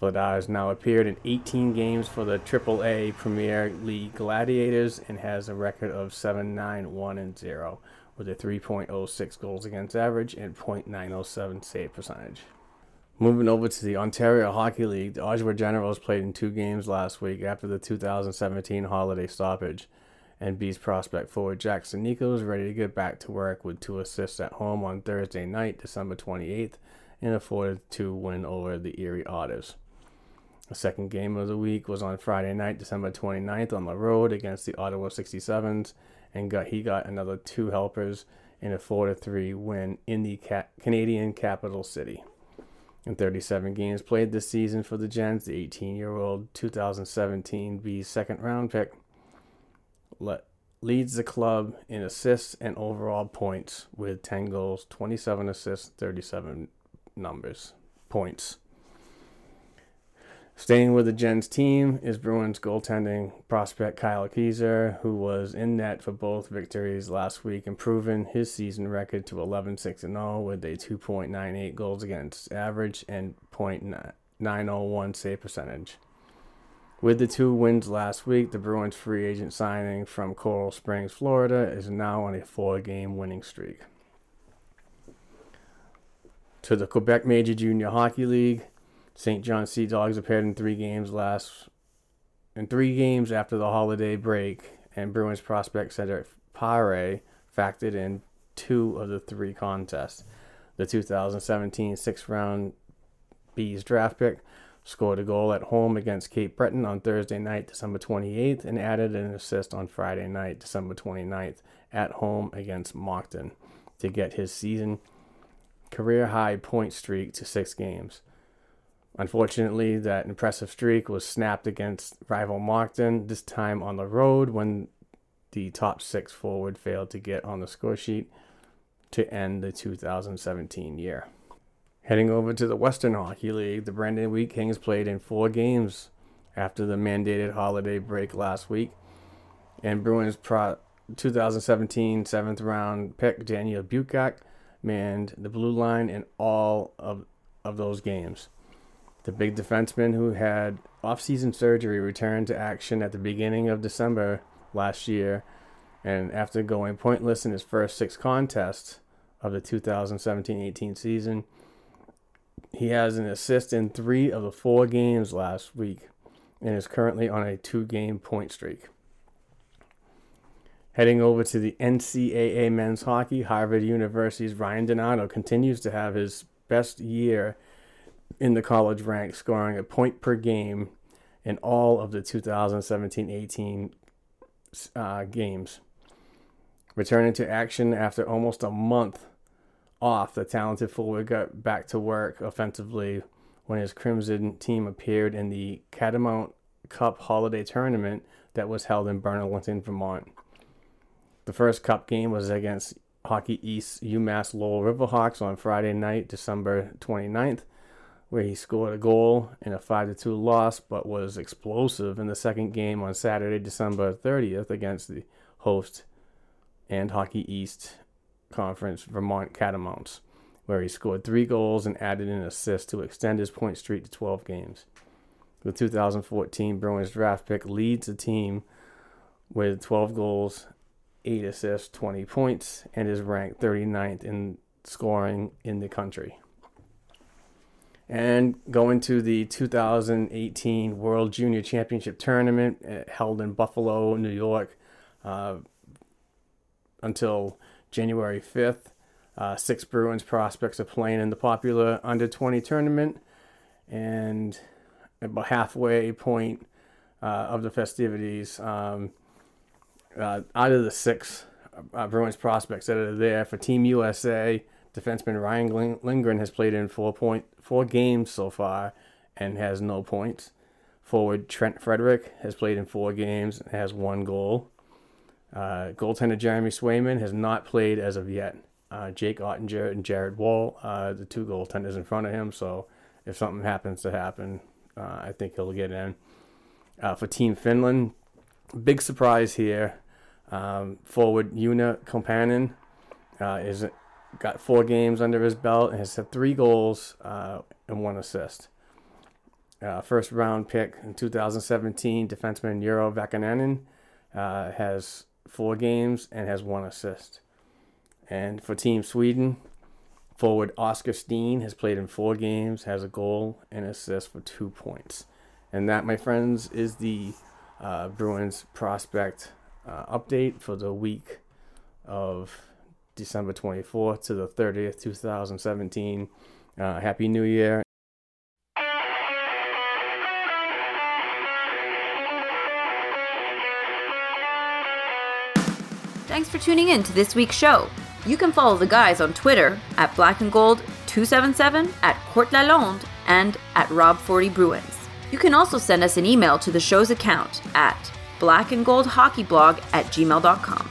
Vladar has now appeared in 18 games for the AAA Premier League Gladiators and has a record of 7 9 1 and 0 with a 3.06 goals against average and .907 save percentage. Moving over to the Ontario Hockey League, the Oshawa Generals played in two games last week after the 2017 holiday stoppage, and Bees prospect forward Jack Studnicka is ready to get back to work with two assists at home on Thursday night, December 28th, in a 4-2 win over the Erie Otters. The second game of the week was on Friday night, December 29th, on the road against the Ottawa 67s, and got he got another two helpers in a 4 3 win in the ca- Canadian capital city. In 37 games played this season for the Gens, the 18 year old 2017 B second round pick le- leads the club in assists and overall points with 10 goals, 27 assists, 37 numbers, points. Staying with the Gens team is Bruins goaltending prospect Kyle Keyser, who was in net for both victories last week, improving his season record to 11 6 0 with a 2.98 goals against average and .901 save percentage. With the two wins last week, the Bruins free agent signing from Coral Springs, Florida, is now on a four game winning streak. To the Quebec Major Junior Hockey League, Saint John Sea Dogs appeared in three games last in three games after the holiday break, and Bruins prospect Cedric Pare factored in two of the three contests. The 2017 sixth round Bees draft pick scored a goal at home against Cape Breton on Thursday night, December 28th, and added an assist on Friday night, December 29th, at home against Moncton to get his season career high point streak to six games. Unfortunately, that impressive streak was snapped against rival Moncton, this time on the road when the top six forward failed to get on the score sheet to end the 2017 year. Heading over to the Western Hockey League, the Brandon Wheat Kings played in four games after the mandated holiday break last week, and Bruins pro 2017 seventh round pick Daniel Bukac manned the blue line in all of, of those games. The big defenseman who had off-season surgery returned to action at the beginning of December last year, and after going pointless in his first six contests of the 2017-18 season, he has an assist in three of the four games last week and is currently on a two-game point streak. Heading over to the NCAA men's hockey, Harvard University's Ryan Donato continues to have his best year in the college ranks, scoring a point per game in all of the 2017 18 uh, games. Returning to action after almost a month off, the talented forward got back to work offensively when his Crimson team appeared in the Catamount Cup holiday tournament that was held in Burlington, Vermont. The first cup game was against Hockey East UMass Lowell Riverhawks on Friday night, December 29th, where he scored a goal in a 5 2 loss, but was explosive in the second game on Saturday, December 30th, against the host and Hockey East Conference Vermont Catamounts, where he scored three goals and added an assist to extend his point streak to 12 games. The 2014 Bruins draft pick leads the team with 12 goals, 8 assists, 20 points, and is ranked 39th in scoring in the country. And going to the 2018 World Junior Championship Tournament uh, held in Buffalo, New York, uh, until January 5th. Uh, six Bruins prospects are playing in the popular under 20 tournament, and about halfway point uh, of the festivities, um, uh, out of the six uh, Bruins prospects that are there for Team USA, defenseman Ryan Lindgren has played in four point four games so far and has no points. Forward Trent Frederic has played in four games and has one goal. Uh, goaltender Jeremy Swayman has not played as of yet. Uh, Jake Oettinger and Jared Woll, uh, the two goaltenders in front of him. So if something happens to happen, uh, I think he'll get in. Uh, for Team Finland, big surprise here. Um, forward Joona Koppanen uh, is got four games under his belt and has had three goals and one assist. First round pick in 2017, defenseman Urho Vaakanainen uh, has four games and has one assist. And for Team Sweden, forward Oskar Steen has played in four games, has a goal and assist for two points. And that, my friends, is the uh, Bruins prospect uh, update for the week of December 24th to the 30th, 2017. Uh, Happy New Year. Tuning in to this week's show. You can follow the guys on Twitter at Black and Gold 277, at Court Lalonde, and at Rob40 Bruins. You can also send us an email to the show's account at blackandgoldhockeyblog at gmail.com.